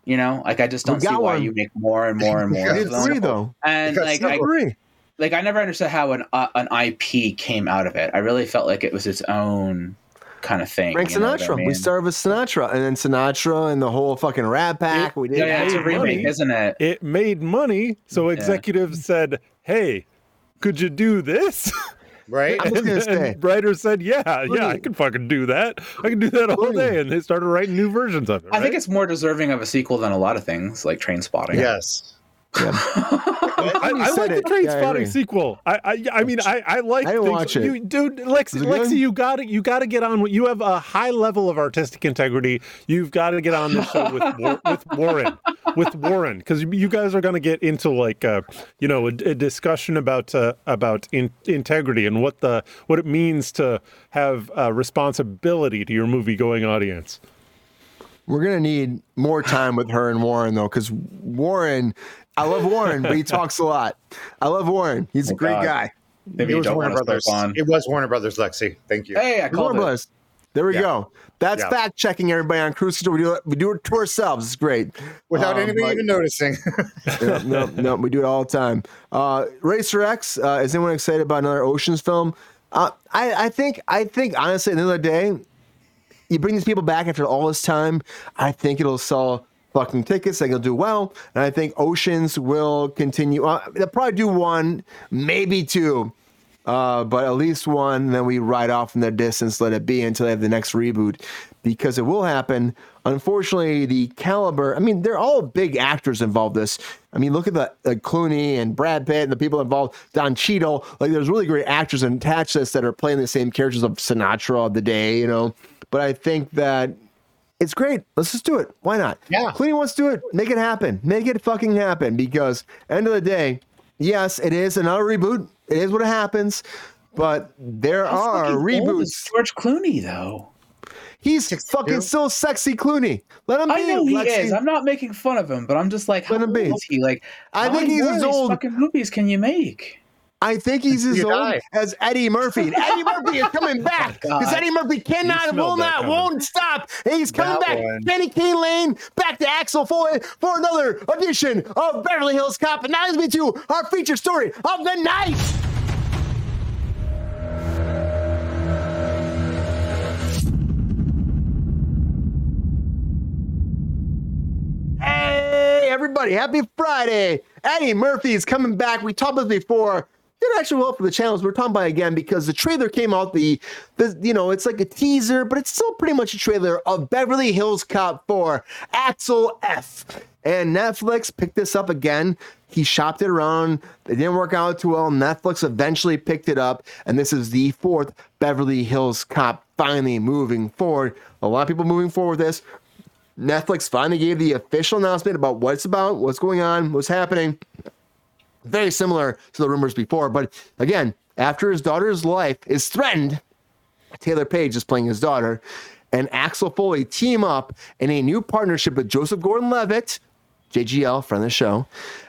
Speaker 5: You know, like I just don't see
Speaker 1: got
Speaker 5: why you make more and more and more.
Speaker 1: We
Speaker 5: of them.
Speaker 1: three though.
Speaker 5: And like I,
Speaker 1: Three.
Speaker 5: like I never understood how an uh, an IP came out of it. I really felt like it was its own kind of thing.
Speaker 1: Frank
Speaker 5: you know what I
Speaker 1: Sinatra. We
Speaker 5: mean?
Speaker 1: started with Sinatra, and then Sinatra and the whole fucking Rat Pack. we did.
Speaker 5: Yeah, yeah, it's a
Speaker 3: made
Speaker 5: remake,
Speaker 3: money.
Speaker 5: isn't it?
Speaker 3: It made money, so executives said, "Hey, could you do this?"
Speaker 4: Right?
Speaker 1: I'm just gonna
Speaker 3: and,
Speaker 1: say.
Speaker 3: and writers said, "Yeah, yeah, I can fucking do that. I can do that all
Speaker 1: Clooney.
Speaker 3: day." And they started writing new versions of it.
Speaker 5: I think it's more deserving of a sequel than a lot of things, like Trainspotting.
Speaker 4: yes.
Speaker 3: I, I
Speaker 1: said
Speaker 3: like the
Speaker 1: it.
Speaker 3: train
Speaker 1: Yeah, I
Speaker 3: spotting
Speaker 1: agree.
Speaker 3: sequel. I, I, I mean, I, I like.
Speaker 1: I didn't
Speaker 3: things-
Speaker 1: watch it.
Speaker 3: You, dude, Lexi,
Speaker 1: it
Speaker 3: Lexi,
Speaker 1: good?
Speaker 3: you got to You got to get on. You have a high level of artistic integrity. You've got to get on the show with War- with Warren, with Warren, because you guys are going to get into like, uh, you know, a, a discussion about uh, about in, integrity and what the what it means to have uh, responsibility to your movie going audience.
Speaker 1: We're gonna need more time with her and Warren though, because Warren, I love Warren, but he talks a lot. I love Warren. He's a
Speaker 5: Oh,
Speaker 1: great
Speaker 5: God.
Speaker 1: guy.
Speaker 5: Maybe
Speaker 4: It was
Speaker 5: don't
Speaker 4: Warner Brothers.
Speaker 5: on.
Speaker 4: It was Warner Brothers, Lexi. Thank you.
Speaker 5: Hey, I
Speaker 1: Warren
Speaker 5: called it.
Speaker 1: Brothers. There we
Speaker 4: Yeah.
Speaker 1: go. That's
Speaker 4: Yeah.
Speaker 1: fact checking everybody on Kruse Control. We do it. We do it to ourselves. It's great.
Speaker 4: Without
Speaker 1: Um,
Speaker 4: anybody
Speaker 1: but-
Speaker 4: even noticing.
Speaker 1: no, no, no, we do it all the time. Uh, Racer X. Uh, is anyone excited about another Ocean's film? Uh, I, I think, I think honestly, at the end of the day, you bring these people back after all this time. I think it'll sell fucking tickets. It'll do well, and I think Oceans will continue. Uh, they'll probably do one, maybe two. Uh, but at least one, then we ride off in the distance, let it be until they have the next reboot, because it will happen. Unfortunately, the caliber, I mean, they're all big actors involved in this. I mean, look at the Clooney and Brad Pitt and the people involved, Don Cheadle. Like, there's really great actors attached to this that are playing the same characters of Sinatra of the day, you know. But I think that it's great. Let's just do it. Why not?
Speaker 4: Yeah.
Speaker 1: Clooney wants to do it. Make it happen. Make it fucking happen. Because end of the day, yes, it is another reboot. It is what happens. But there are reboots.
Speaker 5: George Clooney, though.
Speaker 1: He's
Speaker 4: 62?
Speaker 1: fucking still sexy Clooney. Let him be.
Speaker 5: I know he
Speaker 1: Lexi.
Speaker 5: is. I'm not making fun of him, but I'm just like, how
Speaker 1: Let him be.
Speaker 5: is he? Like,
Speaker 1: I think
Speaker 5: many
Speaker 1: he's as old-
Speaker 5: Fucking movies can you make?
Speaker 1: I think he's as old
Speaker 4: die.
Speaker 1: as Eddie Murphy. And Eddie Murphy is coming oh back
Speaker 5: God.
Speaker 1: because Eddie Murphy cannot, will not,
Speaker 3: coming.
Speaker 1: won't stop. And he's coming
Speaker 4: That
Speaker 1: back.
Speaker 4: one.
Speaker 1: Kenny Kane Lane back to Axel Foley for another edition of Beverly Hills Cop. And now leads me to our feature story of the night. Hey, everybody, happy Friday. Eddie Murphy is coming back. We talked about this before. Did actually well for the channels. We're talking about again because the trailer came out. The, the, you know, it's like a teaser, but it's still pretty much a trailer of Beverly Hills Cop 4, Axel F. And Netflix picked this up again. He shopped it around. It didn't work out too well. Netflix eventually picked it up, and this is the fourth Beverly Hills Cop finally moving forward. A lot of people moving forward with this. Netflix finally gave the official announcement about what it's about, what's going on, what's happening. Very similar to the rumors before, but again, after his daughter's life is threatened, Taylour Paige is playing his daughter, and Axel Foley team up in a new partnership with Joseph Gordon-Levitt, JGL, friend of the show,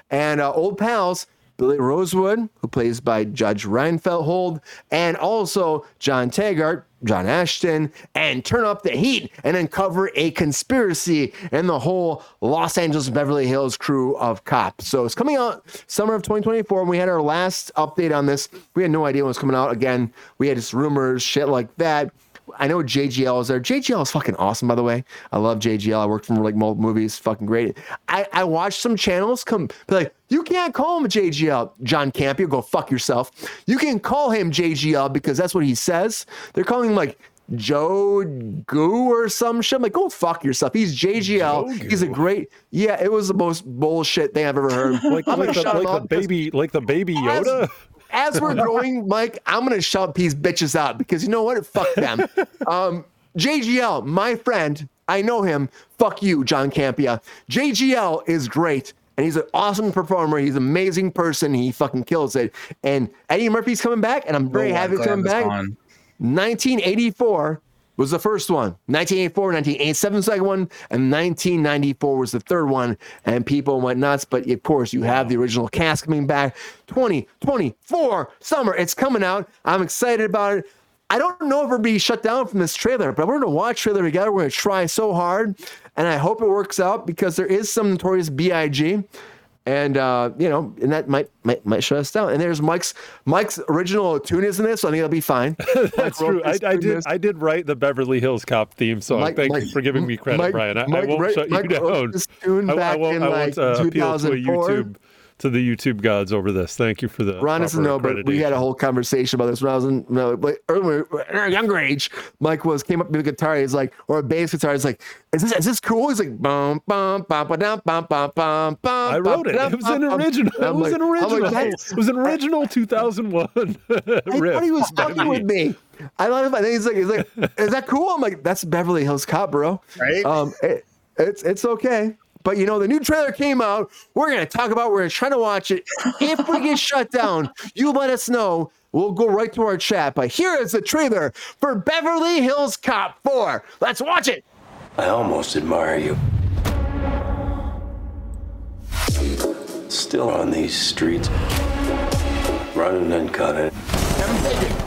Speaker 1: and uh, old pals Billy Rosewood, who plays by Judge Reinfeldhold, and also John Taggart, John Ashton, and turn up the heat and uncover a conspiracy in the whole Los Angeles Beverly Hills crew of cops. So it's coming out summer of 2024. And we had our last update on this. We had no idea when it was coming out. Again, we had just rumors, shit like that. I know JGL is there. JGL is fucking awesome, by the way. I love JGL. I worked for like multiple movies. Fucking great. I, I watched some channels come be like, you can't call him JGL. John Campea, go fuck yourself. You can call him JGL because that's what he says. They're calling him like Joe Goo or some shit. I'm like, go fuck yourself. He's JGL. He's a great. Yeah, it was the most bullshit thing I've ever heard.
Speaker 3: Like, like, the, like the baby, like the baby
Speaker 1: as,
Speaker 3: Yoda.
Speaker 1: As we're going, Mike, I'm gonna shut these bitches out because you know what? Fuck them. Um, JGL, my friend, I know him. Fuck you, John Campea. JGL is great. And he's an awesome performer. He's an amazing person. He fucking kills it. And Eddie Murphy's coming back, and I'm very
Speaker 5: Oh,
Speaker 1: happy coming
Speaker 5: glad
Speaker 1: back.
Speaker 5: on.
Speaker 1: 1984 was the first one. 1984, 1987 was the second one, and 1994 was the third one. And people went nuts. But of course, you have the original cast coming back. 2024 summer, it's coming out. I'm excited about it. I don't know if we're being shut down from this trailer, but we're gonna watch trailer together. We're gonna try so hard, and I hope it works out because there is some notorious Big, and uh, you know, and that might might might shut us down. And there's Mike's Mike's original tune is in this, so I think it'll be fine.
Speaker 3: That's true. I, I did. I did write the Beverly Hills Cop theme song.
Speaker 1: Mike-
Speaker 3: Thank
Speaker 1: Mike-
Speaker 3: you for giving me credit,
Speaker 1: Mike-
Speaker 3: Brian. I, I won't
Speaker 1: wrote-
Speaker 3: shut
Speaker 1: Mike
Speaker 3: you down.
Speaker 1: tune
Speaker 3: I, I won't,
Speaker 1: in,
Speaker 3: I won't uh, appeal to a YouTube to the YouTube gods over this. Thank you for the
Speaker 1: Ron doesn't know, but we had a whole conversation about this when I was in, you know, like earlier, at a younger age. Mike was came up with a guitar. He's like, or a bass guitar. He's like, is this is this cool? He's like, bum bum bum ba dum bum bum bum bum.
Speaker 3: I wrote it. It was an original. It was an original.
Speaker 1: It
Speaker 3: It was an original 2001
Speaker 1: I
Speaker 3: riff.
Speaker 1: thought he was fucking with me. I thought about it. He's like, he's like, is that cool? I'm like, that's Beverly Hills Cop, bro.
Speaker 4: Right?
Speaker 1: Um, it, it's it's okay. But you know, the new trailer came out. We're gonna talk about. We're gonna try to watch it. If we get shut down, you let us know. We'll go right to our chat. But here is the trailer for Beverly Hills Cop 4. Let's watch it.
Speaker 7: I almost admire you. Still on these streets, running and gunning.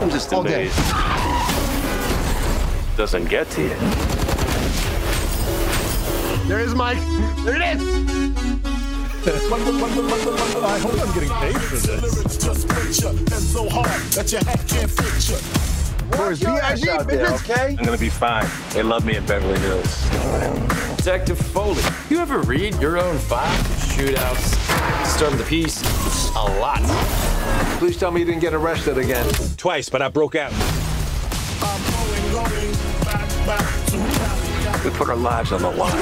Speaker 7: I'm just
Speaker 1: Okay.
Speaker 7: amazed. Doesn't get to you.
Speaker 1: There is Mike. There it is.
Speaker 3: I hope I'm getting paid for this.
Speaker 1: There's B.I.G. Business. Okay?
Speaker 7: I'm gonna be fine. They love me in Beverly Hills. Detective Foley, you ever read your own file? Shootouts, disturb the peace, a lot.
Speaker 8: Please tell me you didn't get arrested again.
Speaker 7: Twice, but I broke out. We put our lives on the line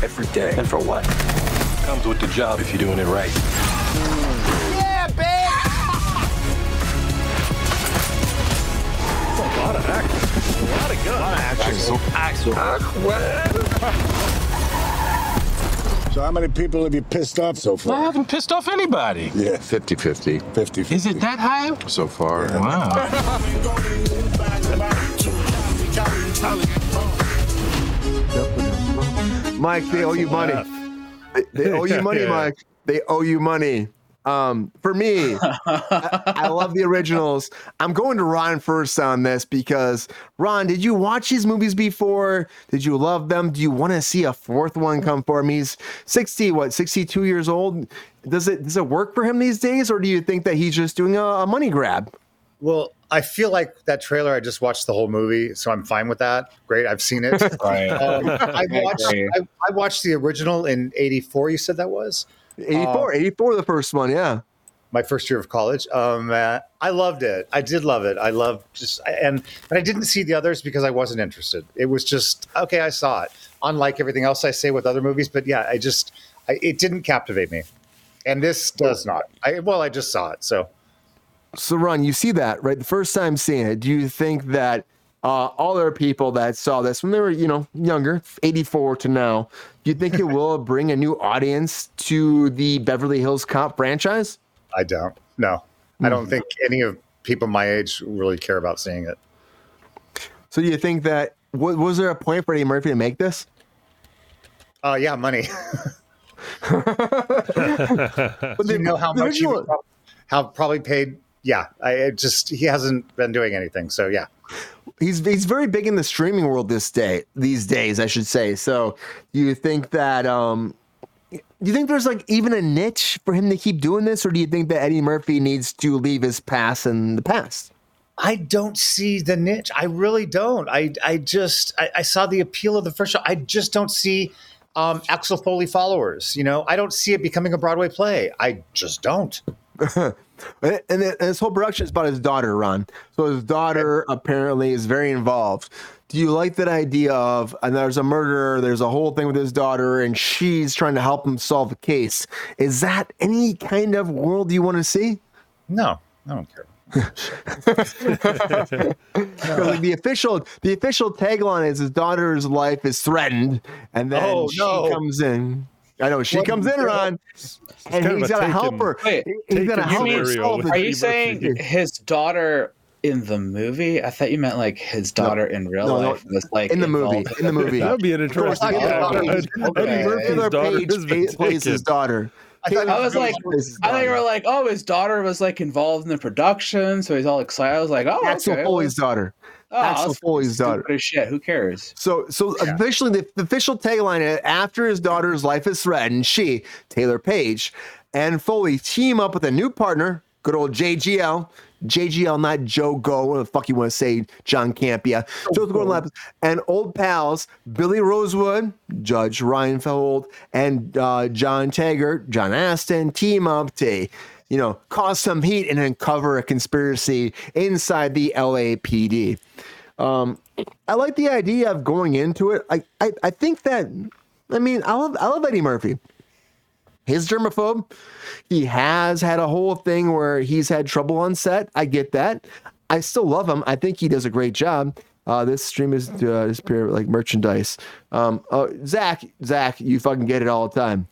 Speaker 7: every day. And for what? Comes with the job if you're doing it right.
Speaker 2: Yeah, babe!
Speaker 3: A lot of action. A lot of guns. A lot of action.
Speaker 7: Axel.
Speaker 9: So how many people have you pissed off so far?
Speaker 6: I haven't pissed off anybody.
Speaker 9: Yeah, 50-50. 50-50.
Speaker 6: Is it that high?
Speaker 9: so far?
Speaker 6: Wow.
Speaker 1: Mike, they owe you money. They, they owe you money,
Speaker 3: Yeah.
Speaker 1: Mike. They owe you money. Um, for me, I, I love the originals. I'm going to Ron first on this because Ron, did you watch these movies before? Did you love them? Do you want to see a fourth one come for him? He's 60, what, 62 years old. Does it does it work for him these days, or do you think that he's just doing a, a money grab?
Speaker 4: Well, I feel like that trailer. I just watched the whole movie, so I'm fine with that. Great, I've seen it.
Speaker 5: Right.
Speaker 4: Um, I watched.
Speaker 5: agree.
Speaker 4: I, I watched the original in '84. You said that was
Speaker 1: 84, 84, the first one, yeah.
Speaker 4: my first year of college. Um, uh, I loved it. I did love it. I loved just and but I didn't see the others because I wasn't interested. It was just okay. I saw it. Unlike everything else I say with other movies, but yeah, I just I, it didn't captivate me, and this does not. I well, I just saw it, so.
Speaker 1: So, Ron, you see that, right? The first time seeing it, do you think that uh, all other people that saw this when they were, you know, younger, 84 to now, do you think it will bring a new audience to the Beverly Hills Cop franchise?
Speaker 4: I don't. No, I don't think any of people my age really care about seeing it.
Speaker 1: So, do you think that was, was there a point for Eddie Murphy to make this?
Speaker 4: Uh, yeah, money.
Speaker 1: But
Speaker 4: you know how much he
Speaker 1: original-
Speaker 4: would prob- how probably paid. Yeah, I it just he hasn't been doing anything. So yeah,
Speaker 1: he's he's very big in the streaming world this day these days i should say so you think that um do you think there's like even a niche for him to keep doing this or do you think that eddie murphy needs to leave his past in the past
Speaker 4: I don't see the niche. I really don't. I I just I, I saw the appeal of the first show. I just don't see um, Axel Foley followers. You know, I don't see it becoming a Broadway play. I just don't.
Speaker 1: and, and this whole production is about his daughter ron. So his daughter apparently is very involved. Do you like that idea of and there's a murderer there's a whole thing with his daughter and she's trying to help him solve a case. Is that any kind of world you want to see?
Speaker 4: No, I don't care.
Speaker 1: Because, like the official the official tagline is his daughter's life is threatened, and then
Speaker 4: Oh,
Speaker 1: she comes in. I know she
Speaker 4: What
Speaker 1: comes in, Ron, and
Speaker 3: kind of
Speaker 1: he's
Speaker 3: a
Speaker 1: got to help her.
Speaker 5: Wait,
Speaker 1: he's got to
Speaker 3: taken
Speaker 1: help her solve
Speaker 5: Are you saying his daughter in the movie? I thought you meant like his daughter in real
Speaker 1: No, no,
Speaker 5: life was like
Speaker 1: in the movie. In the movie,
Speaker 3: That would be an interesting
Speaker 4: course,
Speaker 3: character.
Speaker 4: Taylor
Speaker 3: Eddie
Speaker 5: Okay.
Speaker 3: Murphy's
Speaker 1: Taylour
Speaker 3: daughter
Speaker 1: Paige
Speaker 3: has been
Speaker 1: plays his
Speaker 3: taken.
Speaker 1: daughter.
Speaker 4: I thought
Speaker 5: I was like, I thought you were like, oh, his daughter was like involved in the production, so he's all excited. I was like, oh,
Speaker 1: that's
Speaker 5: okay.
Speaker 1: Foley's daughter.
Speaker 5: Oh,
Speaker 1: Axel Foley's daughter.
Speaker 5: shit. Who cares?
Speaker 1: So, so
Speaker 4: Yeah.
Speaker 1: officially, the, the official tagline after his daughter's life is threatened, she, Taylour Paige, and Foley team up with a new partner, good old JGL. JGL, not Joe Go, what the fuck you want to say, John Campea. Joseph Gordon-Levitt, and old pals Billy Rosewood, Judge Reinhold, and uh, John Taggart, John Ashton team up to, you know, cause some heat and uncover a conspiracy inside the LAPD. Um, I like the idea of going into it. I, I, I think that, I mean, I love, I love Eddie Murphy. His germaphobe. He has had a whole thing where he's had trouble on set. I get that. I still love him. I think he does a great job. Uh, this stream is uh, is pure like merchandise. Um, uh, Zach, Zach, you fucking get it all the time.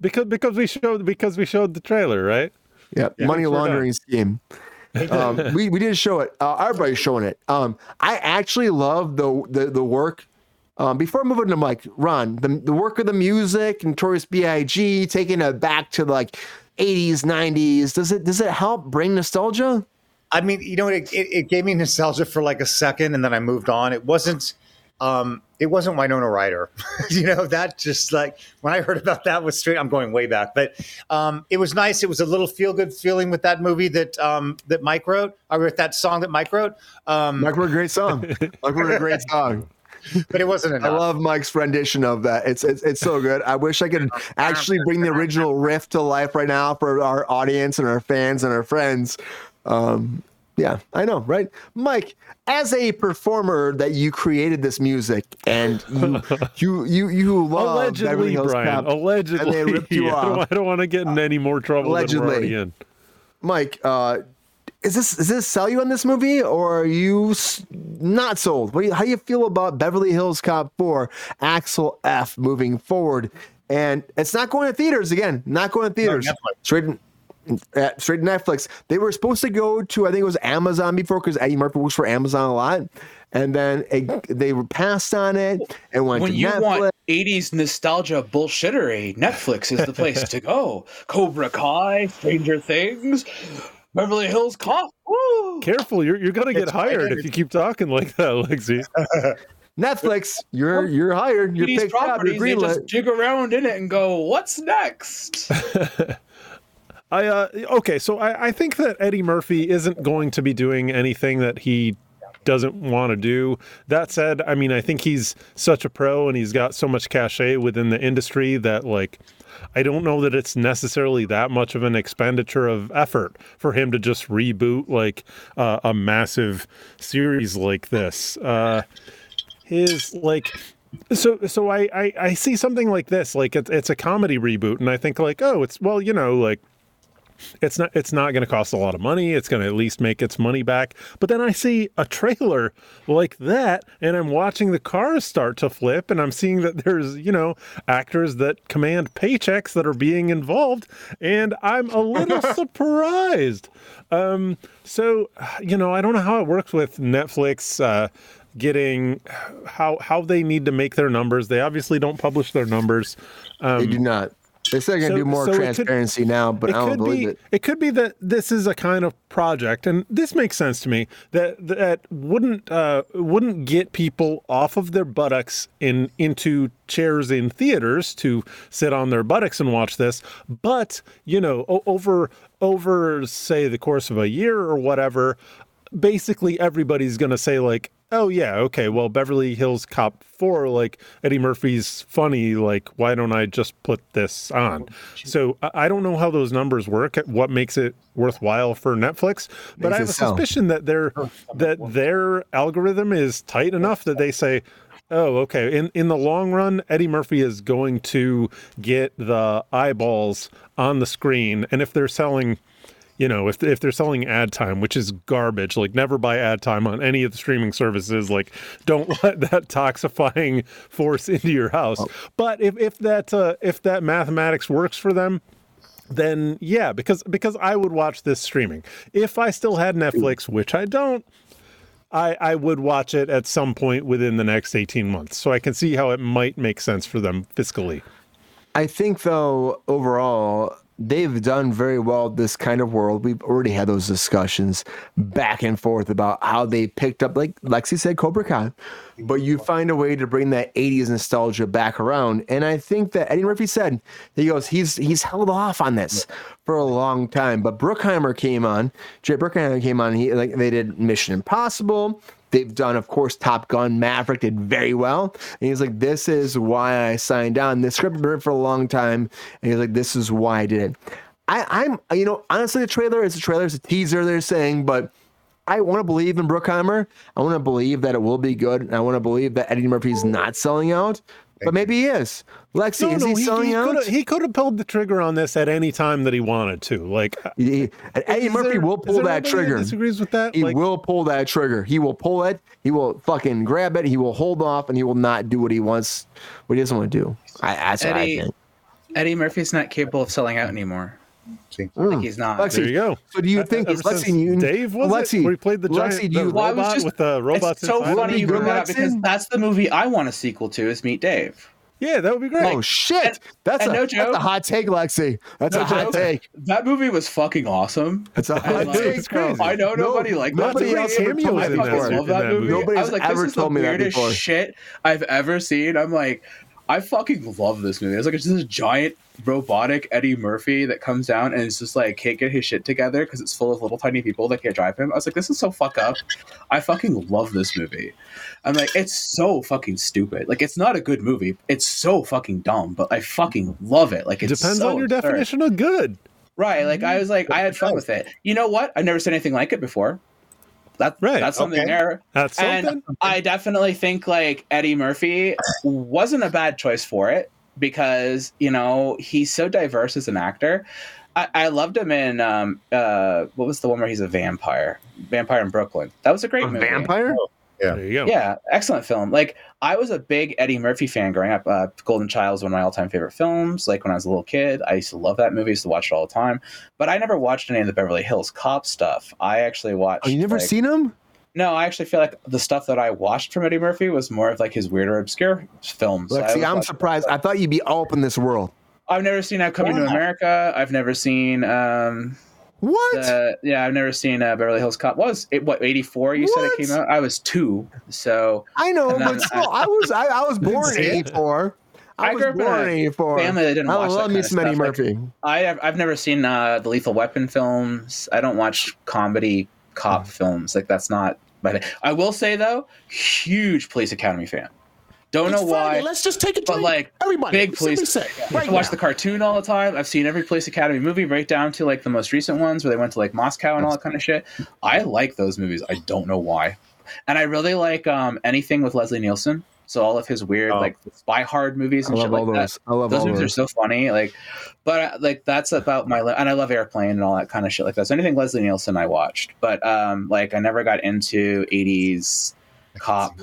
Speaker 3: Because because we showed because we showed the trailer, right?
Speaker 1: Yep, money laundering scheme. Um, we, we did show it. Uh, everybody's showing it. Um, I actually love the the, the work. Um, before on to Mike, Ron, the, the work of the music, and Notorious B.I.G., taking it back to like 80s, 90s. Does it does it help bring nostalgia?
Speaker 4: I mean, you know, it, it, it gave me nostalgia for like a second, and then I moved on. It wasn't, um, it wasn't Winona Ryder. you know, that just like when I heard about that was straight. I'm going way back, but um, it was nice. It was a little feel good feeling with that movie that um, that Mike wrote, or with that song that Mike wrote. Um,
Speaker 1: Mike wrote a great song. Mike wrote a great song.
Speaker 4: but it wasn't enough.
Speaker 1: I love Mike's rendition of that. It's, it's it's so good. I wish I could actually bring the original riff to life right now for our audience and our fans and our friends. Um, yeah, I know, right? Mike, as a performer that you created this music and you you you, you love Beverly
Speaker 3: Allegedly,
Speaker 1: Hills
Speaker 3: Brian.
Speaker 1: Cop,
Speaker 3: Allegedly,
Speaker 1: and they ripped you
Speaker 3: I don't,
Speaker 1: off.
Speaker 3: I don't want to get in any more trouble than we're already
Speaker 1: Allegedly.
Speaker 3: in.
Speaker 1: Mike, uh, is this is this sell you on this movie or are you not sold? What do you, how do you feel about Beverly Hills Cop 4 Axel F moving forward? And it's not going to theaters again. Not going to theaters.
Speaker 4: Netflix.
Speaker 1: straight in, uh, straight to Netflix. They were supposed to go to I think it was Amazon before because Eddie Murphy works for Amazon a lot, and then it, they were passed on it and went
Speaker 5: When
Speaker 1: to
Speaker 5: you
Speaker 1: Netflix.
Speaker 5: want 80s nostalgia bullshittery, Netflix is the place to go. Cobra Kai, Stranger Things, Beverly Hills Cop. Woo!
Speaker 3: Careful, you're you're gonna get
Speaker 4: It's
Speaker 3: hired
Speaker 4: fine.
Speaker 3: if you keep talking like that, Lexi.
Speaker 1: Netflix, you're you're hired. You're
Speaker 5: 80s
Speaker 1: picked up. You're
Speaker 5: properties, they just jig around in it and go, what's next?
Speaker 3: I uh okay, so I, I think that Eddie Murphy isn't going to be doing anything that he doesn't want to do. That said, I mean, I think he's such a pro and he's got so much cachet within the industry that like I don't know that it's necessarily that much of an expenditure of effort for him to just reboot like uh, a massive series like this. Uh his like so so I, I I see something like this like it's it's a comedy reboot and I think like oh it's well you know like it's not it's not going to cost a lot of money. It's going to at least make its money back. But then i see a trailer like that and i'm watching the cars start to flip and i'm seeing that there's you know actors that command paychecks that are being involved and i'm a little surprised. Um so you know i don't know how it works with netflix uh getting how how they need to make their numbers. They obviously don't publish their numbers.
Speaker 1: They do not. They said they're gonna
Speaker 3: so-
Speaker 1: do more
Speaker 3: so it could-
Speaker 1: transparency now, but I don't believe
Speaker 3: be,
Speaker 1: it.
Speaker 3: It could be that this is a kind of project, and this makes sense to me. That that wouldn't uh, wouldn't get people off of their buttocks in into chairs in theaters to sit on their buttocks and watch this, but you know, o- over over say the course of a year or whatever, basically everybody's going to say like oh yeah okay well beverly hills cop 4 like eddie murphy's funny like why don't i just put this on so i don't know how those numbers work what makes it worthwhile for netflix but i have a suspicion that their that their algorithm is tight enough that they say Oh, okay. In in the long run, Eddie Murphy is going to get the eyeballs on the screen, and if they're selling you know, if if they're selling ad time, which is garbage, like never buy ad time on any of the streaming services. Like, don't let that toxifying force into your house. But if if that uh, if that mathematics works for them, then yeah, because because I would watch this streaming if I still had Netflix, which I don't. I, I would watch it at some point within the next 18 months. So I can see how it might make sense for them fiscally.
Speaker 1: I think though overall they've done very well this kind of world. We've already had those discussions back and forth about how they picked up, like Lexi said, Cobra Kai. But you find a way to bring that '80s nostalgia back around, and I think that Eddie Murphy said he goes, he's he's held off on this for a long time. But Bruckheimer came on, Jay Bruckheimer came on. He like they did Mission Impossible. They've done, of course, Top Gun Maverick did very well. And he's like, this is why I signed on. This script had been for a long time. And he's like, this is why I did it. I, I'm, you know, honestly, the trailer is a trailer, it's a teaser, they're saying, but I want to believe in Bruckheimer. I want to believe that it will be good. And I want to believe that Eddie Murphy's not selling out. But maybe he is. Lexi,
Speaker 3: No,
Speaker 1: is
Speaker 3: no,
Speaker 1: he
Speaker 3: he,
Speaker 1: selling
Speaker 3: he
Speaker 1: out?
Speaker 3: could have he could have pulled the trigger on this at any time that he wanted to. Like
Speaker 1: uh, He- Eddie Murphy
Speaker 3: there-
Speaker 1: will
Speaker 3: is
Speaker 1: pull
Speaker 3: there
Speaker 1: that
Speaker 3: nobody
Speaker 1: trigger.
Speaker 3: Disagrees with that?
Speaker 1: He
Speaker 3: Like,
Speaker 1: will pull that trigger. He will pull it. He will fucking grab it. He will hold off, and he will not do what he wants, what he doesn't want to do. I, that's what I think.
Speaker 5: Eddie Murphy's not capable of selling out anymore.
Speaker 4: See?
Speaker 5: Like he's not.
Speaker 1: Lexi,
Speaker 3: There you go.
Speaker 1: So do you
Speaker 3: Uh,
Speaker 1: think
Speaker 3: ever
Speaker 1: Lexi?
Speaker 3: since Dave was
Speaker 1: Lexi,
Speaker 3: it? Where he played the giant
Speaker 1: Lexi, do
Speaker 3: the
Speaker 5: Well, was
Speaker 3: robot
Speaker 5: just-
Speaker 3: with the robots
Speaker 5: it's so funny you bring that up
Speaker 1: Lexi?
Speaker 5: because that's the movie I want a sequel to is Meet Dave.
Speaker 3: Yeah, that would be great.
Speaker 1: oh shit!
Speaker 5: and-
Speaker 1: that's,
Speaker 5: and
Speaker 1: a,
Speaker 5: no
Speaker 1: that's
Speaker 5: joke.
Speaker 1: a hot take, Lexi. That's
Speaker 5: No
Speaker 1: a hot
Speaker 5: joke.
Speaker 1: take.
Speaker 5: That movie was fucking awesome.
Speaker 1: That's a hot
Speaker 5: like-
Speaker 1: take.
Speaker 3: It's crazy.
Speaker 5: I know
Speaker 1: No-
Speaker 5: nobody like
Speaker 1: nobody
Speaker 5: that
Speaker 1: else
Speaker 5: movie.
Speaker 1: ever told me
Speaker 5: I
Speaker 1: that
Speaker 5: fucking that
Speaker 3: In that
Speaker 5: movie.
Speaker 3: movie.
Speaker 1: Nobody's
Speaker 5: I was like,
Speaker 1: ever
Speaker 5: this is
Speaker 1: told
Speaker 5: the
Speaker 1: me that
Speaker 5: weirdest
Speaker 1: before.
Speaker 5: shit I've ever seen. I'm like, I fucking love this movie. It's like it's just a giant robotic Eddie Murphy that comes down and is just like can't get his shit together because it's full of little tiny people that can't drive him. I was like, this is so fuck up. I fucking love this movie. I'm like, it's so fucking stupid. Like, it's not a good movie. It's so fucking dumb, but I fucking love it. Like,
Speaker 3: It depends
Speaker 5: so
Speaker 3: on your
Speaker 5: absurd.
Speaker 3: definition of good.
Speaker 5: Right. Like I was like, I had fun with it. You know what? I've never seen anything like it before. That,
Speaker 3: Right,
Speaker 5: That's something
Speaker 4: okay.
Speaker 5: there.
Speaker 3: That's
Speaker 5: And
Speaker 3: something.
Speaker 5: I definitely think like Eddie Murphy wasn't a bad choice for it because, you know, he's so diverse as an actor. I, I loved him in um uh what was the one where he's a vampire? Vampire in Brooklyn. That was a great
Speaker 1: A
Speaker 5: movie.
Speaker 1: vampire?
Speaker 3: There you go.
Speaker 5: Yeah, excellent film. Like I was a big Eddie Murphy fan growing up. Uh, Golden Child is one of my all-time favorite films. Like when I was a little kid, I used to love that movie. I used to watch it all the time. But I never watched any of the Beverly Hills Cop stuff. I actually watched.
Speaker 1: Oh, you never
Speaker 5: like-
Speaker 1: seen him?
Speaker 5: No, I actually feel like the stuff that I watched from Eddie Murphy was more of like his weirder, obscure films. I
Speaker 1: Lexi,
Speaker 5: always
Speaker 1: I'm surprised. I thought you'd be all up in this world.
Speaker 5: I've never seen I've Coming to
Speaker 4: Wow.
Speaker 5: America. I've never seen. um
Speaker 1: What?
Speaker 5: uh, yeah, I've never seen uh, Beverly Hills Cop. What was it? What eighty four? You said it came out. I was two, so
Speaker 1: I know, but still, I was I, I was born in '84. I,
Speaker 5: I
Speaker 1: was
Speaker 5: grew up in
Speaker 1: born
Speaker 5: a
Speaker 1: in '84.
Speaker 5: family that didn't
Speaker 1: I
Speaker 5: watch that
Speaker 1: love me some Eddie
Speaker 5: stuff. Like,
Speaker 1: Murphy.
Speaker 5: I have I've never seen uh, the Lethal Weapon films. I don't watch comedy cop films. Like that's not my thing. I will say though, huge Police Academy fan. Don't
Speaker 2: It's
Speaker 5: know
Speaker 2: Friday.
Speaker 5: why.
Speaker 2: Let's just take a
Speaker 5: But, like,
Speaker 2: everybody,
Speaker 5: big police-
Speaker 2: say,
Speaker 5: I
Speaker 2: right
Speaker 5: watch the cartoon all the time. I've seen every Police Academy movie, right down to like the most recent ones where they went to like Moscow and all that kind of shit. I like those movies. I don't know why, and I really like um, anything with Leslie Nielsen. So all of his weird
Speaker 4: Oh.
Speaker 5: like spy hard movies and shit like that
Speaker 1: those. I love
Speaker 5: those movies
Speaker 1: those.
Speaker 5: are so funny like but uh, like that's about my li- and i love airplane and all that kind of shit like that so anything leslie nielsen i watched but um like i never got into 80s cop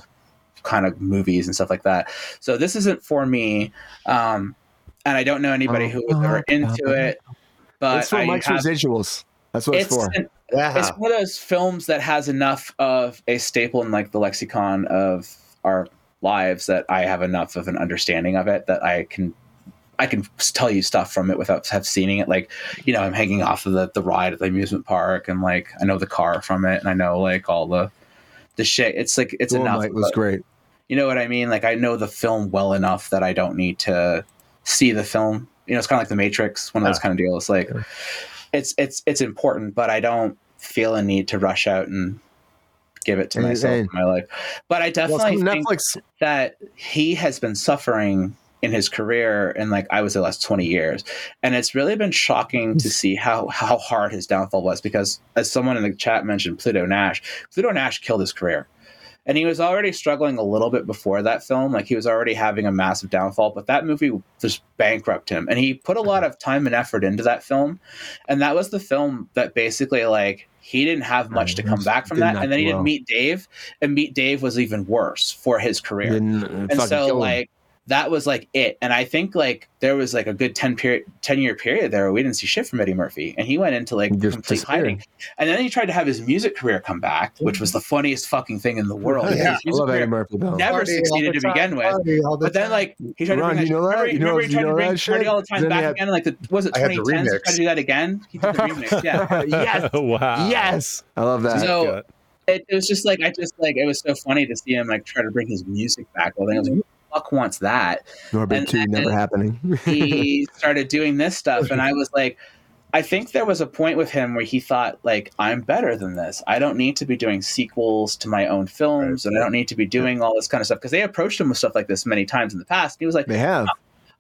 Speaker 5: kind of movies and stuff like that so this isn't for me um and i don't know anybody who was ever into it but
Speaker 1: it's for
Speaker 5: I
Speaker 1: Mike's
Speaker 5: have-
Speaker 1: residuals. That's what it's,
Speaker 5: it's
Speaker 1: for.
Speaker 5: an-
Speaker 4: Yeah.
Speaker 5: it's one of those films that has enough of a staple in like the lexicon of our lives that I have enough of an understanding of it that I can I can tell you stuff from it without have seen it. Like, you know, I'm hanging off of the, the ride at the amusement park and like I know the car from it and I know like all the the shit. It's like it's enough.
Speaker 1: Dolomite was great.
Speaker 5: You know what I mean? Like I know the film well enough that I don't need to see the film. You know, it's kind of like The Matrix, one of those
Speaker 4: Yeah.
Speaker 5: kind of deals. Like it's it's it's important, but I don't feel a need to rush out and give it to
Speaker 1: And-
Speaker 5: myself
Speaker 1: and-
Speaker 5: in my life. But I definitely
Speaker 1: some
Speaker 5: think
Speaker 1: Netflix.
Speaker 5: that he has been suffering in his career in like I was the last 20 years. And it's really been shocking to mm. see how how hard his downfall was because as someone in the chat mentioned Pluto Nash, Pluto Nash killed his career. And he was already struggling a little bit before that film. Like he was already having a massive downfall, but that movie just bankrupt him. And he put a lot of time and effort into that film. And that was the film that basically like he didn't have much to come back from that. And then he didn't meet Dave. And Meet Dave was even worse for his career
Speaker 1: uh,
Speaker 5: and so like that was like it. And I think like there was like a good 10 period 10 year period there where we didn't see shit from Eddie Murphy. And he went into like
Speaker 1: Just
Speaker 5: complete hiding. And then he tried to have his music career come back, which was the funniest fucking thing in the world.
Speaker 4: Yeah.
Speaker 5: His
Speaker 1: I love Eddie Murphy though.
Speaker 5: never
Speaker 4: Party
Speaker 5: succeeded to begin with.
Speaker 4: the
Speaker 5: But then like he tried to bring
Speaker 1: you know
Speaker 5: remember,
Speaker 1: that? You know-
Speaker 5: remember he
Speaker 1: you
Speaker 5: tried
Speaker 1: know
Speaker 5: to bring Party all the time back
Speaker 1: had-
Speaker 5: again like the was it
Speaker 4: I had the
Speaker 5: 2010s? He tried to do that again. He did the remix, yeah.
Speaker 1: yes.
Speaker 3: wow.
Speaker 1: Yes. I love that.
Speaker 5: So
Speaker 3: Gut.
Speaker 5: it, it was just like I just like it was so funny to see him like try to bring his music back. Well, then I was like, who the fuck wants that?
Speaker 1: Norbit
Speaker 5: and
Speaker 1: 2 never happening.
Speaker 5: He started doing this stuff, and I was like, I think there was a point with him where he thought like I'm better than this. I don't need to be doing sequels to my own films, and I don't need to be doing all this kind of stuff because they approached him with stuff like this many times in the past. He was like,
Speaker 1: they have.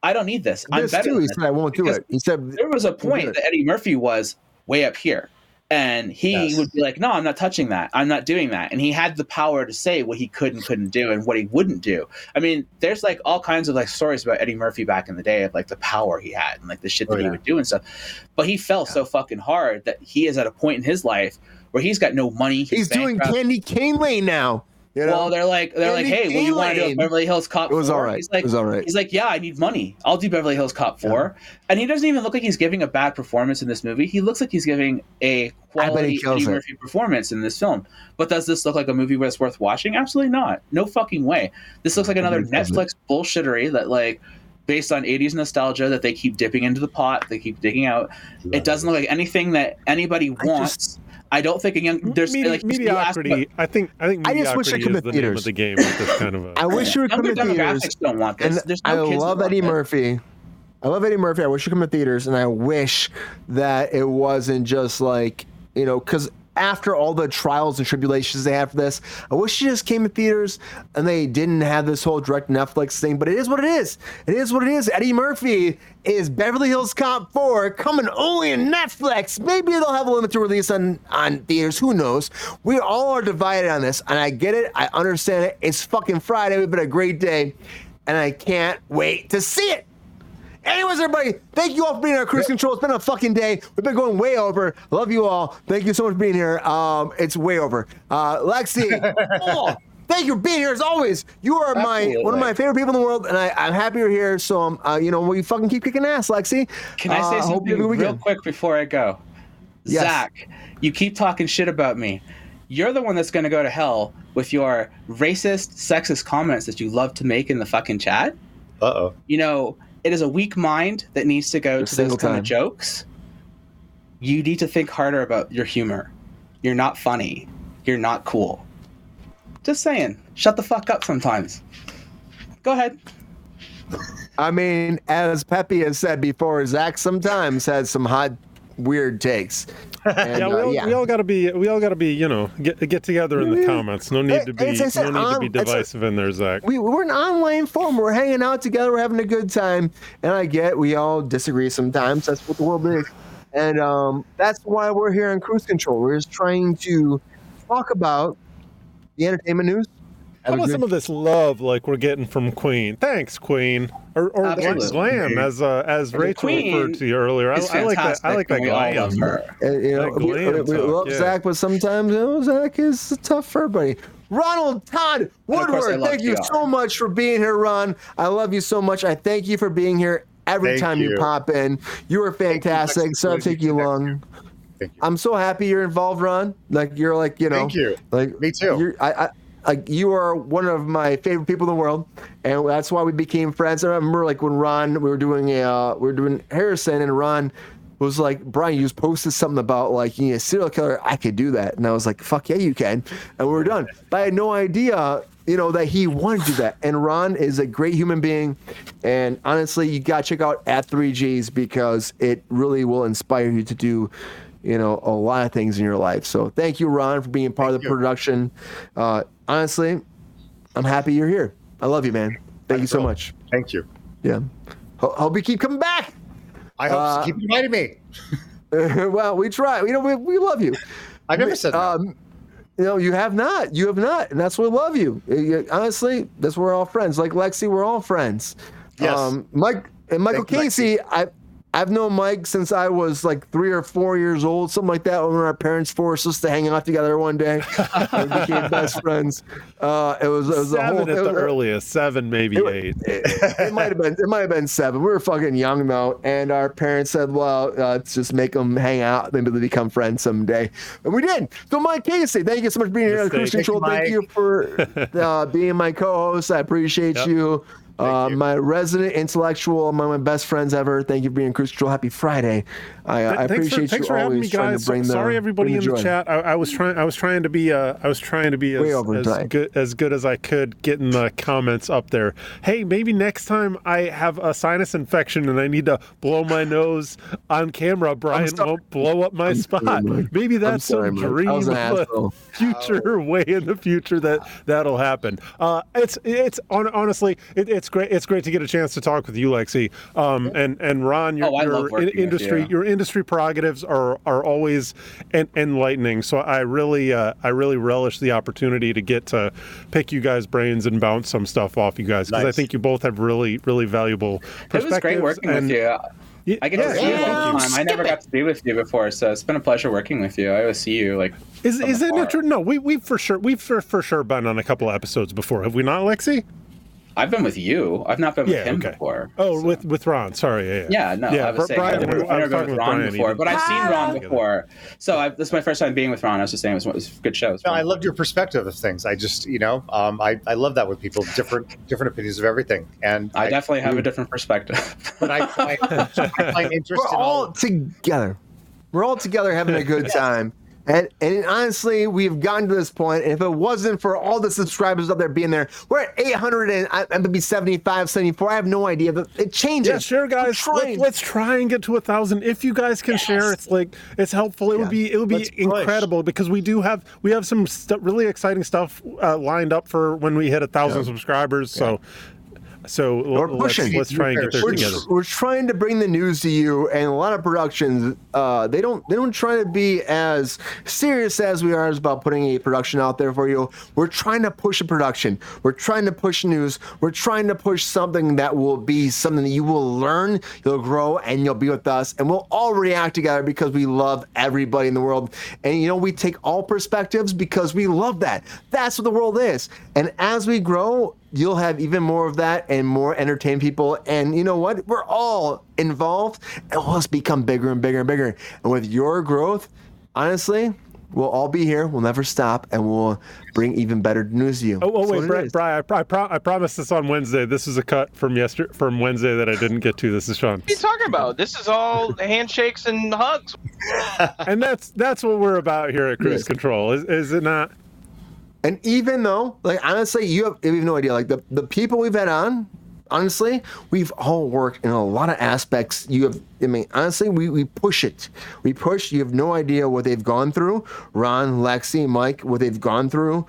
Speaker 5: I don't need this. I'm
Speaker 1: This
Speaker 5: better.
Speaker 1: too.
Speaker 5: than
Speaker 1: He said I won't do
Speaker 5: Because
Speaker 1: it. He said
Speaker 5: there was a point that Eddie Murphy was way up here. And he
Speaker 4: Yes.
Speaker 5: would be like, No, I'm not touching that. I'm not doing that. And he had the power to say what he could and couldn't do and what he wouldn't do. I mean, there's like all kinds of like stories about Eddie Murphy back in the day of like the power he had and like the shit oh, that
Speaker 4: Oh,
Speaker 5: he would do and stuff. But he fell so fucking hard that he is at a point in his life where he's got no money.
Speaker 1: he's doing
Speaker 5: bankrupt.
Speaker 1: Candy Cane Lane now. You know?
Speaker 5: Well, they're like they're like, hey, well, you want to do. Beverly Hills Cop?
Speaker 1: it was
Speaker 5: 4?
Speaker 1: all right.
Speaker 5: He's like,
Speaker 1: it was all right.
Speaker 5: He's like, yeah, I need money. I'll do Beverly Hills Cop 4. And he doesn't even look like he's giving a bad performance in this movie. He looks like he's giving a quality Eddie
Speaker 1: it.
Speaker 5: Murphy performance in this film. But does this look like a movie where it's worth watching? Absolutely not. No fucking way. This looks like another
Speaker 1: think it.
Speaker 5: Netflix bullshittery that like based on 80s nostalgia that they keep dipping into the pot, they keep digging out. It doesn't look like anything that anybody wants.
Speaker 1: Just-
Speaker 5: I don't think a young there's
Speaker 3: Medi-
Speaker 5: like you asked
Speaker 3: mediocrity.
Speaker 5: about-
Speaker 3: I think. I think
Speaker 1: I
Speaker 3: mediocrity
Speaker 1: just wish I could
Speaker 3: is the
Speaker 1: theaters.
Speaker 3: name of the game with this kind of a.
Speaker 1: I wish you would come to theaters.
Speaker 5: demographics don't want this.
Speaker 1: And
Speaker 5: There's
Speaker 1: I
Speaker 5: no kids
Speaker 1: love
Speaker 5: want
Speaker 1: Eddie
Speaker 5: this.
Speaker 1: Murphy. I love Eddie Murphy. I wish you come to theaters, and I wish that it wasn't just like you know, because after all the trials and tribulations they had for this, I wish you just came to theaters and they didn't have this whole direct Netflix thing. But it is what it is. It is what it is. Eddie Murphy is Beverly Hills Cop 4 coming only in Netflix. Maybe they'll have a limited release on on theaters. Who knows? We all are divided on this, and I get it. I understand it. It's fucking Friday. We've been a great day, and I can't wait to see it. Anyways, everybody, thank you all for being on Kruse Control. It's been a fucking day. We've been going way over. Love you all. Thank you so much for being here. Um, it's way over. Uh, Lexi, oh, thank you for being here as always. You are my one of my favorite people in the world, and I, I'm happy you're here. So, I um, uh, you know, we fucking keep kicking ass, Lexi.
Speaker 5: Can I
Speaker 1: Uh,
Speaker 5: say
Speaker 1: hope
Speaker 5: something
Speaker 1: you have a good
Speaker 5: real
Speaker 1: weekend.
Speaker 5: quick before I go?
Speaker 1: Yes.
Speaker 5: Zach, you keep talking shit about me. You're the one that's going to go to hell with your racist, sexist comments that you love to make in the fucking chat.
Speaker 4: Uh oh.
Speaker 5: You know, it is a weak mind that needs to go to those kind
Speaker 1: time.
Speaker 5: of jokes. You need to think harder about your humor. You're not funny. You're not cool. Just saying. Shut the fuck up sometimes. Go ahead.
Speaker 1: I mean, as Pepe has said before, Zach sometimes has some hot, weird takes. And,
Speaker 3: yeah, we
Speaker 1: uh,
Speaker 3: all,
Speaker 1: yeah.
Speaker 3: we all gotta be we all gotta be you know get get together in the comments. No need to be
Speaker 1: It's- it's
Speaker 3: no need to be divisive in there, Zach.
Speaker 1: we, we're an online forum. We're hanging out together. We're having a good time. And I get we all disagree sometimes. That's what the world is. And um, that's why we're here on Kruse Control. We're just trying to talk about the entertainment news.
Speaker 3: How about some of this love like we're getting from Queen? Thanks, Queen, or or
Speaker 5: Absolutely.
Speaker 3: Glam as uh, as Rachel
Speaker 5: Queen
Speaker 3: referred to you earlier. I, I like that. I like that
Speaker 5: and we
Speaker 3: Glam.
Speaker 5: her.
Speaker 1: You know,
Speaker 3: That
Speaker 1: we,
Speaker 3: glam
Speaker 1: we
Speaker 3: talk,
Speaker 1: love
Speaker 3: yeah.
Speaker 1: Zach, but sometimes you know, Zach is tough for everybody. Ronald Todd
Speaker 5: of course, I
Speaker 1: Woodward, thank you
Speaker 5: TR.
Speaker 1: so much for being here, Ron. I love you so much. I thank you for being here every
Speaker 4: Thank
Speaker 1: time you.
Speaker 4: you.
Speaker 1: pop in. You are fantastic. Sorry to take you long.
Speaker 4: Thank you.
Speaker 1: I'm so happy you're involved, Ron. Like you're like you know.
Speaker 4: Thank you.
Speaker 1: Like
Speaker 4: Me too.
Speaker 1: You're, I, I like you are one of my favorite people in the world, and that's why we became friends. I remember like when Ron we were doing a uh, we were doing Harrison, and Ron was like, Brian, you just posted something about like you need a serial killer. I could do that, and I was like, fuck yeah, you can, and we were done. But I had no idea. You know that he wanted to do that, and Ron is a great human being, and honestly, you gotta check out at three Gs because it really will inspire you to do you know, a lot of things in your life. So thank you, Ron, for being part of the
Speaker 4: you.
Speaker 1: production. Uh, honestly, I'm happy you're here. I love you, man. Thank you so
Speaker 4: cool.
Speaker 1: much.
Speaker 4: Thank you.
Speaker 1: Yeah. Ho- hope you keep coming back.
Speaker 4: I hope
Speaker 1: Uh,
Speaker 4: keep inviting me.
Speaker 1: well, we try. You know, we, we love you.
Speaker 4: I've never said that.
Speaker 1: Um, you know, you have not. You have not, and that's we love you. You- Honestly, that's why we're all friends. Like Lexi, we're all friends.
Speaker 4: Yes.
Speaker 1: Um, Mike and Michael
Speaker 4: Thank you,
Speaker 1: Casey, I I've known Mike since I was like three or four years old, something like that, when our parents forced us to hang out together one day. we became best friends. Uh, it was it was a
Speaker 3: Seven
Speaker 1: whole
Speaker 3: at the
Speaker 1: was-
Speaker 3: earliest, seven maybe
Speaker 1: it,
Speaker 3: eight.
Speaker 1: it, it might have been it might have been seven. We were fucking young though, and our parents said, "Well, uh, let's just make them hang out, maybe they become friends someday," and we did. So, Mike Casey, thank you so much for being here on
Speaker 3: Kruse
Speaker 1: Control.
Speaker 4: Thank
Speaker 1: Thank
Speaker 4: you,
Speaker 1: you for uh, being my co-host. I appreciate
Speaker 3: Yep.
Speaker 1: you. Uh, my resident intellectual, among my best friends ever. Thank you for being Kruse Control. Happy Friday. I, uh, I appreciate
Speaker 3: for, thanks
Speaker 1: you
Speaker 3: for having
Speaker 1: always
Speaker 3: me,
Speaker 1: trying
Speaker 3: guys.
Speaker 1: to bring the
Speaker 3: Sorry, everybody
Speaker 1: bring
Speaker 3: in the chat. I, I was trying. I was trying to be. Uh, I was trying to be as, as good as good as I could, getting the comments up there. Hey, maybe next time I have a sinus infection and I need to blow my nose on camera, Brian won't blow up my spot.
Speaker 1: Mike.
Speaker 3: Maybe that's
Speaker 1: sorry,
Speaker 3: some dream
Speaker 1: was an
Speaker 3: of a future way in the future that that'll happen. Uh, it's it's on, honestly it, it's great. It's great to get a chance to talk with you, Lexi. Um, and and Ron, your,
Speaker 5: Oh, I love
Speaker 3: your
Speaker 5: working with
Speaker 3: industry
Speaker 5: you.
Speaker 3: your industry prerogatives are are always en- enlightening. So I really uh, I really relish the opportunity to get to pick you guys' brains and bounce some stuff off you guys because I think you both have really really valuable
Speaker 5: It
Speaker 3: perspectives.
Speaker 5: was great working
Speaker 3: and-
Speaker 5: with you. I get
Speaker 3: yeah,
Speaker 5: to see you all the time. I never got to be with you before, so it's been a pleasure working with you. I always see you like.
Speaker 3: Is
Speaker 5: from
Speaker 3: is it not true? No, we we for sure we've for, for sure been on a couple episodes before, have we not, Lexi?
Speaker 5: I've been with you. I've not been with
Speaker 3: Yeah,
Speaker 5: him
Speaker 3: okay.
Speaker 5: before.
Speaker 3: Oh,
Speaker 5: so-
Speaker 3: with with Ron. Sorry, yeah,
Speaker 5: Yeah, no,
Speaker 3: yeah.
Speaker 5: I was
Speaker 3: Bri-
Speaker 5: saying I've never,
Speaker 3: I was
Speaker 5: I've never been with
Speaker 3: with
Speaker 5: Ron
Speaker 3: Brian
Speaker 5: before,
Speaker 3: even.
Speaker 5: but I've seen Ron before. So I, this is my first time being with Ron. I was just saying it was, it was good shows.
Speaker 4: No, I loved your perspective of things. I just, you know, um, I, I love that with people, different different opinions of everything. And
Speaker 5: I definitely have a different perspective.
Speaker 4: but I, I, I find interest
Speaker 1: We're
Speaker 4: in all.
Speaker 1: all together. We're all together having a good time. And, and honestly, we've gotten to this point. And if it wasn't for all the subscribers out there being there, we're at 800 and I- I'm gonna be 75, 74. I have no idea. But it changes.
Speaker 3: Yeah, share,
Speaker 1: We're
Speaker 3: guys.
Speaker 1: trying.
Speaker 3: Let's, let's try and get to a thousand. If you guys can share, it's like it's helpful. It
Speaker 1: Yeah.
Speaker 3: would be it would be
Speaker 4: Let's push.
Speaker 3: incredible because we do have we have some st- really exciting stuff uh, lined up for when we hit a thousand subscribers. So so
Speaker 1: We're
Speaker 3: let's,
Speaker 1: pushing.
Speaker 3: let's try and get there
Speaker 1: we're,
Speaker 3: together.
Speaker 1: we're trying to bring the news to you and a lot of productions uh, they don't they don't try to be as serious as we are about putting a production out there for you. We're trying to push a production. We're trying to push news. We're trying to push something that will be something that you will learn you'll grow and you'll be with us. And we'll all react together because we love everybody in the world. And you know we take all perspectives because we love that. That's what the world is. And as we grow you'll have even more of that and more entertain people. And you know what? We're all involved and we'll just become bigger and bigger and bigger. And with your growth, honestly, we'll all be here. We'll never stop and we'll bring even better news to you.
Speaker 3: Oh, oh
Speaker 1: That's
Speaker 3: wait,
Speaker 1: it
Speaker 3: Bri- Brian, I, pro- I, pro- I promised this on Wednesday. This is a cut from yesterday, from Wednesday that I didn't get to. This is Sean,
Speaker 10: What are you talking about? This is all handshakes and hugs.
Speaker 3: and that's that's what we're about here at Kruse
Speaker 1: Yes.
Speaker 3: Control, is, is it not?
Speaker 1: And even though, like, honestly, you have, you have no idea. Like, the, the people we've had on, honestly, we've all worked in a lot of aspects. You have, I mean, honestly, we, we push it. We push. You have no idea what they've gone through. Ron, Lexi, Mike, what they've gone through.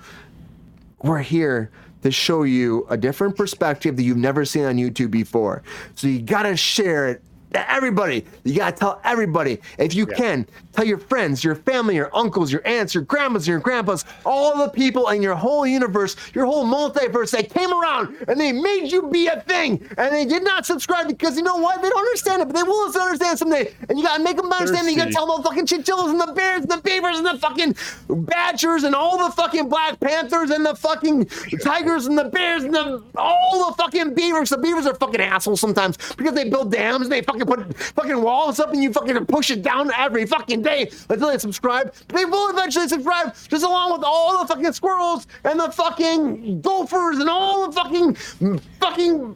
Speaker 1: We're here to show you a different perspective that you've never seen on YouTube before. So you got to share it to everybody. You got to tell everybody. If you can, tell your friends, your family, your uncles, your aunts, your grandmas, your grandpas, all the people in your whole universe, your whole multiverse that came around and they made you be a thing. And they did not subscribe because you know what? They don't understand it, but they will understand someday. And you got to make them understand. And you got to
Speaker 3: Thirsty.
Speaker 1: tell the fucking chinchillas and the bears and the beavers and the fucking badgers and all the fucking black panthers and the fucking tigers and the bears and the all the fucking beavers. The beavers are fucking assholes sometimes because they build dams and they fucking put fucking walls up and you fucking push it down every fucking day until they subscribe. They will eventually subscribe just along with all the fucking squirrels and the fucking gophers and all the fucking fucking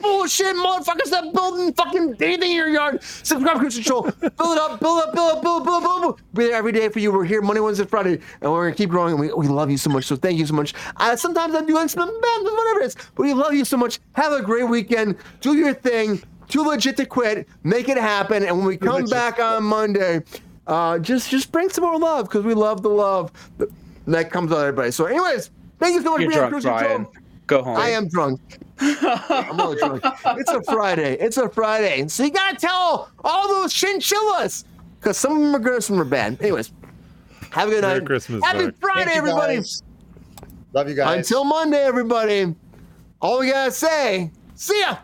Speaker 1: bullshit motherfuckers that building fucking anything in your yard. Subscribe Kruse Control. Build it up, build up, build up, build up, build up, build up. We're there every day for you. We're here Monday, Wednesday, Friday, and we're gonna keep growing. And we, we love you so much. So thank you so much. Uh, sometimes I'm doing some bad whatever it is, but we love you so much. Have a great weekend. Do your thing. Too legit to quit. Make it happen. And when we come back on Monday, uh, just just bring some more love because we love the love that, that comes out of everybody. So, anyways, thank you so much
Speaker 5: You're
Speaker 1: for being on
Speaker 5: drunk, Brian.
Speaker 1: Control.
Speaker 5: Go home.
Speaker 1: I am drunk. I'm really drunk. It's a Friday. It's a Friday. So you gotta tell all those chinchillas. Because some of them are good, some are bad. Anyways, have a good
Speaker 3: Merry
Speaker 1: night.
Speaker 3: Christmas,
Speaker 1: Happy
Speaker 3: Mark.
Speaker 1: Friday,
Speaker 4: Thank
Speaker 1: everybody.
Speaker 4: guys. Love you guys.
Speaker 1: Until Monday, everybody. All we gotta say, see ya.